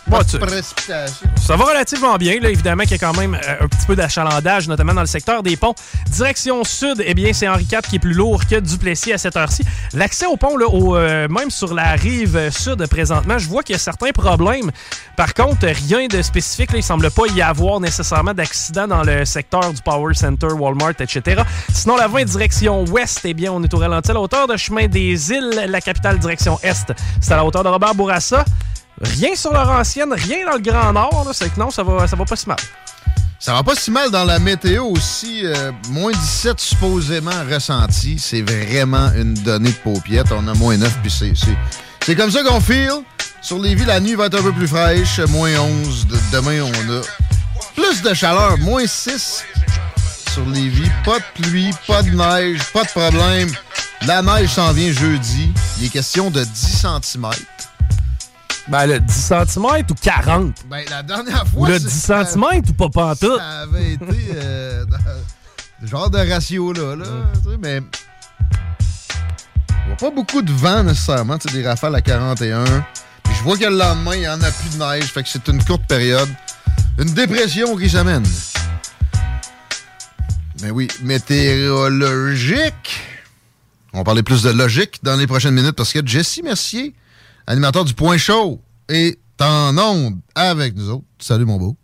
Bon, tu-. Ça va relativement bien. Là, évidemment qu'il y a quand même euh, un petit peu d'achalandage, notamment dans le secteur des ponts. Direction sud, eh bien, c'est Henri IV qui est plus lourd que Duplessis à cette heure-ci. L'accès au pont, là, au, euh, même sur la rive sud présentement, je vois qu'il y a certains problèmes. Par contre, rien de spécifique. Là, il semble pas y avoir nécessairement d'accident dans le secteur du Power Center, Walmart, etc. Sinon, la 20 direction ouest, eh bien, on est au ralenti à la hauteur de chemin des îles, la capitale direction est. C'est à la hauteur de Robert Bourassa. Rien sur Laurentienne, rien dans le Grand Nord. C'est que non, ça va, ça va pas si mal.
Ça va pas si mal dans la météo aussi. euh, moins 17 supposément ressenti. C'est vraiment une donnée de paupiette. On a moins 9 puis c'est- comme ça qu'on feel. Sur les la nuit va être un peu plus fraîche. Moins 11. De- demain, on a plus de chaleur. Moins 6 sur villes. Pas de pluie, pas de neige, pas de problème. La neige s'en vient jeudi. Il est question de 10 cm.
Ben, le 10 cm ou 40?
Ben, la dernière fois...
Ou le
c'est-
10 cm ou pas pantoute?
Ça avait été euh, dans ce genre de ratio-là, là, tu sais, mais il n'y a pas beaucoup de vent nécessairement, tu sais, des rafales à 41. Puis je vois que le lendemain, il n'y en a plus de neige. Fait que c'est une courte période. Une dépression qui s'amène. Mais oui, météorologique. On va parler plus de logique dans les prochaines minutes parce que Jesse Mercier, animateur du Point Chaud, est en onde avec nous autres. Salut, mon beau.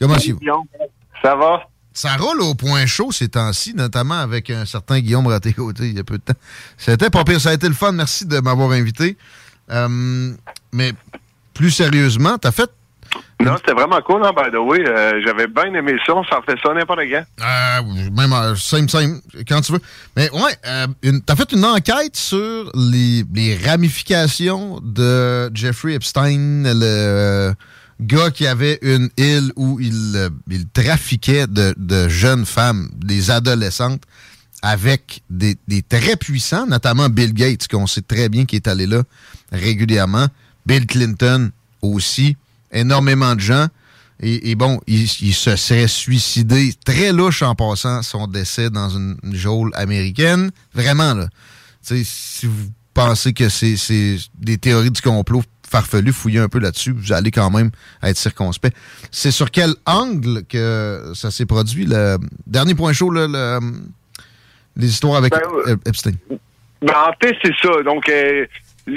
Comment allez-vous?
Ça va?
Ça roule au Point Chaud ces temps-ci, notamment avec un certain Guillaume raté côté il y a peu de temps. C'était pas pire, ça a été le fun. Merci de m'avoir invité. Euh, mais plus sérieusement, t'as fait
Non, c'était vraiment cool, hein, by the way. Euh, J'avais bien aimé ça. On s'en fait ça n'importe quand.
Euh, même euh, same, same, quand tu veux. Mais ouais, euh, t'as fait une enquête sur les, ramifications de Jeffrey Epstein, le gars qui avait une île où il, il trafiquait de, de jeunes femmes, des adolescentes, avec des, des très puissants, notamment Bill Gates, qu'on sait très bien qui est allé là régulièrement, Bill Clinton aussi, énormément de gens. Et, et bon, il, il se serait suicidé très louche en passant son décès dans une, une geôle américaine. Vraiment, là. Tu sais, si vous pensez que c'est des théories du complot farfelues, fouillez un peu là-dessus, vous allez quand même être circonspect. C'est sur quel angle que ça s'est produit, le dernier point chaud, là, le- les histoires avec
Ben,
euh, Epstein?
Ben, en fait, c'est ça. Donc, euh,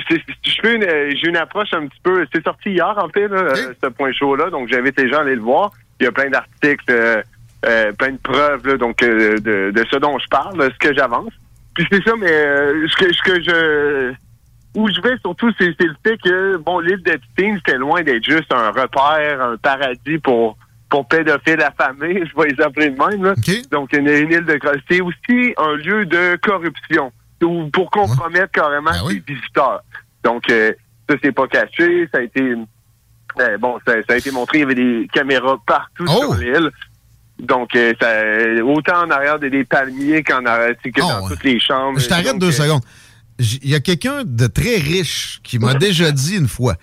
c'est- je fais une- euh, j'ai une approche un petit peu. C'est sorti hier, en fait, là, euh, ce point chaud-là. Donc, j'invite les gens à aller le voir. Il y a plein d'articles, euh, euh, plein de preuves, là, donc euh, de, de ce dont je parle, là, ce que j'avance. Puis c'est ça, mais euh, ce que, ce que je où je vais surtout, c'est le fait que bon, l'île d'Epstein, c'était loin d'être juste un repère, un paradis pour pour pédophiles affamés, (laughs) je vais les appeler de même. Là. Donc une, une île de c'est aussi un lieu de corruption ou pour compromettre carrément les visiteurs. Donc euh, ça c'est pas caché, ça a été euh, bon, ça, ça a été montré, il y avait des caméras partout sur l'île. Donc, euh, ça, autant en arrière de des palmiers qu'en arrière, tu que dans toutes les chambres.
Je t'arrête deux
euh,
secondes. Il y a quelqu'un de très riche qui m'a déjà dit une fois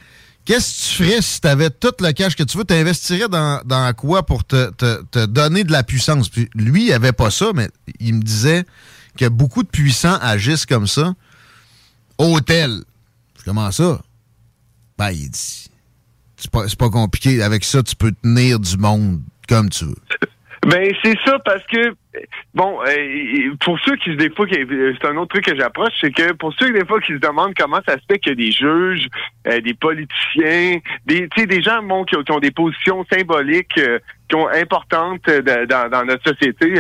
Qu'est-ce que tu ferais si tu avais tout le cash que tu veux? T'investirais dans, dans quoi pour te, te- te donner de la puissance? Puis lui, il avait pas ça, mais il me disait que beaucoup de puissants agissent comme ça. Hôtel. Comment ça? Ben, il dit C'est pas, pas compliqué. Avec ça, tu peux tenir du monde comme tu veux. (laughs)
Ben c'est ça parce que bon euh, pour ceux qui des fois c'est un autre truc que j'approche c'est que pour ceux des fois qui se demandent comment ça se fait a des juges euh, des politiciens des des gens qui, ont, des positions symboliques euh, qui ont importantes dans, notre société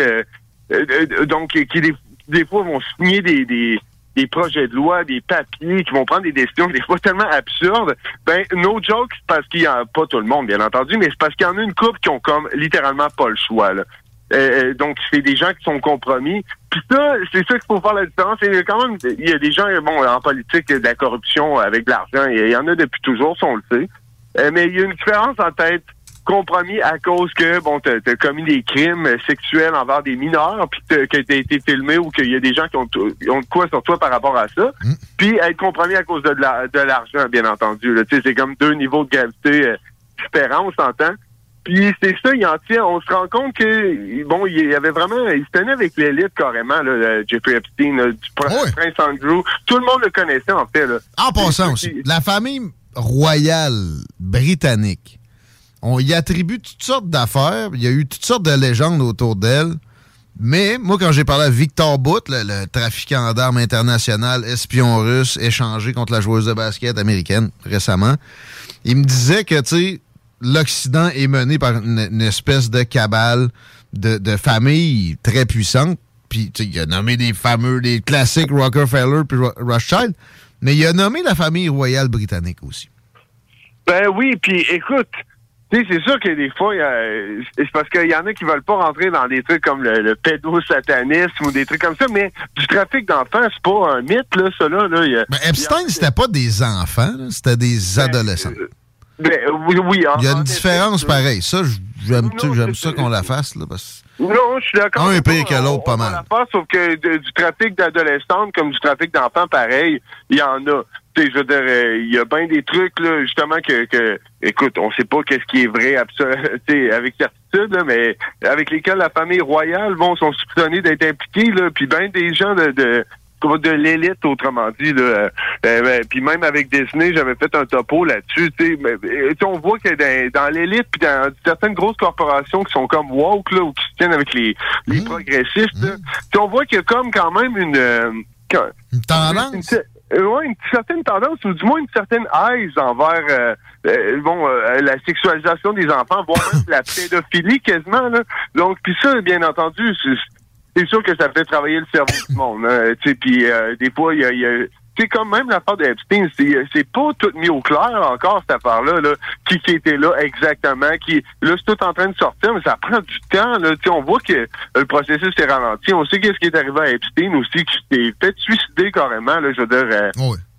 donc qui des, des fois vont signer des, des des projets de loi, des papiers, qui vont prendre des décisions des fois tellement absurdes. Ben, no joke, c'est parce qu'il y a pas tout le monde, bien entendu, mais c'est parce qu'il y en a une couple qui ont comme littéralement pas le choix. Là. Euh, donc, c'est des gens qui sont compromis. Puis ça, c'est ça qu'il faut faire la différence. C'est quand même, il y a des gens, bon, en politique, de la corruption avec de l'argent. Il y en a depuis toujours, ça, on le sait. Euh, mais il y a une différence en tête compromis à cause que bon t'as as commis des crimes sexuels envers des mineurs puis t'as- que t'as été filmé ou qu'il y a des gens qui ont, ont de quoi sur toi par rapport à ça. Puis être compromis à cause de de la- de l'argent bien entendu là. Tu sais, c'est comme deux niveaux de gravité euh, différents on s'entend. Puis c'est ça il en tient. On se rend compte que bon il y avait vraiment il se tenait avec l'élite carrément là, Jeffrey Epstein là, du pr- prince Andrew. Tout le monde le connaissait en fait là.
En passant aussi, la famille royale britannique, on y attribue toutes sortes d'affaires. Il y a eu toutes sortes de légendes autour d'elle. Mais moi, quand j'ai parlé à Victor Bout, le, trafiquant d'armes international, espion russe, échangé contre la joueuse de basket américaine récemment, il me disait que, tu l'Occident est mené par une, espèce de cabale de, famille très puissante. Puis, il a nommé des fameux, des classiques Rockefeller puis Ro- Rothschild. Mais il a nommé la famille royale britannique aussi.
Ben oui, puis écoute, tu sais, c'est sûr que des fois, c'est parce qu'il y en a qui veulent pas rentrer dans des trucs comme le, le pédosatanisme ou des trucs comme ça, mais du trafic d'enfants, c'est pas un mythe, là, ça, là. là il y a-
Mais Epstein, c'était pas des enfants, c'était des adolescents.
ben, oui, oui.
Il y a
en
une différence pareille. Ça, j'aime ça qu'on la fasse. Là, parce...
Non, je suis d'accord.
Un est pire que l'autre, pas
On- on
mal.
pas, sauf que de- du trafic d'adolescents comme du trafic d'enfants, pareil, il y en a. Je veux dire, euh, il y a bien des trucs, là, justement, que, que écoute, on sait pas qu'est-ce qui est vrai (laughs) avec certitude, là, mais avec lesquels la famille royale, bon, sont soupçonnés d'être impliqués, là, puis ben des gens de, de de l'élite, autrement dit. Là. Euh, euh, puis même avec Disney, j'avais fait un topo là-dessus. on voit que dans, dans l'élite, puis dans certaines grosses corporations qui sont comme woke, là, ou qui se tiennent avec les, les progressistes, là, tu sais, on voit qu'il y a comme quand même une... euh,
Une tendance?
une, euh, ouais, une certaine tendance, ou du moins une certaine aise envers euh, euh, bon euh, la sexualisation des enfants, voire même la (laughs) pédophilie quasiment. Là. Donc, puis ça, bien entendu, c'est sûr que ça fait travailler le cerveau du monde. hein. Tu sais, puis euh, des fois, il y a, il y a- c'est comme même l'affaire d'Epstein, c'est c'est pas tout mis au clair encore cette affaire-là, là, qui, qui était là exactement, qui là c'est tout en train de sortir, mais ça prend du temps. Là, on voit que euh, le processus est ralenti. On sait qu'est-ce qui est arrivé à Epstein aussi, qui s'est fait suicider carrément. Là, je veux dire. euh,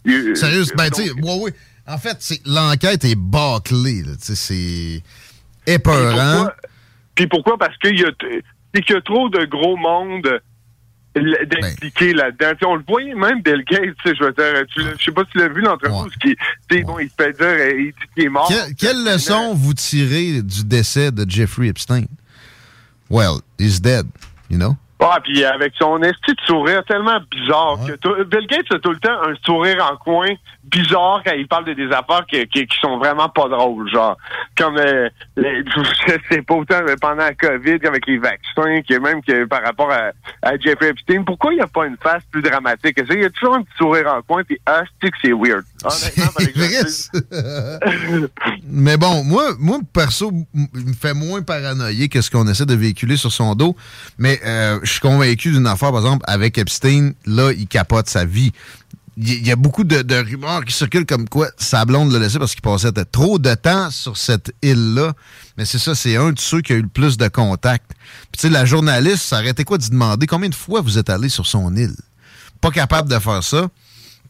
euh,
Sérieux, ben, tu sais, ouais, ouais. En fait, l'enquête est bâclée, là. Tu sais, c'est épeurant.
Puis pourquoi? Parce qu'il y a, t- c'est qu'il y a trop de gros monde l- d'impliqués là-dedans. On le voyait même Bill Gates, je veux dire, tu l'as- je sais pas si tu l'as vu l'entrevue, qui, tu sais, bon, il se fait dire, euh, il dit qu'il est mort.
Que- quelle leçon vous tirez du décès de Jeffrey Epstein? Well, he's dead, you know?
Ah, puis avec son esti de sourire tellement bizarre que tout- Bill Gates a tout le temps un sourire en coin bizarre quand il parle de des affaires qui, qui, qui sont vraiment pas drôles, genre comme euh, les- (laughs) je sais pas autant mais pendant la COVID avec les vaccins, que même que par rapport à, à Jeffrey Epstein, pourquoi il n'y a pas une face plus dramatique? que ça? Il y a toujours un petit sourire en coin, puis ah, c'est que c'est weird. (laughs) Exemple, (laughs)
Mais bon, moi, moi perso, il me fait moins paranoïer que ce qu'on essaie de véhiculer sur son dos. Mais euh, je suis convaincu d'une affaire, par exemple, avec Epstein, là, il capote sa vie. Il y- a beaucoup de, de rumeurs qui circulent comme quoi sa blonde l'a laissé parce qu'il passait trop de temps sur cette île-là. Mais c'est ça, c'est un de ceux qui a eu le plus de contacts. Puis tu sais, la journaliste, ça arrêtait quoi d'y demander? Combien de fois vous êtes allé sur son île? Pas capable de faire ça.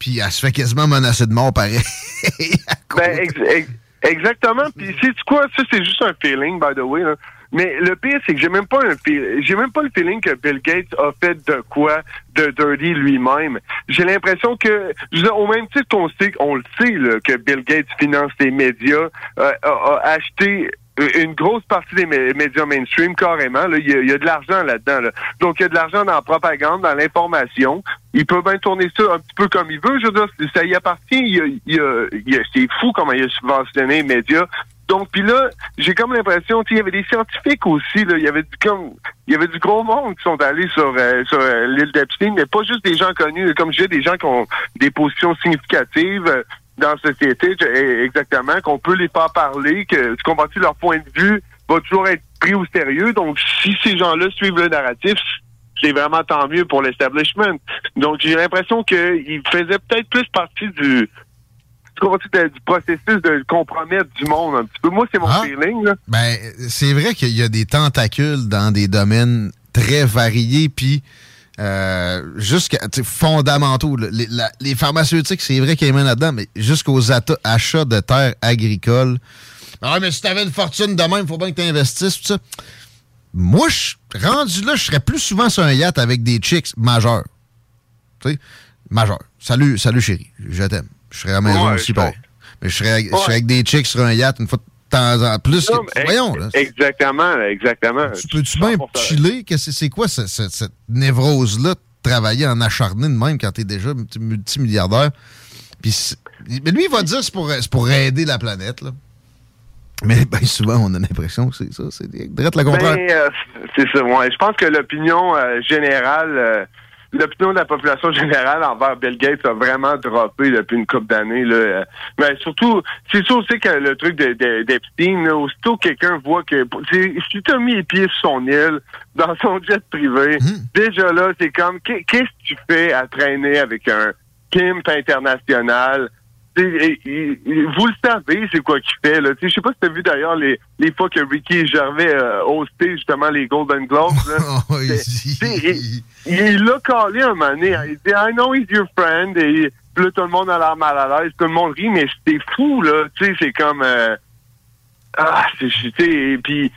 Puis elle se fait quasiment menacer de mort pareil. (laughs)
Ben, ex- ex- exactement. Puis c'est quoi? Ça c'est juste un feeling, by the way. là. Mais le pire, c'est que j'ai même pas un j'ai même pas le feeling que Bill Gates a fait de quoi de dirty lui-même. J'ai l'impression que, je dire, au même titre qu'on sait, on le sait là, que Bill Gates finance les médias, euh, a, a acheté une grosse partie des mé- médias mainstream carrément. là. Il, y a, il y a de l'argent là-dedans. là. Donc il y a de l'argent dans la propagande, dans l'information. Il peut bien tourner ça un petit peu comme il veut. Je veux dire, ça y appartient. Il il c'est fou comment il a subventionné les médias. Donc, puis là, j'ai comme l'impression, il y avait des scientifiques aussi, là, il y avait du comme, il y avait du gros monde qui sont allés sur, euh, sur euh, l'île d'Epstein, mais pas juste des gens connus, comme je dis, des gens qui ont des positions significatives euh, dans la société, eh, exactement, qu'on peut les faire parler, que tu comprends leur point de vue va toujours être pris au sérieux. Donc, si ces gens-là suivent le narratif, c'est vraiment tant mieux pour l'establishment. Donc, j'ai l'impression qu'il faisait peut-être plus partie du, du processus de compromettre du monde un petit peu. Moi, c'est mon
Ah.
feeling, là.
Ben, c'est vrai qu'il y a des tentacules dans des domaines très variés, puis euh, jusqu'à fondamentaux. là. Les, la- les pharmaceutiques, c'est vrai qu'il y a main là-dedans, mais jusqu'aux achats de terres agricoles. Ah, mais si t'avais une fortune de même, il faut bien que tu investisses, tout ça. Moi, je rendu là, je serais plus souvent sur un yacht avec des chicks majeurs. Tu sais, majeurs. Salut, salut chérie, je t'aime. Je serais à la maison
Ouais,
pareil. Mais je serais, je serais avec des chicks sur un yacht une fois temps en plus.
Non,
que- voyons, là.
Exactement, exactement.
Tu peux-tu bien chiller? que c'est quoi ce- ce- cette névrose-là de travailler en acharné de même quand t'es déjà multi- multimilliardaire? Puis mais lui, il va dire que c'est pour, pour aider la planète, là. Mais bien souvent, on a l'impression que c'est ça. C'est direct contraire.
Ben, euh, c'est ça, ouais. Je pense que l'opinion euh, générale, euh, l'opinion de la population générale envers Bill Gates a vraiment droppé depuis une couple d'années. Là. Euh, Mais surtout, c'est sûr aussi que le truc de, de- d'Epstein, là, aussitôt que quelqu'un voit que si tu as mis les pieds sur son île, dans son jet privé, déjà là, c'est comme qu'est- qu'est-ce que tu fais à traîner avec un pimp international? Et- et- et vous le savez, c'est quoi qu'il fait. Là. Je sais pas si tu as vu d'ailleurs les, les fois que Ricky Gervais a hosté justement les Golden Globes. là. (laughs) Sais, il il l'a collé un moment donné. Il dit I know he's your friend. Et puis là, tout le monde a l'air mal à l'aise. Tout le monde rit, mais c'était fou, là. Tu sais, c'est comme... euh, ah, c'est... Et puis...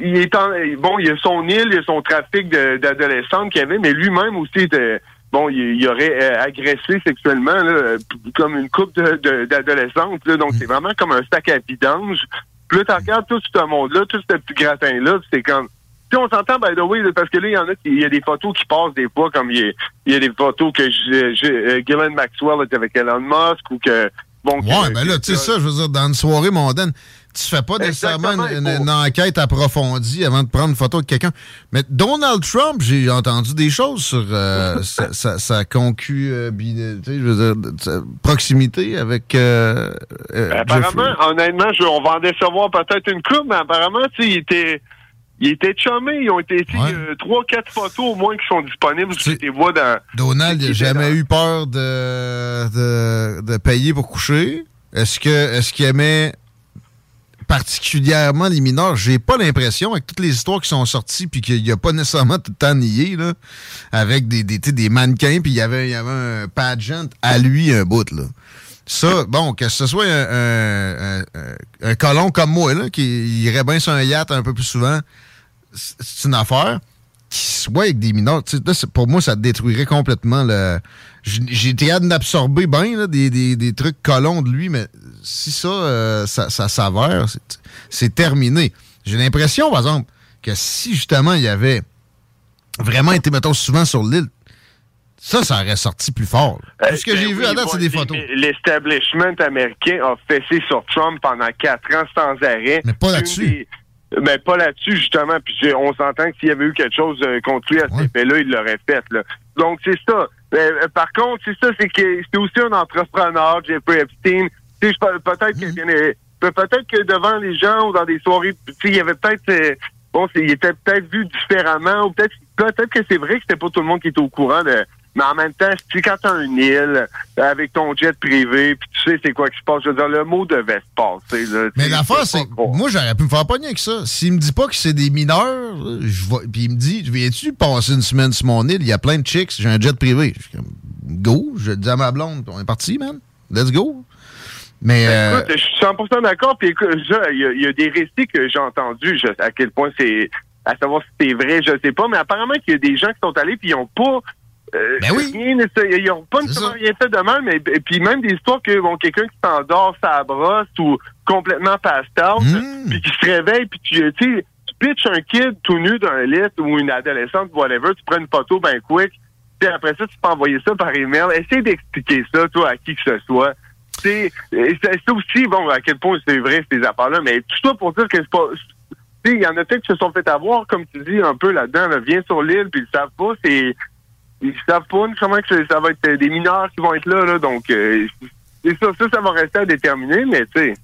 Il est en, bon, il y a son île, il y a son trafic d'adolescentes qu'il y avait, mais lui-même aussi était, bon, il, il aurait euh, agressé sexuellement là, comme une couple de- de- d'adolescentes. là. donc c'est vraiment comme un sac à vidange. Puis là, tu regardes tout ce monde-là, tout ce petit gratin-là, puis c'est comme sais, on s'entend, by the way, parce que là, il y en a, il y a des photos qui passent des fois, comme il y a, il y a des photos que je- je- euh, Maxwell était avec Elon Musk ou que, bon, que-
Ouais, ben là, tu sais ça, je veux dire, dans une soirée mondaine, tu fais pas nécessairement une, enquête approfondie avant de prendre une photo de quelqu'un. Mais Donald Trump, j'ai entendu des choses sur euh, (laughs) sa, sa, dire, sa proximité avec euh, euh,
Apparemment,
Jeffrey.
honnêtement, je- on va en décevoir peut-être une coupe, mais apparemment, tu sais, il était, il était chumé. Ils ont été, euh, trois, quatre photos au moins qui sont disponibles. Tu les vois dans.
Donald n'a
qui était
jamais
dans-
eu peur de, de, de payer pour coucher. Est-ce que est-ce qu'il aimait particulièrement les mineurs? J'ai pas l'impression, avec toutes les histoires qui sont sorties, puis qu'il n'y a pas nécessairement tout le temps nié, là, avec des, des, mannequins, puis il y avait, un pageant à lui, un bout, là. Ça, bon, que ce soit un, un, colon comme moi, qui irait bien sur un yacht un peu plus souvent, c'est une affaire qui soit avec des mineurs. là, pour moi, ça détruirait complètement le. J'ai été capable d'absorber bien des, des, des trucs colons de lui, mais si ça, euh, ça, ça s'avère, c'est- c'est terminé. J'ai l'impression, par exemple, que si justement il avait vraiment été, mettons, souvent sur l'île, ça, ça aurait sorti plus fort. ce que
Ben
j'ai
oui,
vu à date, c'est des photos.
L'establishment américain a fessé sur Trump pendant quatre ans sans arrêt.
Mais pas là-dessus.
des- Mais pas là-dessus, justement. Puis on s'entend que s'il y avait eu quelque chose euh, contre lui à cet effet-là, il l'aurait fait. Là. Donc, c'est ça. Euh, par contre, c'est ça, c'est que c'était aussi un entrepreneur, Jeffrey Epstein. Peut-être que bien, euh, pe- peut-être que devant les gens ou dans des soirées, tu sais, il y avait peut-être euh, bon, c'est- il était peut-être vu différemment, ou peut-être peut-être que c'est vrai que c'était pas tout le monde qui était au courant de. Mais en même temps, tu sais, quand t'as une île euh, avec ton jet privé, puis tu sais c'est quoi qui se passe, je veux dire, le mot devait se passer. Là,
Mais l'affaire,
c'est
moi, j'aurais pu me faire pogner avec ça. S'il me dit pas que c'est des mineurs, je vais- puis il me dit, viens-tu passer une semaine sur mon île? Il y a plein de chicks, j'ai un jet privé. Je suis comme, go, je dis à ma blonde, on est parti, man. Let's go. Mais, euh,
Écoute, je suis 100% d'accord. Puis écoute, je- il y, a- il y a des récits que j'ai entendus, je- à quel point c'est, à savoir si c'est vrai, je sais pas, mais apparemment qu'il y a des gens qui sont allés puis ils ont pas. Euh, rien nécessaire- ils ont pas nécessairement rien fait de mal, mais et puis même des histoires que bon quelqu'un qui s'endort sa brosse ou complètement passed out, puis qui se réveille puis tu tu sais tu pitches un kid tout nu d'un lit ou une adolescente whatever, tu prends une photo ben quick, puis après ça tu peux envoyer ça par email, essaie d'expliquer ça toi à qui que ce soit c'est aussi bon à quel point c'est vrai ces affaires-là, mais tout ça pour dire que c'est pas. Tu sais, il y en a peut-être qui se sont fait avoir, comme tu dis, un peu là-dedans. Là, viens sur l'île, puis ils savent pas. C'est ils savent pas comment que ça va être des mineurs qui vont être là, là. Donc euh, c'est ça, ça, ça va rester à déterminer, mais tu sais.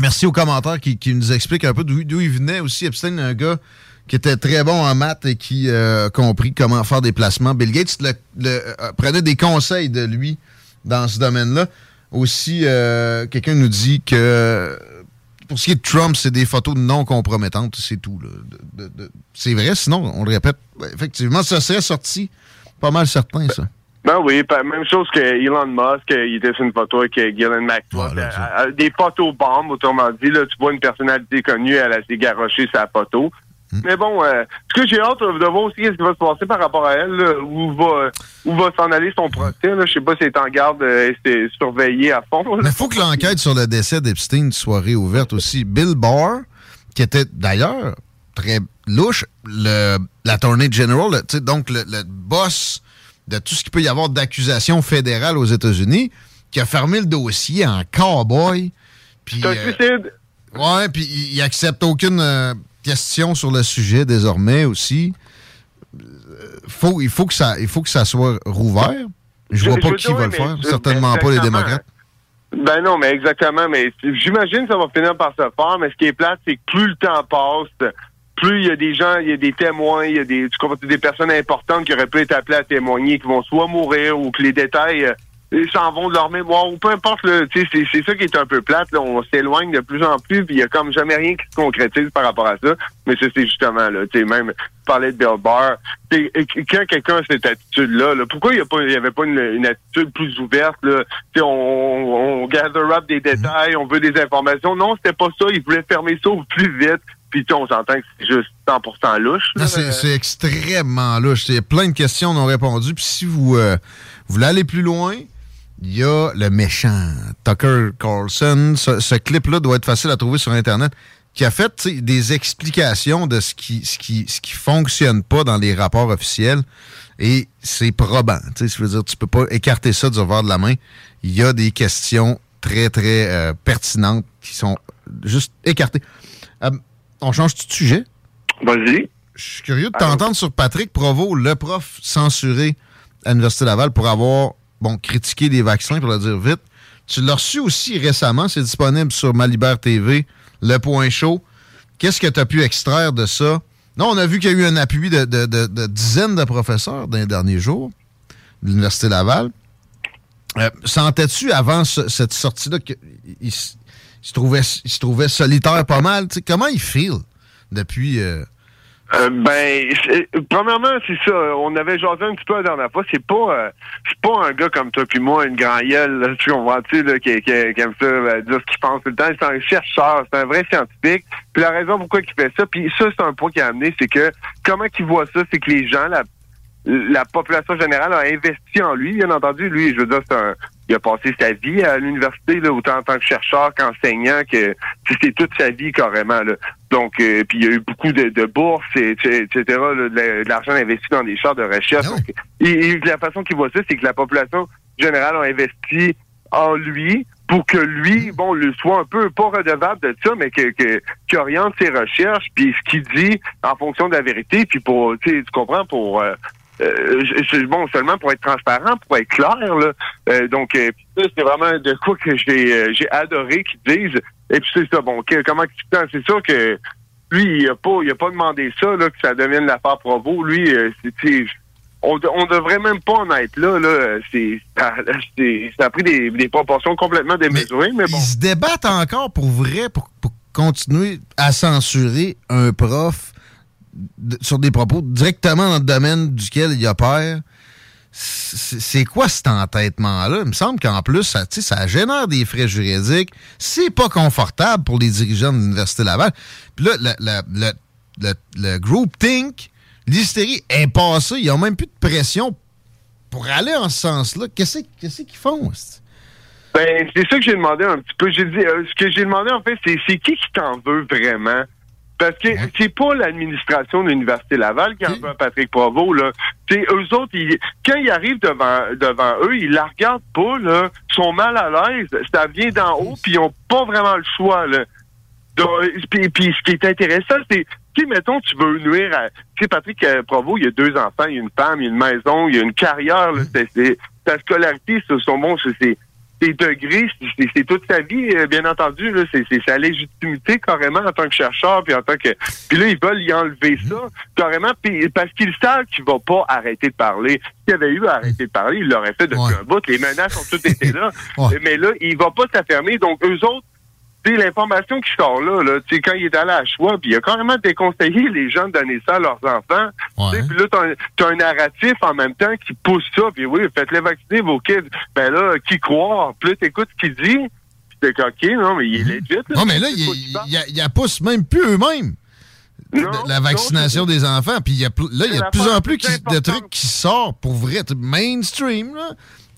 merci aux commentaires qui, qui nous expliquent un peu d'où il venait aussi. Epstein, un gars qui était très bon en maths et qui euh, a compris comment faire des placements. Bill Gates euh, prenait des conseils de lui dans ce domaine-là. Aussi, euh, quelqu'un nous dit que pour ce qui est de Trump, c'est des photos non compromettantes, c'est tout. c'est vrai, sinon, on le répète, ben, effectivement, ça serait sorti pas mal certain, ça.
Ben oui, même chose que Elon Musk, euh, il était sur une photo avec euh, Maxwell. Euh, euh, des photos bombes, autrement dit. Là, tu vois une personnalité connue, elle a s'est garochée sa photo. Mais bon, euh, ce que j'ai hâte de voir aussi ce qui va se passer par rapport à elle, là, où va où va s'en aller son procès. Là. Je sais pas si elle est en garde, euh, c'est surveillé à fond. là.
Mais il faut que l'enquête sur le décès d'Epstein soit réouverte aussi. Bill Barr, qui était d'ailleurs très louche, le, l'attorney general, le- donc le, le boss de tout ce qu'il peut y avoir d'accusations fédérales aux États-Unis, qui a fermé le dossier en cowboy.
C'est un
euh,
suicide.
ouais, puis il, accepte aucune euh, question sur le sujet désormais aussi. Euh, faut, il, faut que ça, il faut que ça soit rouvert. Je vois
Je-
pas
je
qui va le faire. Certainement pas les démocrates.
Ben non, mais exactement. Mais j'imagine que ça va finir par se faire. Mais ce qui est plate, c'est que plus le temps passe, plus il y a des gens, il y a des témoins, il y a des, tu comprends, des personnes importantes qui auraient pu être appelées à témoigner, qui vont soit mourir ou que les détails euh, s'en vont de leur mémoire ou peu importe. c'est, ça qui est un peu plate. Là. On s'éloigne de plus en plus, puis il y a comme jamais rien qui se concrétise par rapport à ça. Mais ça, c'est justement là. Tu sais, même tu parlais de Bill Barr. Quand quelqu'un a cette attitude-là, là, pourquoi il n'y avait pas une, une attitude plus ouverte là? On, on gather up des détails, on veut des informations. Non, c'était pas ça. Il voulait fermer ça au plus vite. Puis on s'entend que c'est juste 100% louche.
c'est, extrêmement louche. Il y a plein de questions non répondues. Puis si vous, euh, vous voulez aller plus loin, il y a le méchant Tucker Carlson. Ce, ce clip-là doit être facile à trouver sur Internet. qui a fait des explications de ce qui, ce qui, ce qui fonctionne pas dans les rapports officiels. Et c'est probant. Tu veux dire, tu peux pas écarter ça du revers de la main. Il y a des questions très, très euh, pertinentes qui sont juste écartées. Euh, on change de sujet?
Vas-y.
Je suis curieux de t'entendre sur Patrick Provo, le prof censuré à l'Université Laval pour avoir, bon, critiqué les vaccins, pour le dire vite. Tu l'as reçu aussi récemment, c'est disponible sur Malibert TV, Le Point Chaud. Qu'est-ce que tu as pu extraire de ça? Non, on a vu qu'il y a eu un appui de, de- de- de dizaines de professeurs dans les derniers jours de l'Université Laval. Euh, Sentais-tu avant ce- cette sortie-là qu'il se trouvait, il se trouvait solitaire pas mal? Comment il feel depuis... euh,
Euh, ben, premièrement, c'est ça. On avait jasé un petit peu la dernière fois. C'est pas, euh, c'est pas un gars comme toi puis moi, une grand gueule, tu comprends, tu là, qui, aime ça, dire ce qu'il pense tout le temps. C'est un chercheur, c'est un vrai scientifique. Puis la raison pourquoi il fait ça, puis ça, c'est un point qui a amené, c'est que comment qu'il voit ça, c'est que les gens, la, la population générale a investi en lui, bien entendu. Lui, je veux dire, c'est un, il a passé sa vie à l'université, là, autant en tant que chercheur qu'enseignant, que c'était toute sa vie carrément. Là. Donc, euh, puis il y a eu beaucoup de, de bourses, et, etc., là, de, la- de l'argent investi dans des chars de recherche. Donc, et, et la façon qu'il voit ça, c'est que la population générale a investi en lui pour que lui, bon, le soit un peu pas redevable de ça, mais que, que qu'il oriente ses recherches, puis ce qu'il dit en fonction de la vérité, puis pour, tu comprends, pour euh, euh, bon, seulement pour être transparent, pour être clair, là. Euh, donc, euh, c'est vraiment de quoi que j'ai euh, j'ai adoré qu'ils disent. Et puis c'est ça, bon, que- comment? C'est sûr que lui, il a pas, il a pas demandé ça, là, que ça devienne l'affaire Provo. Lui, euh, c'est, on, on devrait même pas en être là, là. C'est, ça, a pris des, des proportions complètement démesurées, mais, bon.
Ils se débattent encore pour vrai pour, pour continuer à censurer un prof sur des propos directement dans le domaine duquel il opère. C'est quoi cet entêtement-là? Il me semble qu'en plus, ça, ça génère des frais juridiques. C'est pas confortable pour les dirigeants de l'Université Laval. Puis là, le, le, groupe Think, l'hystérie est passée. Ils ont même plus de pression pour aller en ce sens-là. Qu'est-ce qu'ils font? c'est-
Ben, c'est ça que j'ai demandé un petit peu. Euh, ce que j'ai demandé, en fait, c'est qui t'en veut vraiment? Parce que c'est pas l'administration de l'Université Laval qui en veut à Patrick Provo, là. C'est eux autres, ils- quand ils arrivent devant, devant eux, ils la regardent pas, là. Ils sont mal à l'aise. Ça vient d'en haut, puis ils ont pas vraiment le choix, là. Donc, puis, puis ce qui est intéressant, c'est, tu mettons, tu veux nuire à... Tu sais, Patrick euh, Provo, il y a deux enfants, il y a une femme, il y a une maison, il y a une carrière, là. C'est- c'est- sa scolarité, c'est son bon, c'est ses degrés, c'est- c'est toute sa vie, euh, bien entendu. là. C'est c'est sa légitimité carrément en tant que chercheur, puis en tant que. Puis là, ils veulent y enlever ça carrément, puis parce qu'ils savent qu'il va pas arrêter de parler. S'il avait eu à arrêter de parler, il l'aurait fait depuis un bout. Les menaces ont toutes été là, (laughs) mais là, il va pas s'affermer. Donc eux autres. Sais, l'information qui sort là, là tu sais, quand il est allé à choix, puis il a carrément déconseillé les gens de donner ça à leurs enfants. Puis là, t'as un, un narratif en même temps qui pousse ça, puis oui, faites-les vacciner vos kids. Ben là, qui croire? Puis là, t'écoutes ce qu'il dit, puis t'es OK, non, mais il est legit. Là.
Non, mais là, il y a pousse même plus eux-mêmes. la vaccination des enfants. Puis il y a pl- là, il y a de plus en plus qui- de trucs qui sortent pour vrai, mainstream, là,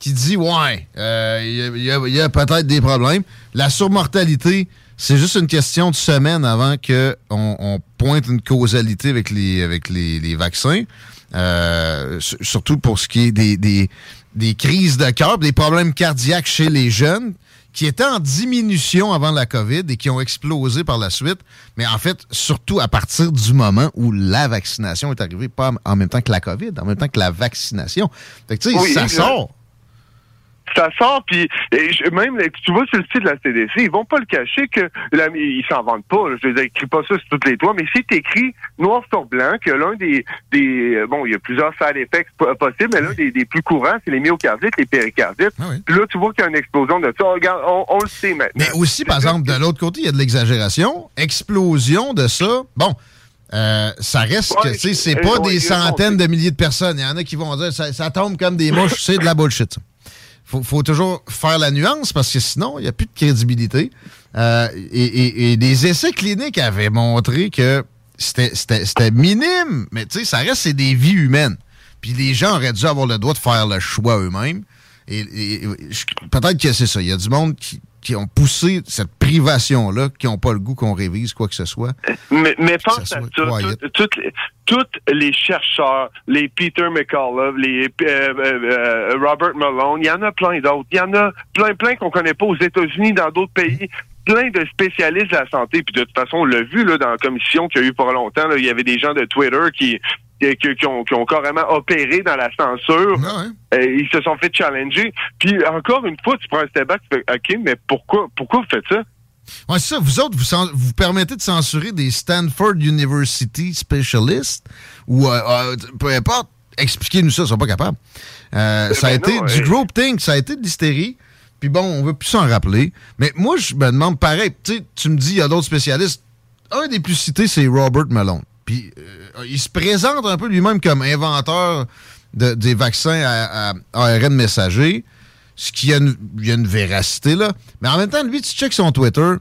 qui dit ouais, euh, il y a- peut-être des problèmes. La surmortalité, c'est juste une question de semaine avant qu'on on pointe une causalité avec les, avec les, les vaccins. Euh, surtout pour ce qui est des, des, des crises de cœur, des problèmes cardiaques chez les jeunes qui étaient en diminution avant la COVID et qui ont explosé par la suite. Mais en fait, surtout à partir du moment où la vaccination est arrivée, pas en même temps que la COVID, en même temps que la vaccination. Fait que, tu sais,
Oui,
ça
exact.
sort.
Ça sort, puis même tu vois sur le site de la CDC, ils vont pas le cacher que la, ils s'en vendent pas. là. je veux dire, écris pas ça sur toutes les toits, mais c'est écrit noir sur blanc que l'un des, des euh, bon, il y a plusieurs side effects po- possibles, mais l'un des, des plus courants, c'est les myocardites, les péricardites. Puis là, tu vois qu'il y a une explosion de ça. Regarde, on, on le sait maintenant.
Mais aussi, par exemple, de l'autre côté, il y a de l'exagération. Explosion de ça. Bon, euh, ça reste que, tu sais, c'est pas
ouais,
des centaines de milliers de personnes. Il y en a qui vont dire, ça, ça tombe comme des mouches. c'est de la bullshit, ça. Faut, faut toujours faire la nuance parce que sinon, il n'y a plus de crédibilité. Euh, et, et- des essais cliniques avaient montré que c'était- minime, mais tu sais, ça reste, des vies humaines. Puis les gens auraient dû avoir le droit de faire le choix eux-mêmes. Et, peut-être que c'est ça. Il y a du monde qui, qui ont poussé cette privation-là, qui n'ont pas le goût qu'on révise quoi que ce soit.
Mais, mais pense à tout- toutes les- Tous les chercheurs, les Peter McCullough, les euh, euh, euh, Robert Malone, il y en a plein d'autres. Il y en a plein, plein qu'on connaît pas aux États-Unis, dans d'autres pays. Plein de spécialistes de la santé. Puis de toute façon, on l'a vu là, dans la commission qu'il y a eu pour longtemps. là, il y avait des gens de Twitter qui, qui, qui- qui ont, qui ont carrément opéré dans la censure. Euh, ils se sont fait challenger. Puis encore une fois, tu prends un step back, tu fais OK, mais pourquoi, pourquoi vous faites ça?
Ouais, c'est ça. Vous autres, vous, permettez de censurer des Stanford University specialists ou euh, euh, peu importe. Expliquez-nous ça, ils sont pas capables. Euh, ça a
ben
été
non,
du
euh,
groupthink, ça a été de l'hystérie. Puis bon, on veut plus s'en rappeler. Mais moi, je me demande pareil. Tu me dis, il y a d'autres spécialistes. Un des plus cités, c'est Robert Malone. Puis il se présente un peu lui-même comme inventeur de- des vaccins à, ARN messager ce qui a une, véracité là. Mais en même temps, lui, tu checkes son Twitter,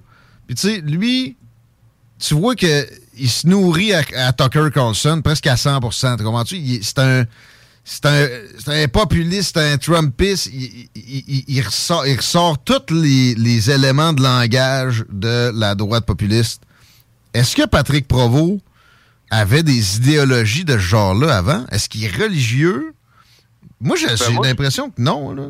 puis tu sais, lui, tu vois que il se nourrit à, Tucker Carlson presque à 100%. Tu comprends-tu? C'est un, c'est un, un populiste, un Trumpiste. Il ressort, il ressort tous les, les éléments de langage de la droite populiste. Est-ce que Patrick Provost avait des idéologies de ce genre-là avant? Est-ce qu'il est religieux? Moi, j'ai
Ben,
j'ai l'impression que non. Là.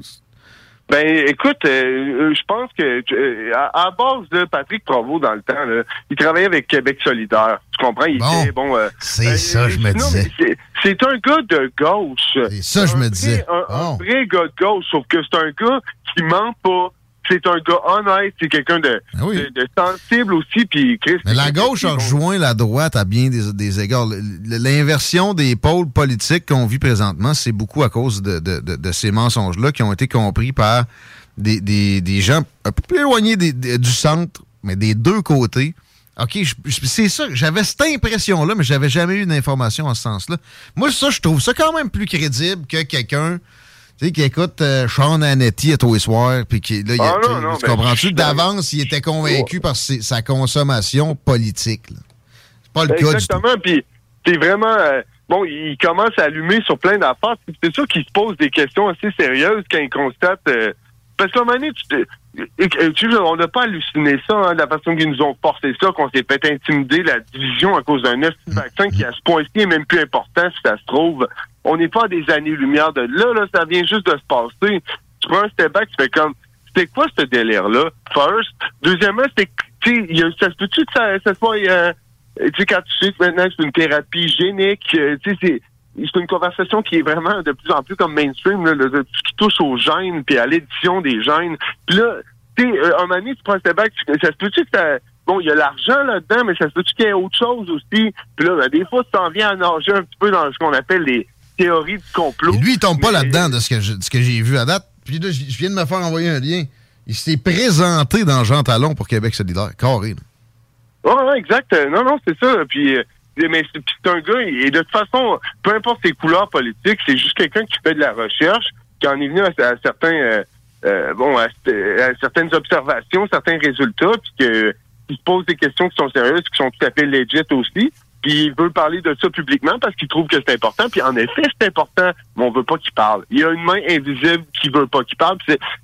Ben, écoute, euh, je pense que euh, à, à base de Patrick Provost dans le temps, là, il travaillait avec Québec solidaire. Tu comprends? Il était bon. euh,
C'est
euh,
ça, je me
non,
disais.
c'est- C'est un gars de gauche. C'est
ça, je me disais.
Un,
Oh.
un vrai gars de gauche, sauf que c'est un gars qui ment pas. C'est un gars honnête, c'est quelqu'un de, de, de sensible aussi, puis.
Mais la gauche a rejoint la droite à bien des, des égards. L'inversion des pôles politiques qu'on vit présentement, c'est beaucoup à cause de, ces mensonges-là qui ont été compris par des, des- des gens un peu plus éloignés du centre, mais des deux côtés. OK, c'est ça. J'avais cette impression-là, mais j'avais jamais eu d'information en ce sens-là. Moi, ça, je trouve ça quand même plus crédible que quelqu'un tu sais, qui écoute euh, Sean Hannity à tous les soirs, puis qui, là, il a-
Ah, non, non,
tu
ben,
comprends-tu? D'avance, il était convaincu par ses- sa consommation politique. C'est pas le cas.
Exactement, puis c'est vraiment... euh, bon, il commence à allumer sur plein d'affaires. C'est sûr qu'il se pose des questions assez sérieuses quand il constate... euh, parce qu'à un moment donné, tu on n'a pas halluciné ça, hein, de la façon qu'ils nous ont forcé ça, qu'on s'est fait intimider la division à cause d'un neuf vaccin qui, à ce point-ci, est même plus important, si ça se trouve. On n'est pas à des années-lumière de là, là, ça vient juste de se passer. Tu prends un step back, tu fais comme, c'était quoi ce délire-là, first? Deuxièmement, que, tu sais, ça se peut-tu que ça, ça soit, euh, tu sais, quand tu sais que maintenant c'est une thérapie génique, euh, tu sais, c'est, c'est une conversation qui est vraiment de plus en plus comme mainstream, là, le- qui touche aux gènes, puis à l'édition des gènes. Puis là, tu sais, euh, un moment donné, tu prends un step back, tu- ça se peut-tu que ça... Bon, il y a l'argent là-dedans, mais ça se peut-tu qu'il y ait autre chose aussi? Puis là, ben, des fois, tu t'en viens à nager un petit peu dans ce qu'on appelle les théories du complot.
Et lui, il tombe pas là-dedans de ce que j'ai vu à date. Puis là, je viens de me faire envoyer un lien. Il s'est présenté dans Jean Talon pour Québec solidaire. Carré.
Ouais, ouais, exact. Euh, Non, non, c'est ça. Puis, euh, mais c'est un gars, et de toute façon, peu importe ses couleurs politiques, c'est juste quelqu'un qui fait de la recherche, qui en est venu à, à certains, euh, euh, bon, à, à certaines observations, certains résultats, puis que, qui se pose des questions qui sont sérieuses, qui sont tout à fait legit aussi. Puis il veut parler de ça publiquement parce qu'il trouve que c'est important. Puis en effet, c'est important, mais on veut pas qu'il parle. Il y a une main invisible qui veut pas qu'il parle.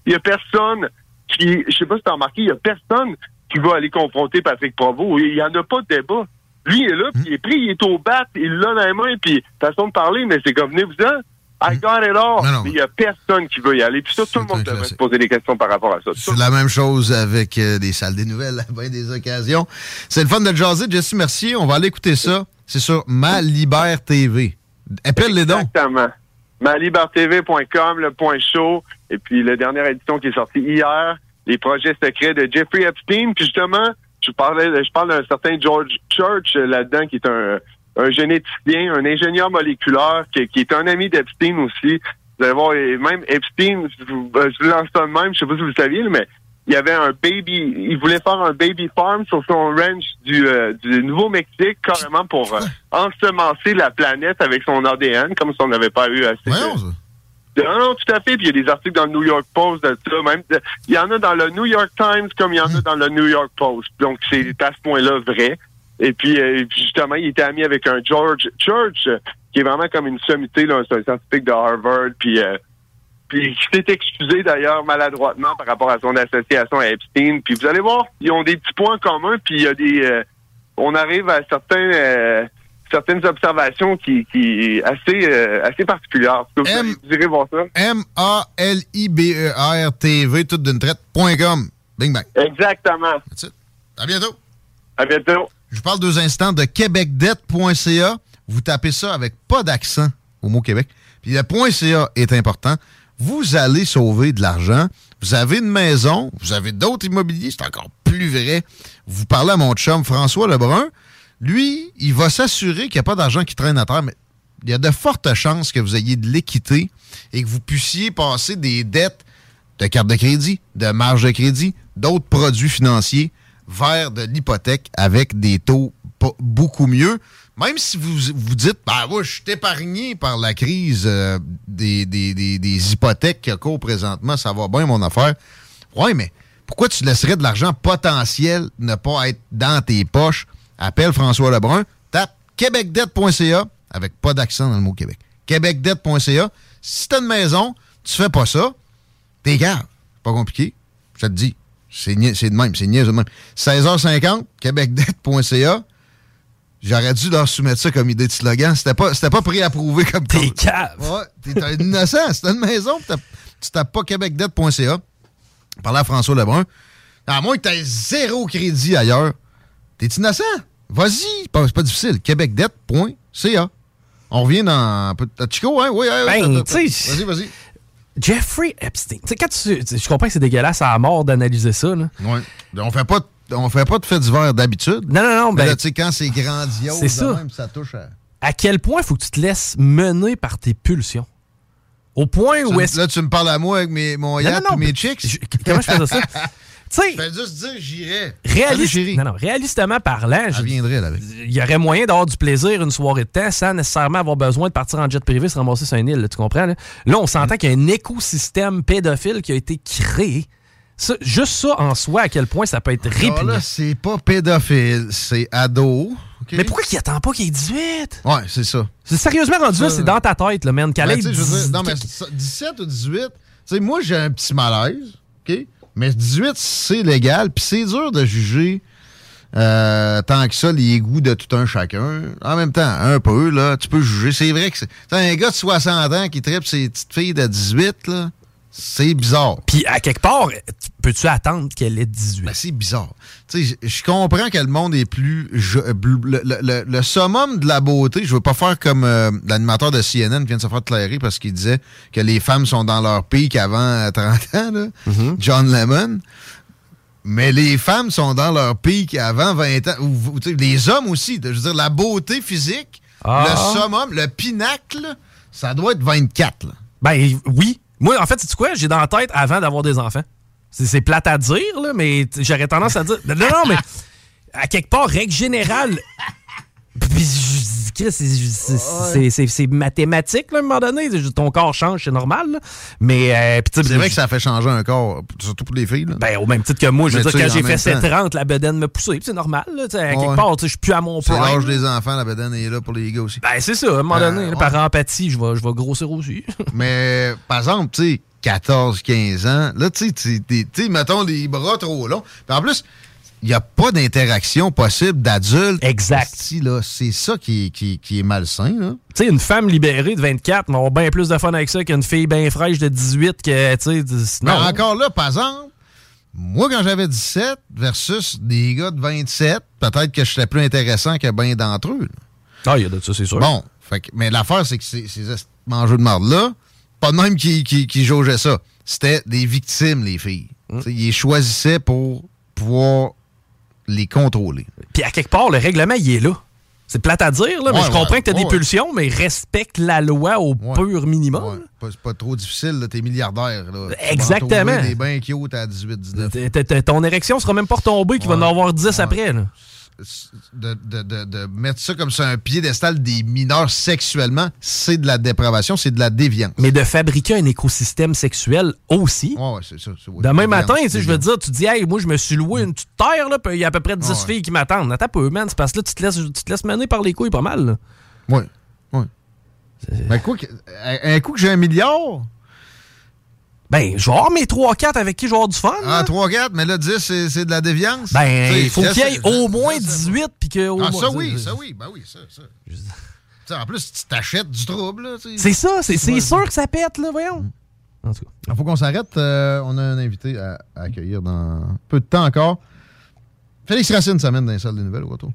Il y a personne qui, je sais pas si t'as remarqué, il y a personne qui va aller confronter Patrick Provost. Il y en a pas de débat. Lui, est là, puis il est pris, il est au bat, il l'a dans les mains, puis façon de parler, mais c'est comme, venez-vous-en. I got it all. Mais il y a personne qui veut y aller. Puis ça, tout le monde devrait se poser des questions par rapport à ça.
C'est la même chose avec euh, des salles des nouvelles à (laughs) bien des occasions. C'est le fun de jaser. Jesse Mercier, on va aller écouter ça. C'est sur Ma Libère TV. Appelle les dons.
Exactement. Malibertv.com, le point chaud. Et puis, la dernière édition qui est sortie hier, les projets secrets de Jeffrey Epstein. Puis justement, je parlais, je parle d'un certain George Church euh, là-dedans, qui est un, un généticien, un ingénieur moléculaire, qui, qui est un ami d'Epstein aussi. Vous allez voir, et même Epstein, je vous, euh, je vous lance ça de même, je sais pas si vous le saviez, mais il y avait un baby, il voulait faire un baby farm sur son ranch du, euh, du Nouveau-Mexique, carrément pour euh, (laughs) ensemencer la planète avec son ADN, comme si on n'avait pas eu assez. non, non, tout à fait. Puis il y a des articles dans le New York Post de ça. Même, il y en a dans le New York Times comme il y en a dans le New York Post. Donc c'est à ce point-là vrai. Et puis, euh, puis, justement, il était ami avec un George Church, euh, qui est vraiment comme une sommité, là, c'est un scientifique de Harvard. Puis euh, puis qui s'est excusé d'ailleurs maladroitement par rapport à son association à Epstein. Puis vous allez voir, ils ont des petits points communs, puis il y a des... euh, on arrive à certains... euh, certaines observations qui, qui assez euh, assez particulières. Vous, allez- vous irez voir ça?
M-A-L-I-B-E-R-T-V, tout d'une traite, point .com. Bing bang.
Exactement.
À bientôt.
À bientôt.
Je vous parle deux instants de québecdebt.ca. Vous tapez ça avec pas d'accent au mot Québec. Puis le .ca est important. Vous allez sauver de l'argent. Vous avez une maison, vous avez d'autres immobiliers, c'est encore plus vrai. Vous parlez à mon chum François Lebrun. Lui, il va s'assurer qu'il n'y a pas d'argent qui traîne à terre, mais il y a de fortes chances que vous ayez de l'équité et que vous puissiez passer des dettes de carte de crédit, de marge de crédit, d'autres produits financiers vers de l'hypothèque avec des taux beaucoup mieux. Même si vous vous dites, ben moi, je suis épargné par la crise euh, des, des- des- des hypothèques qui courent présentement, ça va bien mon affaire. Ouais, mais pourquoi tu laisserais de l'argent potentiel ne pas être dans tes poches? Appelle François Lebrun, tape québecdebt.ca avec pas d'accent dans le mot Québec. québecdebt.ca. Si t'as une maison, tu fais pas ça, t'es grave. Pas compliqué. Je te dis. C'est de même. C'est niaiseux de même. 16h50, québecdebt.ca. J'aurais dû leur soumettre ça comme idée de slogan. C'était pas, c'était pas préapprouvé comme T'es
cave.
Ouais, t'es un innocent. T'as une maison, tu tapes pas québecdebt.ca. Parler à François Lebrun. À moins que t'aies zéro crédit ailleurs. T'es innocent? Vas-y. C'est pas, difficile. québecdebt.ca. On revient dans. à Chico, hein? Oui, oui, oui.
Ben,
Attends,
tu sais,
Vas-y, vas-y.
Jeffrey Epstein. Tu sais, quand tu, je comprends que c'est dégueulasse à la mort d'analyser ça. Là.
Ouais. On fait pas, de- on fait pas de faits divers d'habitude.
Non, non, non.
Mais
Ben,
tu sais, quand c'est grandiose,
C'est ça.
même, ça touche à.
à quel point faut que tu te laisses mener par tes pulsions? Au point où est-ce
Là, tu me parles à moi avec mes, mon yacht ou mes chicks?
je- comment je faisais ça? (laughs) Tu sais,
Fais juste dire, j'irais. Allez,
Réaliste, non, non, réalistement parlant, je-
viendrait, là, avec.
il y aurait moyen d'avoir du plaisir une soirée de temps sans nécessairement avoir besoin de partir en jet privé se ramasser sur une île, là, tu comprends? Là, Là, on s'entend qu'il y a un écosystème pédophile qui a été créé. Ça, juste ça en soi, à quel point ça peut être
Alors
répugnant.
là, c'est pas pédophile, c'est ado.
Mais pourquoi qu'il attend pas qu'il ait 18?
Ouais, c'est ça.
C'est sérieusement rendu là, c'est dans ta tête, là, man. Qu'elle
Ben,
10
dire, non, mais ça, 17 ou 18, tu sais, moi, j'ai un petit malaise, OK? Mais 18, c'est légal, puis c'est dur de juger euh, tant que ça les goûts de tout un chacun. En même temps, un peu, là, tu peux juger. C'est vrai que c'est un gars de 60 ans qui tripe ses petites filles de 18, là, c'est bizarre.
Puis à quelque part, peux-tu attendre qu'elle ait 18?
Ben, c'est bizarre. Tu sais, je comprends que le monde est plus. je- le, le- le- le summum de la beauté, je veux pas faire comme euh, l'animateur de CNN qui vient de se faire clairer parce qu'il disait que les femmes sont dans leur pic avant euh, 30 ans, là. John Lemon. Mais les femmes sont dans leur pic avant 20 ans. Ou- les hommes aussi. Je veux dire, la beauté physique,
Ah.
le summum, le pinacle, ça doit être 24. là.
Ben oui. Moi, en fait, c'est quoi? J'ai dans la tête avant d'avoir des enfants. C'est plate à dire, là, mais j'aurais tendance à dire. Non, non, mais à quelque part, règle générale. Puis, c'est- c'est- c'est c'est- c'est mathématique, là, à un moment donné. Ton corps change, c'est normal. là. Mais. euh,
C'est vrai que ça fait changer un corps, surtout pour les filles. là.
Ben, au même titre que moi, je veux
Mais
dire, quand j'ai
même
fait
temps-
7 30, la bedaine me poussait. C'est normal, là, à quelque
Ouais.
part, je suis plus à mon
C'est
prime.
l'âge des enfants, la bedaine est là pour les gars aussi.
Ben, c'est ça, à un moment
Euh,
donné,
ouais.
par empathie, je vais, je vais grossir aussi. (laughs)
Mais, par exemple, tu sais, 14, 15 ans, là, tu sais, mettons les bras trop longs. Puis en plus, il n'y a pas d'interaction possible d'adulte.
Exact.
C'est ça qui est, qui, qui est malsain, là.
Tu sais, une femme libérée de 24 va avoir bien plus de fun avec ça qu'une fille bien fraîche de 18 que, tu sais,
Mais
non.
encore là, par exemple, moi, quand j'avais 17 versus des gars de 27, peut-être que je serais plus intéressant que bien d'entre eux. là.
Ah, il y a de ça, c'est sûr.
Bon, fait que- mais l'affaire, c'est que ces, ces mangeux de marde-là, pas de même qui, qui, qui jaugeaient ça. C'était des victimes, les filles.
Mm.
Ils les choisissaient pour pouvoir les contrôler.
Puis à quelque part, le règlement, il est là. C'est plate à dire, là, mais je comprends
ouais,
que tu as des pulsions, mais respecte la loi au pur minimum.
C'est pas trop difficile, là, t'es milliardaire. Là. Tu
Exactement.
en trouver Des bains cute à 18-19.
T- t- t- Ton érection sera même pas retombée, qu'il va en avoir 10
Ouais.
après. Là.
De, de- de- de mettre ça comme sur un piédestal des mineurs sexuellement, c'est de la dépravation, c'est de la déviance.
Mais de fabriquer un écosystème sexuel aussi.
Ouais, ouais, c'est ça.
Demain matin, tu sais, je veux dire, tu dis, hey, moi, je me suis loué une petite terre, là, puis il y a à peu près 10
Ouais.
filles qui m'attendent. Attends peu, man, c'est parce que là, tu te laisses, tu te laisses mener par les couilles pas mal. là.
Oui, oui. Ben, quoi que- un, un coup que j'ai un milliard,
Ben, je vais avoir mes 3-4 avec qui je vais avoir du fun.
Ah,
là.
3-4, mais là, 10, c'est c'est de la déviance.
Ben, il faut qu'il y ait au moins 18 puis que au
Ah,
moins-
ça oui, ça oui, ben oui, ça, ça. Tu sais, en plus, tu t'achètes du trouble.
C'est ça, c'est
Ouais.
sûr que ça pète, là, voyons. En tout cas.
Il faut qu'on s'arrête. euh, on a un invité à, à accueillir dans peu de temps encore. Félix Racine s'amène dans les salles des nouvelles au retour.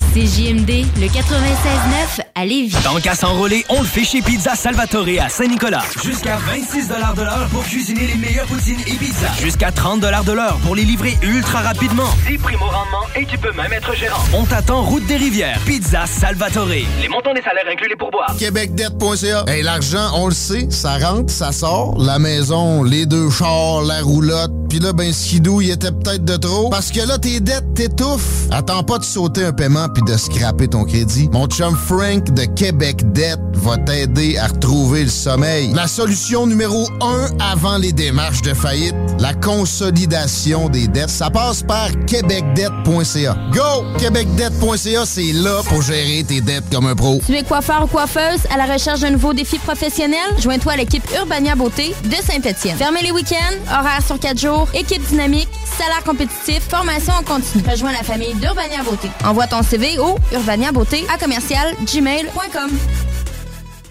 CJMD, le 96.9 à Lévis.
Tant qu'à s'enrôler, on le fait chez Pizza Salvatore à Saint-Nicolas. Jusqu'à 26 de l'heure pour cuisiner les meilleures poutines et pizzas. Jusqu'à 30 de l'heure pour les livrer ultra rapidement.
10 primes au rendement et tu peux même être gérant.
On t'attend route des rivières. Pizza Salvatore.
Les montants des salaires incluent les pourboires.
Québecdebt.ca. Hey, l'argent, on le sait, ça rentre, ça sort. La maison, les deux chars, la roulotte. Puis là, ben, skidou, il était peut-être de trop. Parce que là, tes dettes t'étouffent. Attends pas de sauter un paiement puis de scraper ton crédit. Mon chum Frank de Québec Debt va t'aider à retrouver le sommeil. La solution numéro un avant les démarches de faillite, la consolidation des dettes, ça passe par québecdebt.ca. Go! Québecdebt.ca, c'est là pour gérer tes dettes comme un pro.
Tu es coiffeur ou coiffeuse à la recherche d'un nouveau défi professionnel? Joins-toi à l'équipe Urbania Beauté de Saint-Étienne. Fermez les week-ends, horaires sur 4 jours, équipe dynamique, salaire compétitif, formation en continu. Rejoins la famille d'Urbania Beauté. Envoie ton CV au urbaniabeauté à commercial gmail.com.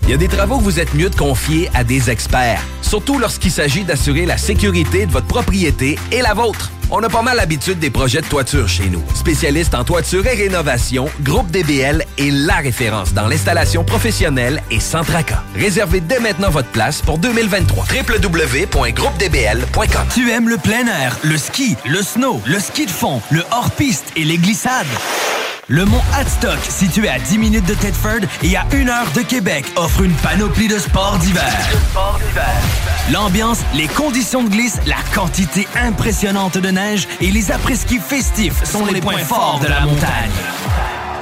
Il y a des travaux que vous êtes mieux de confier à des experts, surtout lorsqu'il s'agit d'assurer la sécurité de votre propriété et la vôtre. On a pas mal l'habitude des projets de toiture chez nous. Spécialiste en toiture et rénovation, Groupe DBL est la référence dans l'installation professionnelle et sans tracas. Réservez dès maintenant votre place pour 2023. www.groupedbl.com
Tu aimes le plein air, le ski, le snow, le ski de fond, le hors-piste et les glissades? Le mont Hadstock, situé à 10 minutes de Thetford et à 1 heure de Québec, offre une panoplie de sports d'hiver. L'ambiance, les conditions de glisse, la quantité impressionnante de neige et les après-ski festifs sont les points forts de la montagne.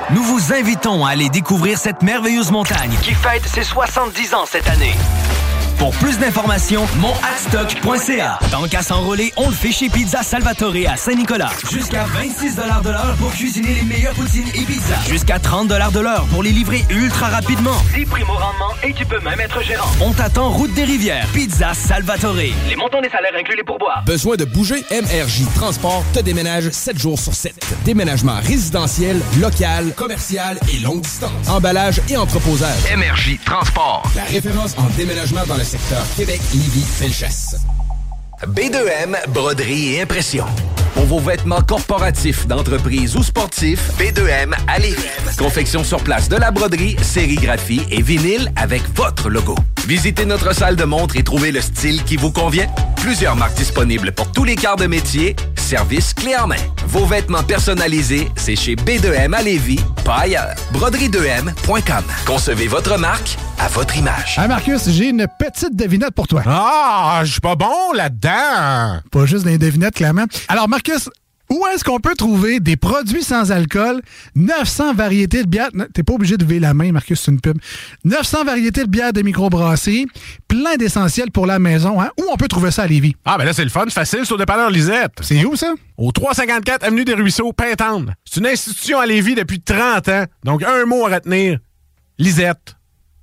Nous vous invitons à aller découvrir cette merveilleuse montagne qui fête ses 70 ans cette année. Pour plus d'informations, monadstock.ca. Tant qu'à s'enrôler, on le fait chez Pizza Salvatore à Saint-Nicolas. Jusqu'à 26 de l'heure pour cuisiner les meilleures poutines et pizzas. Jusqu'à 30 de l'heure pour les livrer ultra rapidement.
10 primes au rendement et tu peux même être gérant.
On t'attend route des rivières. Pizza Salvatore.
Les montants des salaires incluent les pourboires.
Besoin de bouger? MRJ Transport te déménage 7 jours sur 7. Déménagement résidentiel, local, commercial et longue distance. Emballage et entreposage.
MRJ Transport.
La référence en déménagement dans le secteur Québec, Lévis, Felchasse.
B2M, broderie et impression. Pour vos vêtements corporatifs, d'entreprise ou sportifs, B2M à Lévis. Confection sur place de la broderie, sérigraphie et vinyle avec votre logo. Visitez notre salle de montre et trouvez le style qui vous convient. Plusieurs marques disponibles pour tous les quarts de métier. Service clé en main. Vos vêtements personnalisés, c'est chez B2M à Lévis, pas ailleurs. Broderie2M.com. Concevez votre marque à votre image.
Hey Marcus, j'ai une petite devinette pour toi.
Ah, je suis pas bon là-dedans.
Pas juste des devinettes, clairement. Alors, Marcus, où est-ce qu'on peut trouver des produits sans alcool, 900 variétés de bières, non, t'es pas obligé de lever la main, Marcus, c'est une pub, 900 variétés de bières de microbrasserie, plein d'essentiels pour la maison, hein? Où on peut trouver ça à Lévis?
Ah, ben là, c'est le fun, c'est facile, au dépanneur Lisette.
C'est où ça?
Au 354 Avenue des Ruisseaux, Pintendre. C'est une institution à Lévis depuis 30 ans. Donc, un mot à retenir. Lisette.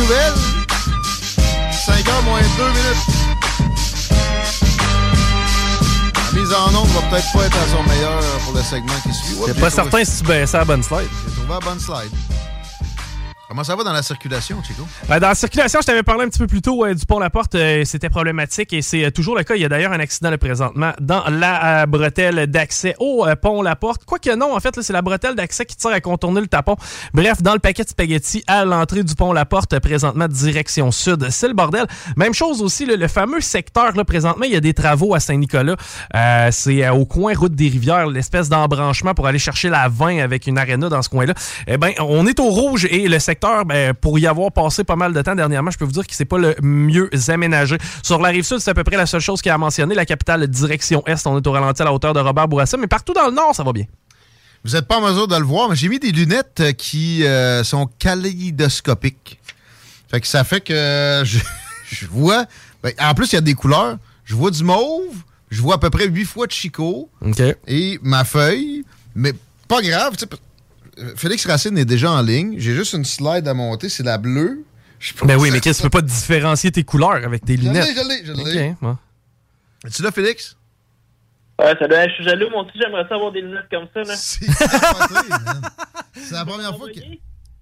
Nouvelles. 5 h moins 2 minutes. La mise en onde va peut-être pas être à son meilleur pour le segment qui suit. J'ai
pas
trouvé-
certain si tu baissais la bonne slide.
J'ai trouvé la bonne slide. Comment ça va dans la circulation, Chico?
Ben, dans la circulation, je t'avais parlé un petit peu plus tôt euh, du pont La Porte. euh, C'était problématique et c'est euh, toujours le cas. Il y a d'ailleurs un accident là, présentement dans la euh, bretelle d'accès au pont La Porte. Quoique non, en fait, c'est la bretelle d'accès qui tire à contourner le tapon. Bref, dans le paquet de spaghettis à l'entrée du pont La Porte, présentement direction sud. C'est le bordel. Même chose aussi, le fameux secteur, là, présentement, il y a des travaux à Saint-Nicolas. C'est au coin route des rivières, l'espèce d'embranchement pour aller chercher la 20 avec une aréna dans ce coin-là. Eh ben, on est au rouge et le secteur, ben, pour y avoir passé pas mal de temps dernièrement, je peux vous dire que c'est pas le mieux aménagé. Sur la rive sud, c'est à peu près la seule chose qu'il a mentionné. La capitale, direction est, on est au ralenti à la hauteur de Robert Bourassa, mais partout dans le nord, ça va bien.
Vous n'êtes pas en mesure de le voir, mais j'ai mis des lunettes euh, qui euh, sont kaléidoscopiques. Fait que ça fait que euh, je, (laughs) je vois. ben, en plus, il y a des couleurs. Je vois du mauve, je vois à peu près huit fois de Chico. Et ma feuille. Mais pas grave, tu sais, Félix Racine est déjà en ligne. J'ai juste une slide à monter, c'est la bleue. Je
Ben oui, mais qu'est-ce que tu peux pas différencier tes couleurs avec tes
Je l'ai,
lunettes?
je l'ai, je l'ai.
Ok, bon.
Es-tu là, Félix?
Ouais, ça doit, je suis jaloux, mon petit, j'aimerais ça avoir des lunettes comme ça, là.
C'est la première fois que.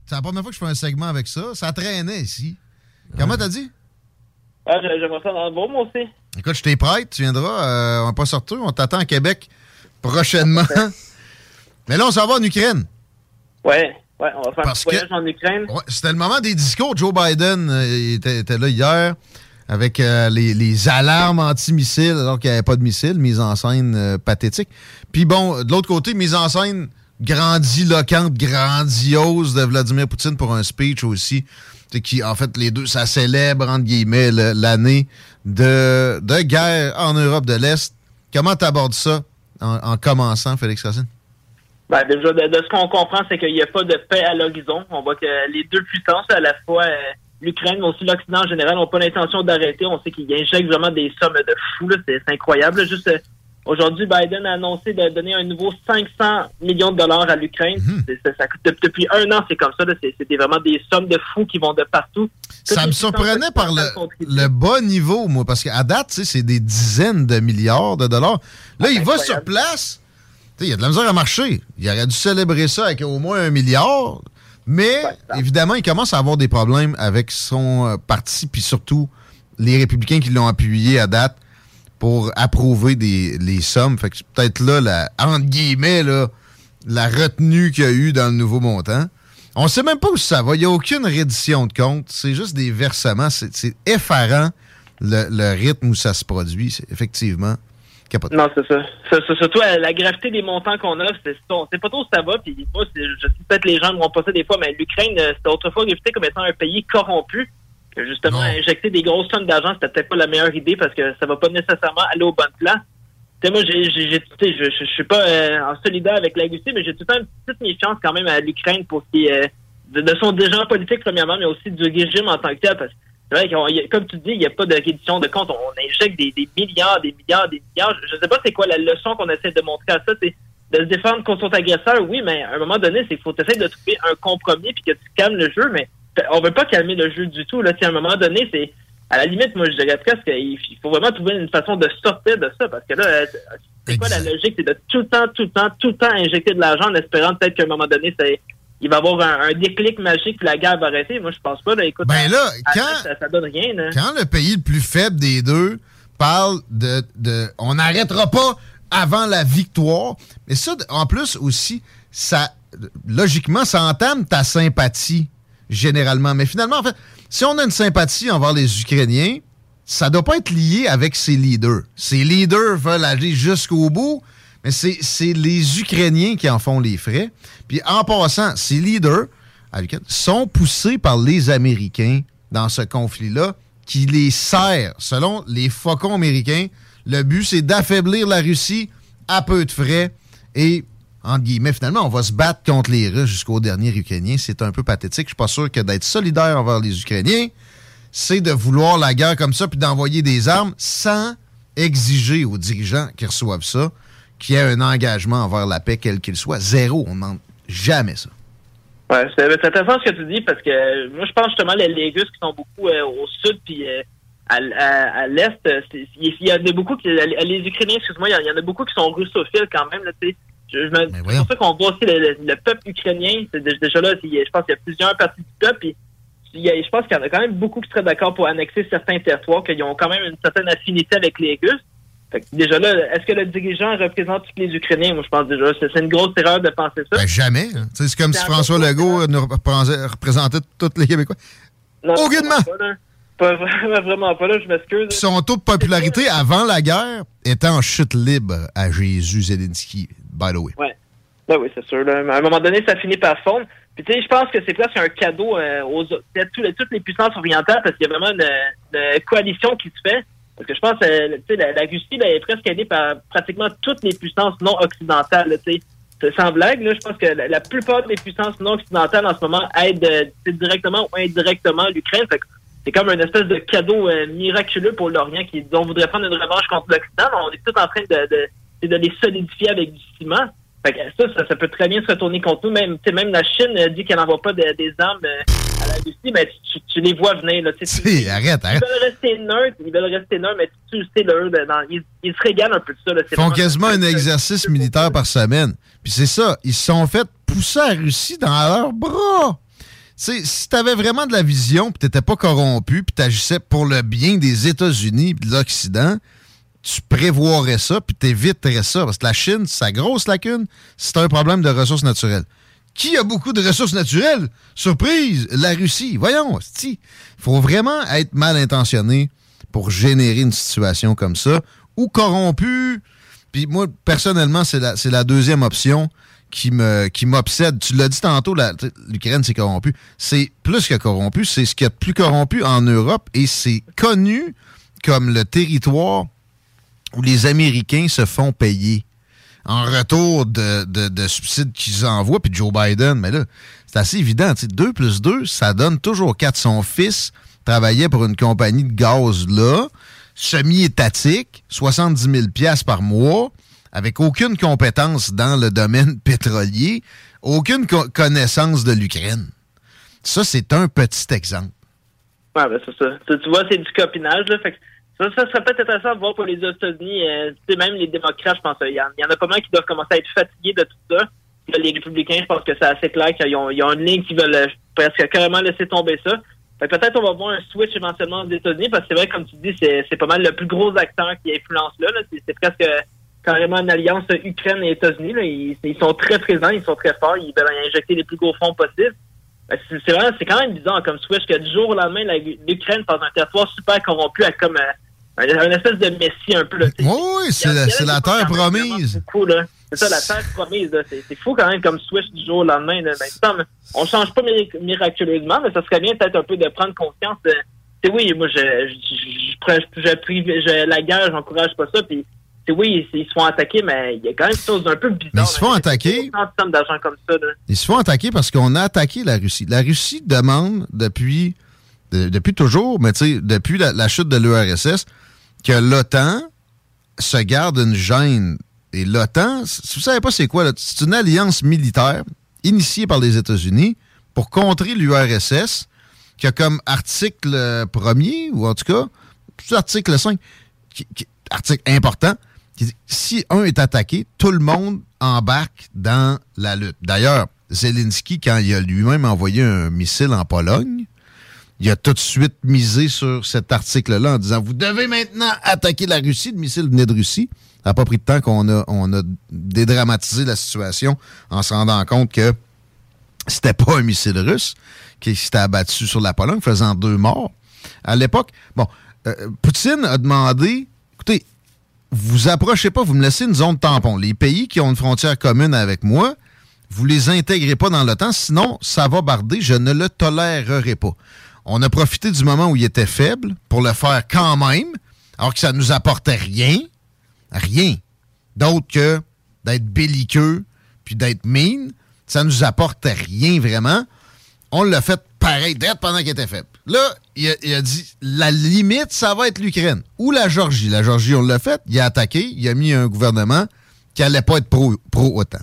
C'est la première fois que je fais un segment avec ça. Ça traînait ici. Comment t'as dit?
Ah, j'ai- j'aimerais ça dans le bon, moi aussi.
Écoute, je t'ai prête, tu viendras. euh, on va pas sortir, on t'attend à Québec prochainement. (laughs) Mais là, on s'en va en Ukraine.
Ouais, ouais, on va faire
Parce
un petit voyage
que-
en Ukraine.
Ouais, C'était le moment des discours. Joe Biden euh, il était, était là hier avec euh, les, les alarmes anti-missiles alors qu'il n'y avait pas de missiles, mise en scène euh, pathétique. Puis bon, de l'autre côté, mise en scène grandiloquente, grandiose de Vladimir Poutine pour un speech aussi. Qui, en fait, les deux, ça célèbre, entre guillemets, le- l'année de, de guerre en Europe de l'Est. Comment t'abordes ça en, en commençant, Félix Racine?
Ben, déjà, de, de ce qu'on comprend, c'est qu'il n'y a pas de paix à l'horizon. On voit que les deux puissances, à la fois euh, l'Ukraine, mais aussi l'Occident en général, n'ont pas l'intention d'arrêter. On sait qu'ils injectent vraiment des sommes de fous. C'est incroyable. Juste euh, aujourd'hui, Biden a annoncé de donner un nouveau 500 millions de dollars à l'Ukraine. De- depuis un an, c'est comme ça. C'était vraiment des sommes de fous qui vont de partout. Toutes
Ça me surprenait par le, le bas niveau, moi, parce qu'à date, c'est des dizaines de milliards de dollars. Là, il va sur place. Il y a de la misère à marcher. Il aurait dû célébrer ça avec au moins un milliard. Mais, évidemment, il commence à avoir des problèmes avec son euh, parti, puis surtout les républicains qui l'ont appuyé à date pour approuver des, les sommes. Fait que c'est peut-être là, la, entre guillemets, là, la retenue qu'il y a eu dans le nouveau montant. On sait même pas où ça va. Il n'y a aucune reddition de compte. C'est juste des versements. C'est effarant le, le rythme où ça se produit. Effectivement
Non, c'est ça. C'est- surtout euh, la gravité des montants qu'on a, c'est on sait pas trop où ça va. Puis moi, je sais peut-être les gens ne vont pas ça des fois, mais l'Ukraine, euh, c'était autrefois réputé comme étant un pays corrompu. Que justement, injecter des grosses sommes d'argent, c'était peut-être pas la meilleure idée parce que ça va pas nécessairement aller au bon plan. Tu sais, moi, j'ai, je, suis pas euh, en solidaire avec la Russie, mais j'ai tout le temps une petite méfiance quand même à l'Ukraine pour ce qui est euh, de, de son dirigeant politique, premièrement, mais aussi du régime en tant que tel. Parce que vrai a- comme tu dis, il n'y a pas de reddition de compte. On injecte des, des milliards, des milliards, des milliards. Je ne sais pas c'est quoi la leçon qu'on essaie de montrer à ça. C'est de se défendre contre son agresseur, oui, mais à un moment donné, c'est qu'il faut essayer de trouver un compromis puis que tu calmes le jeu, mais on veut pas calmer le jeu du tout. Là, à un moment donné, c'est à la limite, moi, je dirais presque qu'il il faut vraiment trouver une façon de sortir de ça, parce que là, euh, c'est quoi la logique? C'est de tout le temps, tout le temps, tout le temps injecter de l'argent en espérant peut-être qu'à un moment donné, c'est il va y avoir un, un déclic magique puis la guerre va arrêter. Moi, je pense pas. Là, écoute,
Ben là, quand-
ça, ça donne rien. Là.
Quand le pays le plus faible des deux parle de, de on n'arrêtera pas avant la victoire, mais ça, en plus aussi, ça logiquement, ça entame ta sympathie généralement. Mais finalement, en fait, si on a une sympathie envers les Ukrainiens, ça doit pas être lié avec ses leaders. Ses leaders veulent aller jusqu'au bout, mais c'est les Ukrainiens qui en font les frais. Puis en passant, ces leaders sont poussés par les Américains dans ce conflit-là, qui les sert, selon les faucons américains. Le but, c'est d'affaiblir la Russie à peu de frais et entre guillemets, finalement, on va se battre contre les Russes jusqu'au dernier Ukrainien. C'est un peu pathétique. Je suis pas sûr que d'être solidaire envers les Ukrainiens, c'est de vouloir la guerre comme ça puis d'envoyer des armes sans exiger aux dirigeants qui reçoivent ça qu'il y ait un engagement envers la paix, quel qu'il soit. Zéro. On n'en jamais ça.
Ouais, c'est intéressant ce que tu dis parce que euh, moi je pense justement les, Russes qui sont beaucoup euh, au sud puis euh, à, à, à l'est, euh, il y a des beaucoup qui, les Ukrainiens, excuse-moi, il y en- en a beaucoup qui sont russophiles quand même là, tu sais. Je, je me- c'est pour ça qu'on voit aussi le, le- le peuple ukrainien. C'est déjà là, a- je pense qu'il y a plusieurs parties du peuple. Puis il y a- je pense qu'il y en a quand même beaucoup qui seraient d'accord pour annexer certains territoires, qu'ils ont quand même une certaine affinité avec les Russes. Fait que déjà là, est-ce que le dirigeant représente tous les Ukrainiens? Moi, je pense déjà, c'est une grosse erreur de penser ça.
Ben, jamais. hein. C'est comme si François Legault nous représentait tous les Québécois.
Non,
Aucunement.
Pas, (laughs) vraiment, pas là, je m'excuse.
Son taux de popularité avant la guerre était en chute libre à Jésus Zelensky, by the way.
Ouais. Ben oui, c'est sûr. là. À un moment donné, ça finit par fondre. Puis tu sais, je pense que c'est presque un cadeau euh, aux à toutes les puissances orientales parce qu'il y a vraiment une, une coalition qui se fait. Parce que je pense que sais, la, la Russie là, est presque aidée par pratiquement toutes les puissances non occidentales. là, Sans blague, là, je pense que la, plupart des puissances non occidentales en ce moment aident euh, directement ou indirectement l'Ukraine. C'est comme un espèce de cadeau euh, miraculeux pour l'Orient qui dont voudrait prendre une revanche contre l'Occident. On est tous en train de, de, de les solidifier avec du ciment. Fait que ça, ça, ça peut très bien se retourner contre nous. Même, tu la Chine euh, dit qu'elle n'envoie pas de- des armes euh, à la Russie, mais tu, tu les vois venir. Là, tu tu-
Si, arrête,
ils
arrête.
veulent rester neutres, ils veulent rester neutres, mais tu le sais, là, eux, dans- ils, ils se régalent un peu de ça. Là,
Ils font quasiment un exercice militaire par semaine. Puis c'est ça, ils se sont fait pousser la Russie dans leurs bras. Tu sais, si t'avais vraiment de la vision, puis t'étais pas corrompu, puis t'agissais pour le bien des États-Unis et de l'Occident, tu prévoirais ça, puis t'éviterais ça. Parce que la Chine, sa grosse lacune, c'est un problème de ressources naturelles. Qui a beaucoup de ressources naturelles? Surprise, la Russie. Voyons, il faut vraiment être mal intentionné pour générer une situation comme ça, ou corrompu. Puis moi, personnellement, c'est la, la deuxième option qui qui m'obsède. Tu l'as dit tantôt, tu l'Ukraine, c'est corrompu. C'est plus que corrompu, c'est ce qu'il y a de plus corrompu en Europe, et c'est connu comme le territoire où les Américains se font payer en retour de, de- de subsides qu'ils envoient, puis Joe Biden, mais là, c'est assez évident. 2 plus 2, ça donne toujours 4. Son fils travaillait pour une compagnie de gaz là, semi-étatique, 70 000 piastres par mois, avec aucune compétence dans le domaine (laughs) pétrolier, aucune co- connaissance de l'Ukraine. Ça, c'est un petit exemple.
Ouais, ben c'est ça. Tu vois, c'est du copinage, là. Fait que ça, ça serait peut-être intéressant de voir pour les États-Unis. euh, même les démocrates, je pense, il il y en a pas mal qui doivent commencer à être fatigués de tout ça. Les républicains, je pense que c'est assez clair qu'ils ont, une ligne qui veulent euh, presque carrément laisser tomber ça. Peut-être on va voir un switch éventuellement aux États-Unis, parce que c'est vrai, comme tu dis, c'est, pas mal le plus gros acteur qui influence là. là. C'est, presque carrément une alliance Ukraine et États-Unis. Ils, ils sont très présents, ils sont très forts, ils veulent injecter les plus gros fonds possibles. C'est vraiment, c'est quand même bizarre comme switch que du jour au lendemain, l'Ukraine passe un territoire super corrompu à comme euh, un, un espèce de messie un peu. Là.
Oui, c'est la, terre promise.
C'est ça, la terre promise. C'est fou quand même comme switch du jour au lendemain. Là. Ben, on change pas mirac- miraculeusement, mais ça serait bien peut-être un peu de prendre conscience. De, oui, moi, je, je, je, je, la guerre, j'encourage pas ça. Puis, oui, ils, se font attaquer, mais il y a quand même quelque chose d'un peu bizarre.
Mais ils se font
là.
attaquer.
Comme ça. Là.
Ils se font attaquer parce qu'on a attaqué la Russie. La Russie demande depuis, de- depuis toujours, mais tu sais, depuis la, la chute de l'URSS, que l'OTAN se garde une gêne. Et l'OTAN, si vous savez pas c'est quoi, c'est une alliance militaire initiée par les États-Unis pour contrer l'URSS, qui a comme article euh, premier, ou en tout cas, article 5, qui- qui- article important, qui dit si un est attaqué, tout le monde embarque dans la lutte. D'ailleurs, Zelensky, quand il a lui-même envoyé un missile en Pologne, il a tout de suite misé sur cet article-là en disant Vous devez maintenant attaquer la Russie. Le missile venait de Russie. Ça n'a pas pris de temps qu'on a, dédramatisé la situation en se rendant compte que c'était pas un missile russe qui s'était abattu sur la Pologne, faisant deux morts. À l'époque, bon, euh, Poutine a demandé écoutez, vous approchez pas, vous me laissez une zone tampon. Les pays qui ont une frontière commune avec moi, vous les intégrez pas dans l'OTAN, sinon ça va barder, je ne le tolérerai pas. On a profité du moment où il était faible pour le faire quand même, alors que ça nous apportait rien, rien, d'autre que d'être belliqueux puis d'être mine. Ça nous apporte rien vraiment. On l'a fait pareil, d'être pendant qu'il était faible. Là, il a, dit la limite, ça va être l'Ukraine ou la Georgie. La Georgie, on l'a fait. Il a attaqué. Il a mis un gouvernement qui allait pas être pro- pro-OTAN.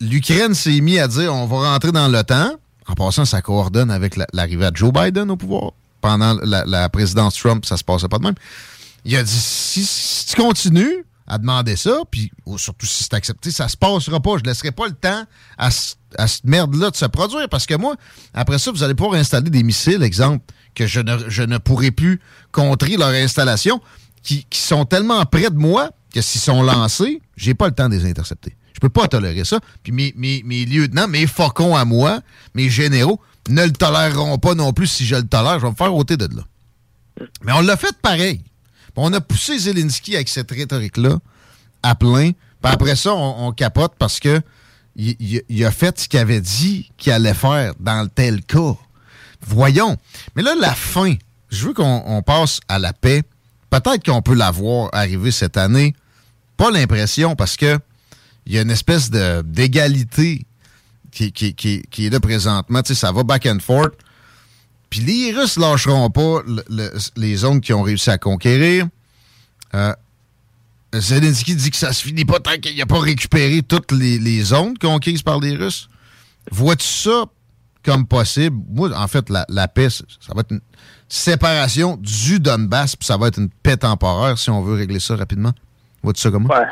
L'Ukraine s'est mis à dire on va rentrer dans l'OTAN. En passant, ça coordonne avec la- l'arrivée de Joe Biden au pouvoir. Pendant la, présidence Trump, ça se passait pas de même. Il a dit si, tu continues à demander ça, puis oh, surtout si c'est accepté, ça se passera pas. Je laisserai pas le temps à cette merde-là de se produire, parce que moi, après ça, vous allez pouvoir installer des missiles, exemple, que je ne, je ne pourrai plus contrer leur installation, qui, qui sont tellement près de moi que s'ils sont lancés, j'ai pas le temps de les intercepter. Je peux pas tolérer ça. Puis mes, lieutenants, mes faucons à moi, mes généraux, ne le toléreront pas non plus. Si je le tolère, je vais me faire ôter de là. Mais on l'a fait pareil. On a poussé Zelensky avec cette rhétorique-là à plein. Puis après ça, on, capote parce que il, il- il a fait ce qu'il avait dit qu'il allait faire dans tel cas. Voyons. Mais là, la fin, je veux qu'on on passe à la paix. Peut-être qu'on peut la voir arriver cette année. Pas l'impression parce que il y a une espèce d'égalité qui, qui, qui, est là présentement. Tu sais, ça va back and forth. Puis les Russes lâcheront pas le- le- les zones qu'ils ont réussi à conquérir. Euh, Zelensky dit que ça se finit pas tant qu'il n'a pas récupéré toutes les, les zones conquises par les Russes. Vois-tu ça comme possible? Moi, en fait, la, la paix, ça va être une séparation du Donbass, puis ça va être une paix temporaire si on veut régler ça rapidement. Vois-tu ça comme moi?
Ouais.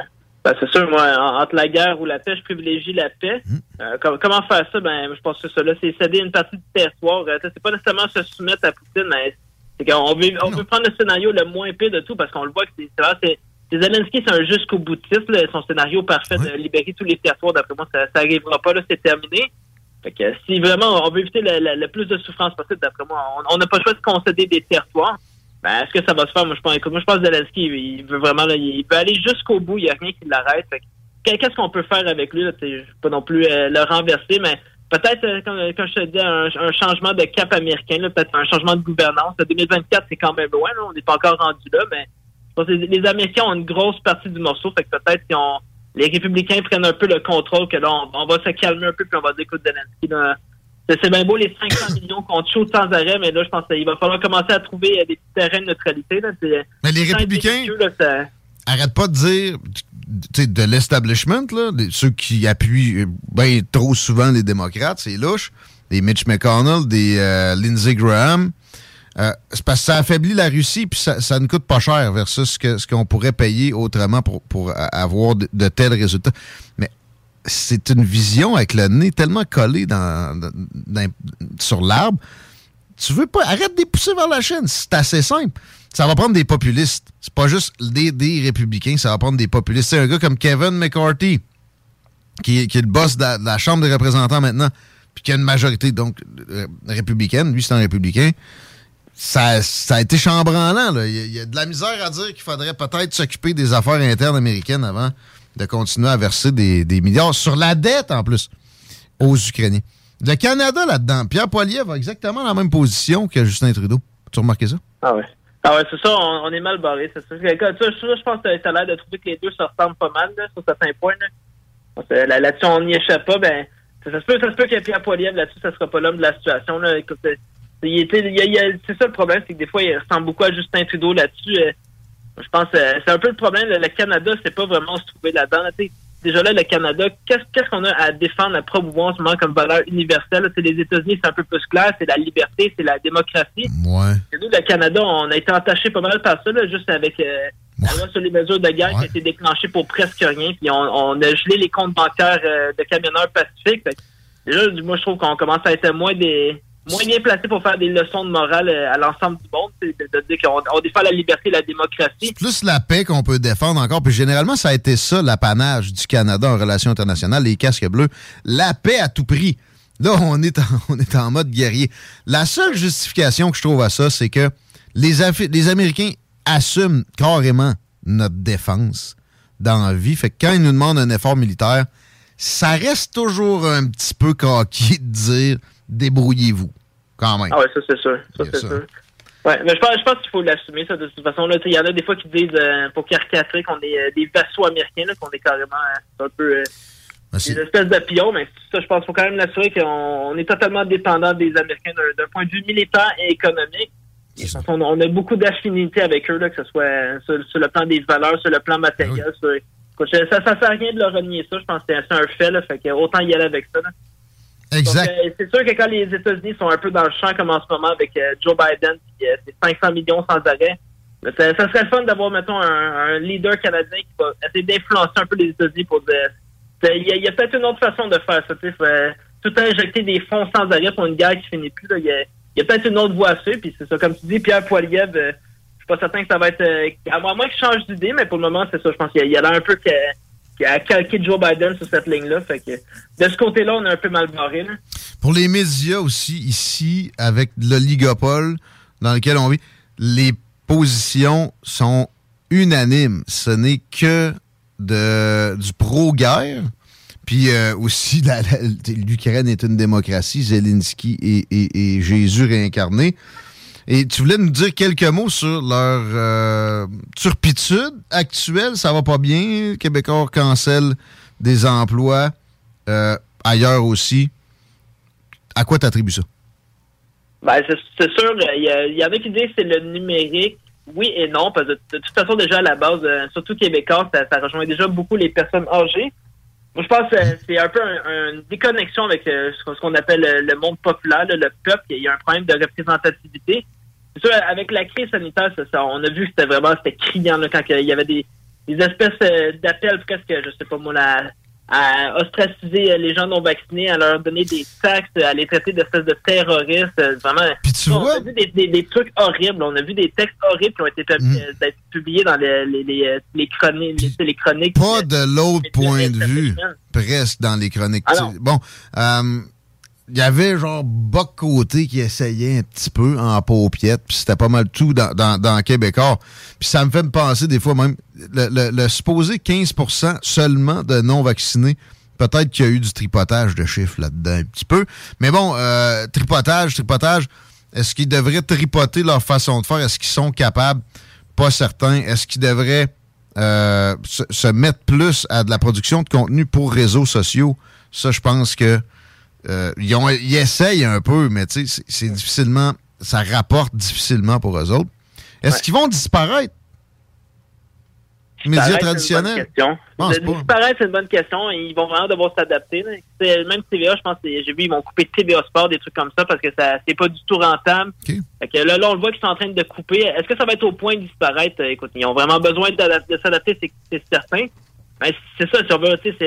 Ben, c'est sûr, moi, en- entre la guerre ou la paix, je privilégie la paix.
Hmm.
Euh, com- comment faire ça? Ben, je pense que ça, c'est céder une partie du territoire. Euh, c'est pas nécessairement se soumettre à Poutine, mais c'est qu'on veut, on veut prendre le scénario le moins pire de tout parce qu'on le voit que c'est, c'est, vrai, c'est, c'est Zelensky, c'est un jusqu'au boutiste, là, son scénario parfait de libérer tous les territoires. D'après moi, ça, ça arrivera pas, là, c'est terminé. Fait que si vraiment on veut éviter le, le- le plus de souffrance possible, d'après moi, on on n'a pas le choix de concéder des territoires. Ben, est-ce que ça va se faire? Moi, je pense, moi, je pense que Zelensky, il veut vraiment, là, il veut aller jusqu'au bout. Il n'y a rien qui l'arrête. Qu'est-ce qu'on peut faire avec lui? Là? Pas non plus euh, le renverser, mais peut-être, euh, comme, je te dis, un, changement de cap américain, peut-être un changement de gouvernance. Le 2024, c'est quand même loin. Là. On n'est pas encore rendu là, mais je pense que les Américains ont une grosse partie du morceau. Fait que peut-être si on, les républicains prennent un peu le contrôle, que là, on, on va se calmer un peu, puis on va dire, écoute, Zelensky, là, c'est bien beau les 500 (coughs) millions qu'on shoot sans arrêt, mais là, je pense qu'il va falloir commencer à trouver euh, des petits terrains de neutralité. Là.
Mais les républicains-
là, ça-
arrête pas de dire de l'establishment, ceux qui appuient euh, ben trop souvent les démocrates, c'est louche, des Mitch McConnell, des euh, Lindsey Graham. Euh, c'est parce que ça affaiblit la Russie, puis ça, ça ne coûte pas cher versus ce que- ce qu'on pourrait payer autrement pour, pour avoir de, de tels résultats. Mais c'est une vision avec le nez tellement collé sur l'arbre. Tu veux pas. Arrête de pousser vers la Chine. C'est assez simple. Ça va prendre des populistes. C'est pas juste des, républicains, ça va prendre des populistes. C'est un gars comme Kevin McCarthy, qui, est- le boss de la, Chambre des représentants maintenant, puis qui a une majorité donc euh, républicaine. Lui, c'est un républicain. Ça, a été chambranlant. Là. Il, il y a de la misère à dire qu'il faudrait peut-être s'occuper des affaires internes américaines avant de continuer à verser des, des milliards sur la dette en plus aux Ukrainiens. Le Canada là-dedans, Pierre Poilievre a exactement la même position que Justin Trudeau. Tu remarqué ça?
Ah ouais. Ah ouais, c'est ça, on, est mal barré, c'est ça. Ça, ça, je pense que tu as l'air de trouver que les deux se ressemblent pas mal sur certains points. Là-dessus, on n'y échappe pas. Ben, ça, ça se peut, ça que Pierre Poilievre, là-dessus, ça sera pas l'homme de la situation. A- a- c'est ça le problème, c'est que des fois, il ressemble beaucoup à Justin Trudeau là-dessus. euh. Je pense que euh, c'est un peu le problème. Le Canada, c'est pas vraiment se trouver là-dedans. Déjà là, le Canada, qu'est-ce qu'on a à défendre, à promouvoir en ce moment comme valeur universelle? C'est les États-Unis, c'est un peu plus clair, c'est la liberté, c'est la démocratie.
Ouais.
Et nous, le Canada, on a été entaché pas mal par ça, là, juste avec euh, la loi sur les mesures de guerre qui a été déclenchée pour presque rien. Puis on, on a gelé les comptes bancaires euh, de camionneurs pacifiques. Fait déjà, du- moi, je trouve qu'on commence à être moins des moins bien placé pour faire des leçons de morale euh, à l'ensemble du monde. c'est De, de dire qu'on on défend la liberté et la démocratie.
plus la paix qu'on peut défendre encore. Puis généralement, ça a été ça, l'apanage du Canada en relations internationales, les casques bleus. La paix à tout prix. Là, on est en, on est en mode guerrier. La seule justification que je trouve à ça, c'est que les, les Américains assument carrément notre défense dans la vie. Fait que quand ils nous demandent un effort militaire, ça reste toujours un petit peu coquille de dire débrouillez-vous, quand même.
Ah ouais, ça c'est sûr. Ça, c'est
sûr.
Ouais, mais je pense, je pense qu'il faut l'assumer, ça, de toute façon. là. Il y en a des fois qui disent, euh, pour caricaturer, qu'on est euh, des vassaux américains, là, qu'on est carrément euh, un peu euh, des espèces de pions, mais ça, je pense qu'il faut quand même l'assurer qu'on on est totalement dépendant des Américains d'un point de vue militaire et économique. Et je pense qu'on a- on a beaucoup d'affinités avec eux, là, que ce soit sur, sur le plan des valeurs, sur le plan matériel. sur- écoute, ça ne sert à rien de leur renier ça. Je pense que c'est c'est un fait. Là, fait que autant y aller avec ça. là.
Exact.
Euh, c'est sûr que quand les États-Unis sont un peu dans le champ, comme en ce moment avec euh, Joe Biden, puis euh, ses 500 millions sans arrêt, Mais Ça, ça serait le fun d'avoir, mettons, un, un leader canadien qui va essayer d'influencer un peu les États-Unis pour dire. c'est- Il y a, peut-être une autre façon de faire ça, tu sais. c'est Tout injecter des fonds sans arrêt pour une guerre qui finit plus. là. Il y a, peut-être une autre voie à suivre, puis c'est ça. Comme tu dis, Pierre Poilievre, euh, je suis pas certain que ça va être. euh, à moins qu'il change d'idée, mais pour le moment, c'est ça. Je pense qu'il y a, il y a l'air un peu que, a calqué Joe Biden sur cette ligne-là. Fait que de ce côté-là, on est un peu mal barré. Là.
Pour les médias aussi, ici, avec l'oligopole dans lequel on vit, les positions sont unanimes. Ce n'est que de, du pro-guerre. Puis euh, aussi, l'Ukraine est une démocratie, Zelensky et- et Jésus réincarné. Et tu voulais nous dire quelques mots sur leur euh, turpitude actuelle. Ça va pas bien. Québécois cancelle des emplois euh, ailleurs aussi. À quoi t'attribues ça?
Ben, c'est sûr, il y, a- il y en a qui disent que c'est le numérique. Oui et non, parce que de, toute façon, déjà à la base, euh, surtout québécois, ça, ça rejoint déjà beaucoup les personnes âgées. Moi, je pense que euh, c'est un peu un- une déconnexion avec euh, ce qu'on- appelle euh, le monde populaire, là, le peuple. Il y a un problème de représentativité. Sûr, avec la crise sanitaire, ça, ça, on a vu que c'était vraiment c'était criant là, quand il y avait des, des espèces euh, d'appels presque, je sais pas moi, la- à ostraciser euh, les gens non vaccinés, à leur donner des taxes, à les traiter d'espèces de terroristes. euh, Vraiment. on a vu des, des- des trucs horribles. On a vu des textes horribles qui ont été pub- d'être publiés dans les, les, les, les chroniques. Les, les chroniques
Pas de l'autre point de vue, presque, dans les chroniques. Bon, euh, il y avait genre Boc Côté qui essayait un petit peu en paupiette, puis c'était pas mal tout dans, dans, dans Québécois. Puis ça me fait me penser des fois même, le, le- le supposé 15% seulement de non-vaccinés, peut-être qu'il y a eu du tripotage de chiffres là-dedans un petit peu. Mais bon, euh, tripotage, tripotage, est-ce qu'ils devraient tripoter leur façon de faire? Est-ce qu'ils sont capables? Pas certain. Est-ce qu'ils devraient euh, se, se mettre plus à de la production de contenu pour réseaux sociaux? Ça, je pense que euh, ils, ont- ils essayent un peu, mais tu sais, c'est- difficilement, ça rapporte difficilement pour eux autres. Est-ce qu'ils vont disparaître? Médias
Disparaître, c'est une bonne
traditionnels? pas.
Disparaître, c'est une bonne question. Ils vont vraiment devoir s'adapter. Même TVA, je pense, que j'ai vu, ils vont couper TVA Sport, des trucs comme ça, parce que ça c'est pas du tout rentable. Fait que là, là, on le voit qu'ils sont en train de couper. Est-ce que ça va être au point de disparaître? Écoute, ils ont vraiment besoin de s'adapter, c'est certain. Mais c'est ça, si on veut, c'est-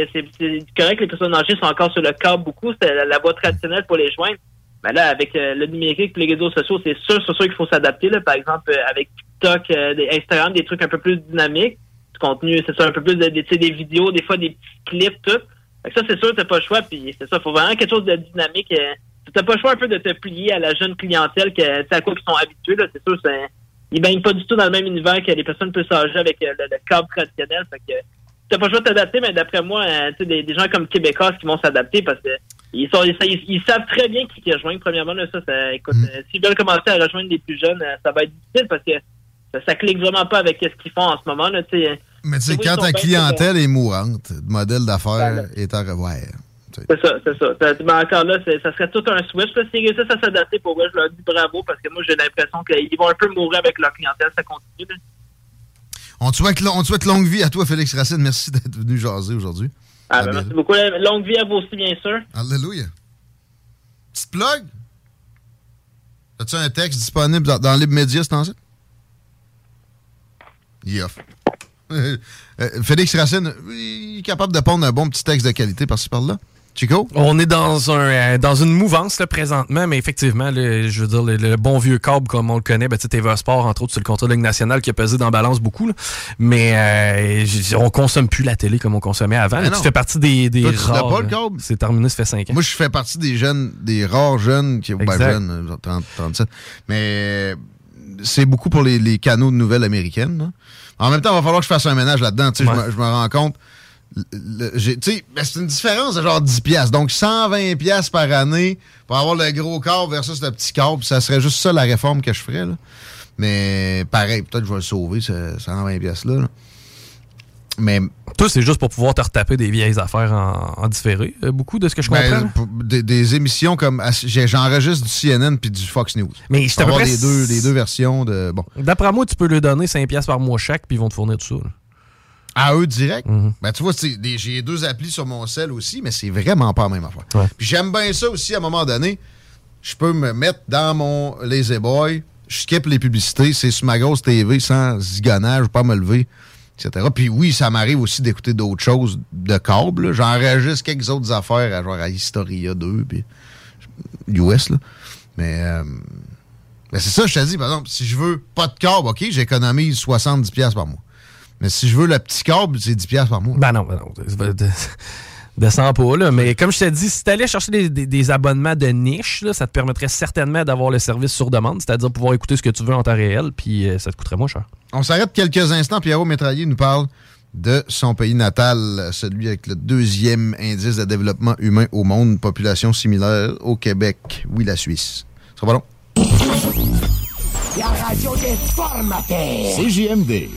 correct que les personnes âgées sont encore sur le câble beaucoup. C'est la, voie traditionnelle pour les joindre. Mais là, avec euh, le numérique et les réseaux sociaux, c'est sûr, c'est sûr qu'il faut s'adapter. Par exemple, euh, avec TikTok, euh, Instagram, des trucs un peu plus dynamiques. Du contenu, c'est ça, un peu plus de, sais, des vidéos, des fois des petits clips, tout. Fait que ça, c'est sûr, t'as pas le choix. Puis c'est ça, faut vraiment quelque chose de dynamique. t'as pas le choix un peu de te plier à la jeune clientèle que, à quoi ils sont habitués. Là, c'est sûr, c'est, ils baignent pas du tout dans le même univers que les personnes plus âgées avec le, le cadre traditionnel. Fait que t'as pas le choix de t'adapter, mais d'après moi, euh, tu sais, des, des gens comme Québécois qui vont s'adapter parce que ils sont ils, ils- ils savent très bien qui qui rejoignent. Premièrement, là, ça, ça écoute, euh, s'ils veulent commencer à rejoindre les plus jeunes, euh, ça va être difficile parce que ça, ça clique vraiment pas avec ce qu'ils font en ce moment. Là, sais.
Mais tu sais, quand ta clientèle est mourante, le modèle d'affaires est à revoir.
C'est ça, c'est ça. Ça- Mais encore là, ça serait tout un switch. Là. S'ils réussissent à s'adapter, pour eux, je leur dis bravo parce que moi, j'ai l'impression qu'ils vont un peu mourir avec leur clientèle. Ça continue. là.
On te, souhaite, on te souhaite longue vie à toi, Félix Racine. Merci d'être venu jaser aujourd'hui.
Ah, ben, merci beaucoup. Longue vie à vous aussi, bien sûr.
Alléluia. Petite plug? As-tu un texte disponible dans, dans Libre Média, c'est temps-ci? (laughs) Off. Euh, Félix Racine, il est capable de pondre un bon petit texte de qualité par-ci par-là. Chico?
On est dans un euh, dans une mouvance là, présentement, mais effectivement, le- je veux dire, le, le bon vieux câble comme on le connaît, ben, tu sais, TVA Sport, entre autres, sur le contrat de Ligue nationale qui a pesé dans la balance beaucoup. là. Mais euh, on consomme plus la télé comme on consommait avant.
Mais
là. Tu fais partie des, des
Toi, tu l'as
rares,
pas, le câble?
C'est terminé, ça fait 5 ans.
Moi, je fais partie des jeunes, des rares jeunes qui. Ben, jeunes, euh, 30, 37. Mais euh, c'est beaucoup pour les, les canaux de nouvelles américaines. là. En même temps, il va falloir que je fasse un ménage là-dedans. Tu sais, Je me- je me rends compte. Ben, c'est une différence de genre 10 piastres. Donc, 120 piastres par année pour avoir le gros corps versus le petit corps. Puis ça serait juste ça la réforme que je ferais. là. Mais pareil, peut-être que je vais le sauver, ce 120 piastres-là. là. Mais
Toi, c'est juste pour pouvoir te retaper des vieilles affaires en, en différé. euh, beaucoup de ce que je
Ben,
comprends?
pour- des, des émissions comme. J'enregistre du CNN puis du Fox News.
Mais je
avoir les deux, les deux versions de. Bon.
D'après moi, tu peux lui donner 5 piastres par mois chaque, puis ils vont te fournir tout ça. là.
À eux direct?
Mhm.
Ben, tu vois, j'ai deux applis sur mon cell aussi, mais c'est vraiment pas la même affaire. Puis j'aime bien ça aussi, à un moment donné. Je peux me mettre dans mon Lazy Boy, je skip les publicités, c'est sur ma grosse TV sans zigonnage, pas me lever, etc. Puis oui, ça m'arrive aussi d'écouter d'autres choses de câble. J'enregistre quelques autres affaires, à genre à Historia 2, puis US, là. Mais, euh, mais c'est ça, je te dis, par exemple, si je veux pas de câble, OK, j'économise 70$ piastres par mois. Mais si je veux le petit câble, c'est 10$ piastres par mois.
Ben non, ben non. c'est pas- de- Descends pas, là. Mais comme je t'ai dit, si t'allais chercher des, des- des abonnements de niche, là, ça te permettrait certainement d'avoir le service sur demande, c'est-à-dire pouvoir écouter ce que tu veux en temps réel, puis euh, ça te coûterait moins cher.
On s'arrête quelques instants. Pierrot Métraillé nous parle de son pays natal, celui avec le deuxième indice de développement humain au monde, population similaire au Québec. Oui, la Suisse. Ça sera pas long.
La radio des formateurs.
CJMD.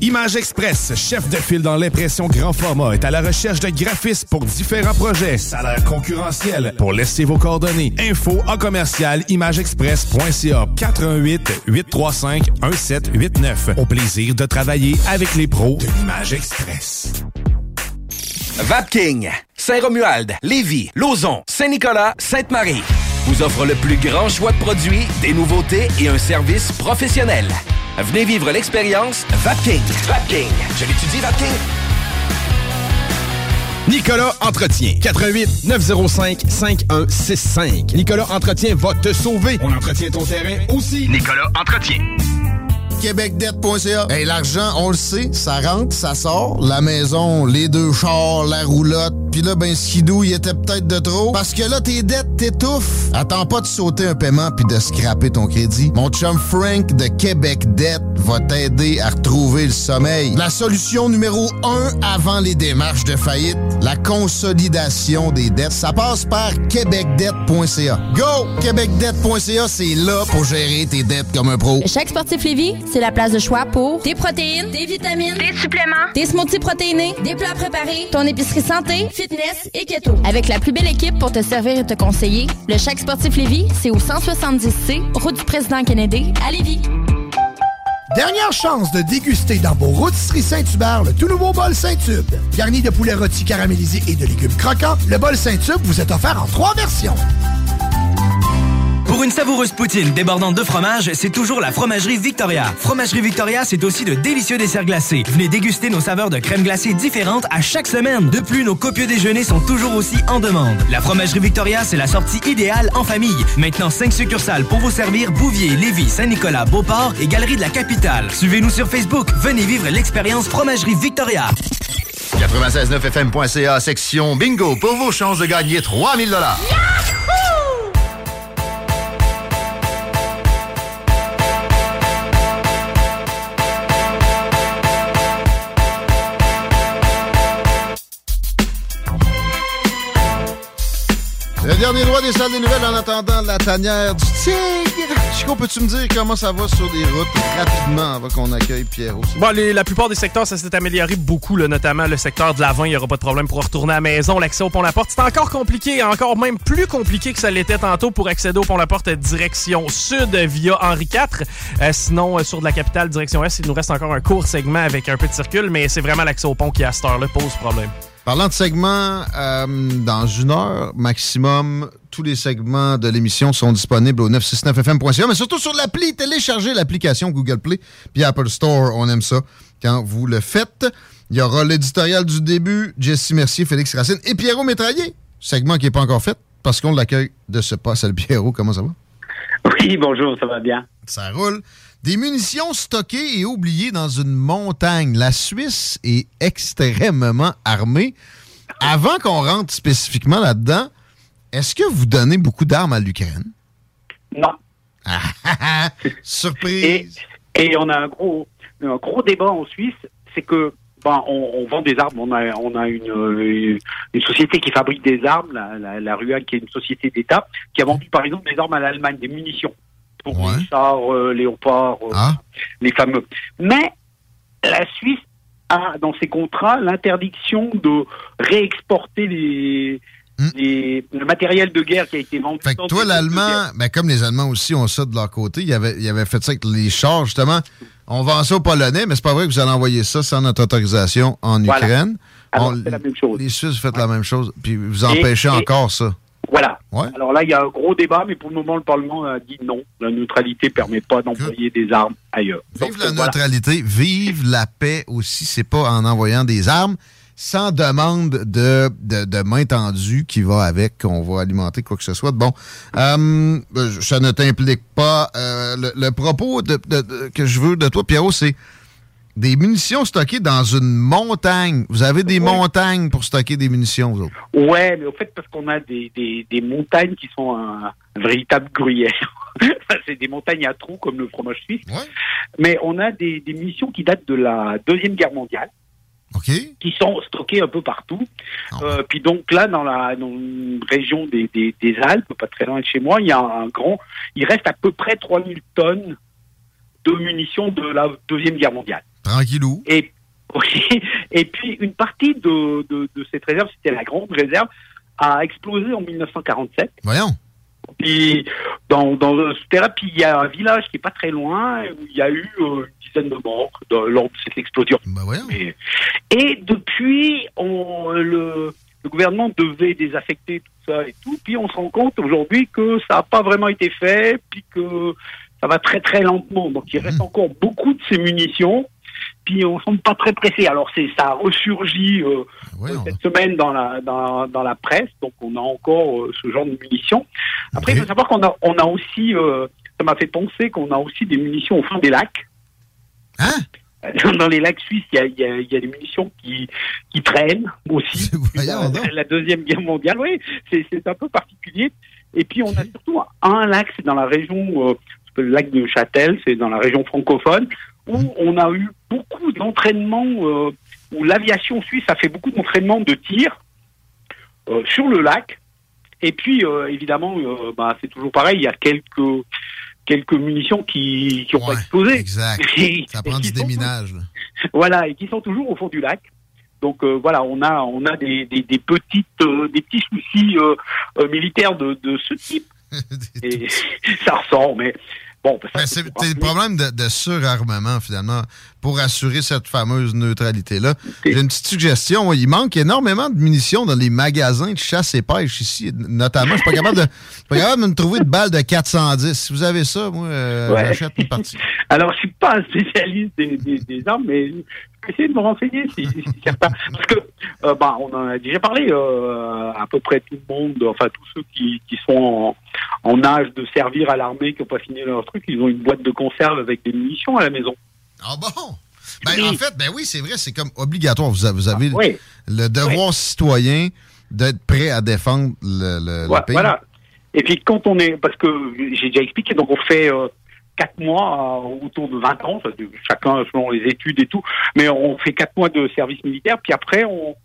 Image Express, chef de file dans l'impression grand format, est à la recherche de graphistes pour différents projets. Salaire concurrentiel. Pour laisser vos coordonnées. Info en commercial imageexpress.ca 418 835 1789. Au plaisir de travailler avec les pros de l'Image Express.
Vapking, Saint-Romuald, Lévis, Lauson, Saint-Nicolas, Sainte-Marie vous offre le plus grand choix de produits, des nouveautés et un service professionnel. Venez vivre l'expérience Vapking. Vapking. Je l'étudie, Vapking.
Nicolas Entretien. 88 905 5165. Nicolas Entretien va te sauver. On entretient ton terrain aussi. Nicolas Entretien.
québecdebt.ca. Hey, l'argent, on le sait, ça rentre, ça sort. La maison, les deux chars, la roulotte. Puis là, ben, skidou, il était peut-être de trop. Parce que là, tes dettes t'étouffent. Attends pas de sauter un paiement puis de scraper ton crédit. Mon chum Frank de Québec Debt va t'aider à retrouver le sommeil. La solution numéro un avant les démarches de faillite, la consolidation des dettes. Ça passe par québecdebt.ca. Go! québecdebt.ca, c'est là pour gérer tes dettes comme un pro.
Chaque sportif Lévis, c'est la place de choix pour des protéines, des vitamines, des suppléments, des smoothies protéinés, des plats préparés, ton épicerie santé, Avec la plus belle équipe pour te servir et te conseiller, le Chaque sportif Lévis, c'est au 170C, route du président Kennedy, à Lévis.
Dernière chance de déguster dans vos rôtisseries Saint-Hubert le tout nouveau bol Saint-Tube. Garni de poulet rôti caramélisé et de légumes croquants, le bol Saint-Tube vous est offert en trois versions.
Pour une savoureuse poutine débordante de fromage, c'est toujours la Fromagerie Victoria. Fromagerie Victoria, c'est aussi de délicieux desserts glacés. Venez déguster nos saveurs de crème glacée différentes à chaque semaine. De plus, nos copieux déjeuners sont toujours aussi en demande. La Fromagerie Victoria, c'est la sortie idéale en famille. Maintenant, 5 succursales pour vous servir Bouvier, Lévis, Saint-Nicolas, Beauport et Galerie de la Capitale. Suivez-nous sur Facebook. Venez vivre l'expérience Fromagerie Victoria.
969fm.ca, section bingo, pour vos chances de gagner 3000 dollars. Le dernier droit des salles des nouvelles en attendant la tanière du tigre. Chico, peux-tu me dire comment ça va sur les routes rapidement avant qu'on accueille Pierre aussi?
Bon, la plupart des secteurs, ça s'est amélioré beaucoup, là, notamment le secteur de l'avant. Il n'y aura pas de problème pour retourner à la maison. L'accès au pont-la-porte, c'est encore compliqué, encore même plus compliqué que ça l'était tantôt pour accéder au pont-la-porte direction sud via Henri IV. Euh, sinon, euh, sur de la capitale, direction est, il nous reste encore un court segment avec un peu de circule, mais c'est vraiment l'accès au pont qui, à cette heure-là, pose problème.
Parlant de segments, euh, dans une heure maximum, tous les segments de l'émission sont disponibles au 969fm.ca, mais surtout sur l'appli. Téléchargez l'application Google Play puis Apple Store. On aime ça quand vous le faites. Il y aura l'éditorial du début, Jessie Mercier, Félix Racine et Pierrot Métraillé. Segment qui n'est pas encore fait parce qu'on l'accueille de ce pas. Salut Pierrot, comment ça va?
Oui, bonjour, ça va bien.
Ça roule. Des munitions stockées et oubliées dans une montagne. La Suisse est extrêmement armée. Avant qu'on rentre spécifiquement là-dedans, est-ce que vous donnez beaucoup d'armes à l'Ukraine?
Non. (laughs)
Surprise.
Et, et on a un gros, un gros débat en Suisse, c'est que ben, on, on vend des armes. On a, on a une, une société qui fabrique des armes, la, la, qui est une société d'État, qui a vendu par exemple des armes à l'Allemagne, des munitions pour les chars euh, léopards, euh, les fameux. Mais la Suisse a dans ses contrats l'interdiction de réexporter les, les- le matériel de guerre qui a été vendu.
Fait que toi, l'Allemand, ben, comme les Allemands aussi ont ça de leur côté, ils avaient, ils avaient fait ça avec les chars, justement. On vend ça aux Polonais, mais c'est pas vrai que vous allez envoyer ça sans notre autorisation en
Voilà.
Ukraine.
Alors,
On-
la même chose.
Les Suisses, vous faites la même chose, puis vous
Et-
empêchez
et-
encore ça.
Voilà. Alors là, il y a un gros débat, mais pour le moment, le Parlement a dit non. La neutralité permet pas d'employer des armes ailleurs.
Vive la neutralité, vive la paix aussi. C'est pas en envoyant des armes sans demande de, de, de main tendue qui va avec, qu'on va alimenter quoi que ce soit. Bon, euh, ça ne t'implique pas. Euh, le, le propos de, de- que je veux de toi, Pierrot, c'est des munitions stockées dans une montagne. Vous avez des montagnes pour stocker des munitions, vous autres?
Ouais, mais au fait, parce qu'on a des, des, des montagnes qui sont un, véritable gruyère. (laughs) c'est des montagnes à trous comme le fromage suisse. Mais on a des, des munitions qui datent de la Deuxième Guerre mondiale. Qui sont stockées un peu partout. Euh, puis donc là, dans la dans une région des, des, des Alpes, pas très loin de chez moi, il y a un grand. Il reste à peu près 3000 tonnes de munitions de la Deuxième Guerre mondiale.
Tranquillou.
Et, (laughs) et puis une partie de, de, de cette réserve, c'était la grande réserve, a explosé en 1947.
Voyons.
Puis dans, dans puis il y a un village qui est pas très loin où il y a eu euh, une dizaine de morts dans- lors de cette explosion. Et, et depuis, on, le, le gouvernement devait désaffecter tout ça et tout. Puis on se rend compte aujourd'hui que ça n'a pas vraiment été fait, puis que ça va très très lentement. Donc il reste encore beaucoup de ces munitions. Puis on semble pas très pressé. Alors c'est ça a ressurgi euh, cette semaine dans la dans, dans la presse. Donc on a encore euh, ce genre de munitions. Après il faut savoir qu'on a on a aussi euh, ça m'a fait penser qu'on a aussi des munitions au fond des lacs. Dans, (laughs) dans les lacs suisses, il y a, y, a, y a des munitions qui, qui traînent aussi. (laughs) La, la deuxième guerre mondiale, oui, c'est c'est un peu particulier. Et puis on a surtout un lac, c'est dans la région, le lac de Châtel, c'est dans la région francophone, où on a eu beaucoup d'entraînements, euh, où l'aviation suisse a fait beaucoup d'entraînements de tir euh, sur le lac. Et puis euh, évidemment, bah, c'est toujours pareil, il y a quelques quelques munitions qui qui ont pas explosé.
Exact. (laughs)
Et-
Ça prend du déminage. là. (laughs)
voilà, et qui sont toujours au fond du lac. Donc euh, voilà, on a on a des, des, des petites euh, des petits soucis euh, militaires de, de ce type. (laughs) et ça ressort, mais bon. ça,
Mais c'est le problème de, de surarmement, finalement, pour assurer cette fameuse neutralité-là. J'ai une petite suggestion. Il manque énormément de munitions dans les magasins de chasse et pêche ici, notamment. Je suis pas capable de, je suis pas capable de me trouver de balles de 410. Si vous avez ça, moi, euh,
Ouais.
j'achète une partie. (laughs)
Alors, je suis pas un spécialiste des, des, des armes, mais essayer de me renseigner si, si certains. Parce que, euh, bah, on en a déjà parlé. euh, à peu près tout le monde, enfin tous ceux qui, qui sont en, en âge de servir à l'armée, qui n'ont pas fini leur truc, ils ont une boîte de conserve avec des munitions à la maison.
Ah bon? Ben, En fait, ben oui, c'est vrai, c'est comme obligatoire. Vous avez, vous avez
Ah, oui.
le devoir citoyen d'être prêt à défendre le, le- pays.
Voilà. Et puis quand on est, parce que j'ai déjà expliqué, donc on fait euh, quatre mois euh, autour de 20 ans, chacun selon les études et tout, mais on fait quatre mois de service militaire, puis après on,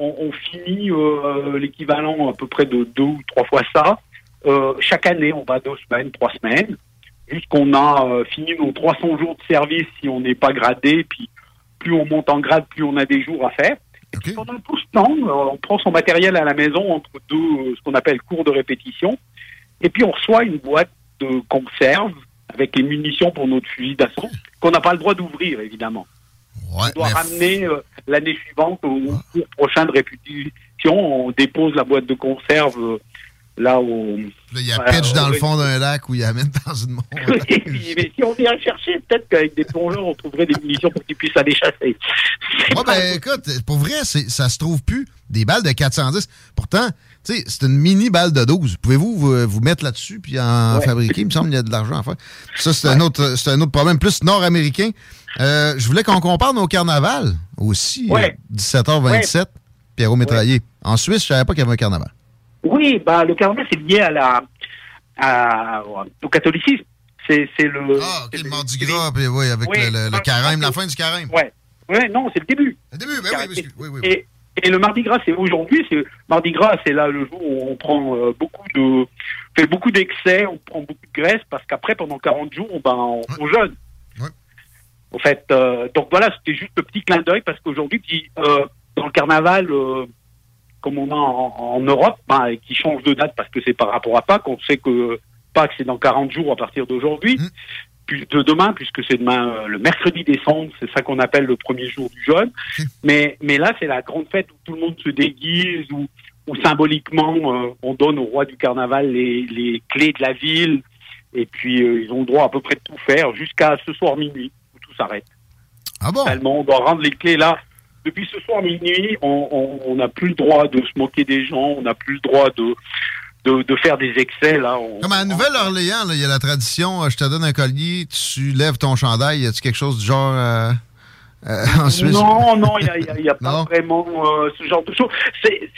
on, on finit euh, l'équivalent à peu près de deux ou trois fois ça. Euh, chaque année, on va deux semaines, trois semaines, jusqu'on a euh, fini nos 300 jours de service si on n'est pas gradé, puis plus on monte en grade, plus on a des jours à faire. Et puis pendant tout ce temps, on prend son matériel à la maison entre deux, ce qu'on appelle cours de répétition, et puis on reçoit une boîte de conserve avec les munitions pour notre fusil d'assaut, qu'on n'a pas le droit d'ouvrir, évidemment. on doit ramener euh, l'année suivante au cours prochain de répétition. On dépose la boîte de conserve euh, là où...
Là, il y a pitch dans le fond d'un lac où il y a même dans une montagne. (laughs)
Mais si on vient chercher, peut-être qu'avec des plongeurs, on trouverait des munitions pour qu'ils puissent aller chasser.
Ouais, ben écoute, pour vrai, ça se trouve plus. Des balles de 410. Pourtant, c'est une mini balle de 12. Pouvez-vous vous, vous mettre là-dessus puis en
Ouais.
fabriquer? Il me semble qu'il y a de l'argent à faire. Ça, c'est un, autre, c'est un autre problème plus nord-américain. Euh, je voulais qu'on compare nos carnavals aussi.
Ouais.
euh, 17h27, Pierrot Métraillé. En Suisse, je savais pas qu'il y avait un carnaval.
Oui, bah, le carnaval, c'est lié à la, à, au catholicisme. C'est, le.
Ah, ok, le Mardi Gras, puis oui, avec
Oui,
le, le- le
non,
carême, la fin du carême.
Ouais. Ouais, non, c'est le début.
Le début, ben oui, oui, oui, oui.
Et, et le Mardi Gras, c'est aujourd'hui. C'est Mardi Gras, c'est là le jour où on prend euh, beaucoup de, fait beaucoup d'excès, on prend beaucoup de graisse parce qu'après, pendant 40 jours, ben, on, on jeûne. En fait, euh, donc voilà, c'était juste le petit clin d'œil parce qu'aujourd'hui, euh, dans le carnaval, comme on a en, en Europe, ben, et qui change de date parce que c'est par rapport à Pâques, on sait que Pâques c'est dans 40 jours à partir d'aujourd'hui, puis de demain, puisque c'est demain euh, le mercredi décembre, c'est ça qu'on appelle le premier jour du jeûne. (laughs) Mais, mais là, c'est la grande fête où tout le monde se déguise, où, symboliquement, euh, on donne au roi du carnaval les, les clés de la ville, et puis euh, ils ont le droit à peu près de tout faire jusqu'à ce soir minuit, où tout s'arrête.
Ah bon?
On doit rendre les clés là. Depuis ce soir minuit, on on- on n'a plus le droit de se moquer des gens, on n'a plus le droit de, de, de faire des excès. là. On-
Comme à Nouvelle-Orléans, il y a la tradition, euh, je te donne un collier, tu lèves ton chandail. Y a-tu quelque chose du genre euh, euh, (laughs) en Suisse?
Non, non, il n'y a, pas vraiment euh, ce genre de choses.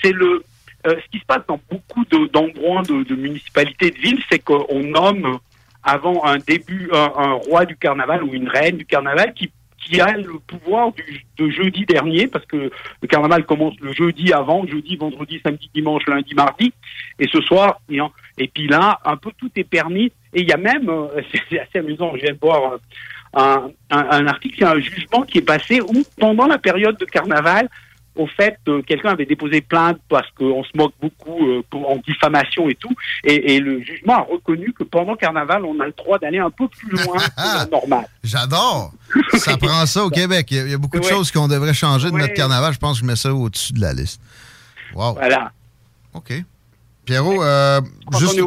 C'est le ce qui se passe dans beaucoup de- d'endroits de, de municipalités de villes, c'est qu'on nomme avant un début un, un roi du carnaval ou une reine du carnaval qui qui a le pouvoir du, de jeudi dernier, parce que le carnaval commence le jeudi avant, jeudi, vendredi, samedi, dimanche, lundi, mardi, et ce soir, et, puis là, un peu tout est permis, et il y a même, euh, (laughs) c'est assez amusant, je viens de voir euh, un, un, un article, il a un jugement qui est passé où, pendant la période de carnaval, au fait, quelqu'un avait déposé plainte parce qu'on se moque beaucoup euh, pour, en diffamation et tout, et, et le jugement a reconnu que pendant carnaval, on a le droit d'aller un peu plus loin (laughs) que la normale.
J'adore. Ça (laughs) prend ça au Québec. Il y a, il y a beaucoup de choses qu'on devrait changer de
Ouais.
notre carnaval. Je pense que je mets ça au-dessus de la liste. Wow.
Voilà.
OK. Pierrot, euh, juste,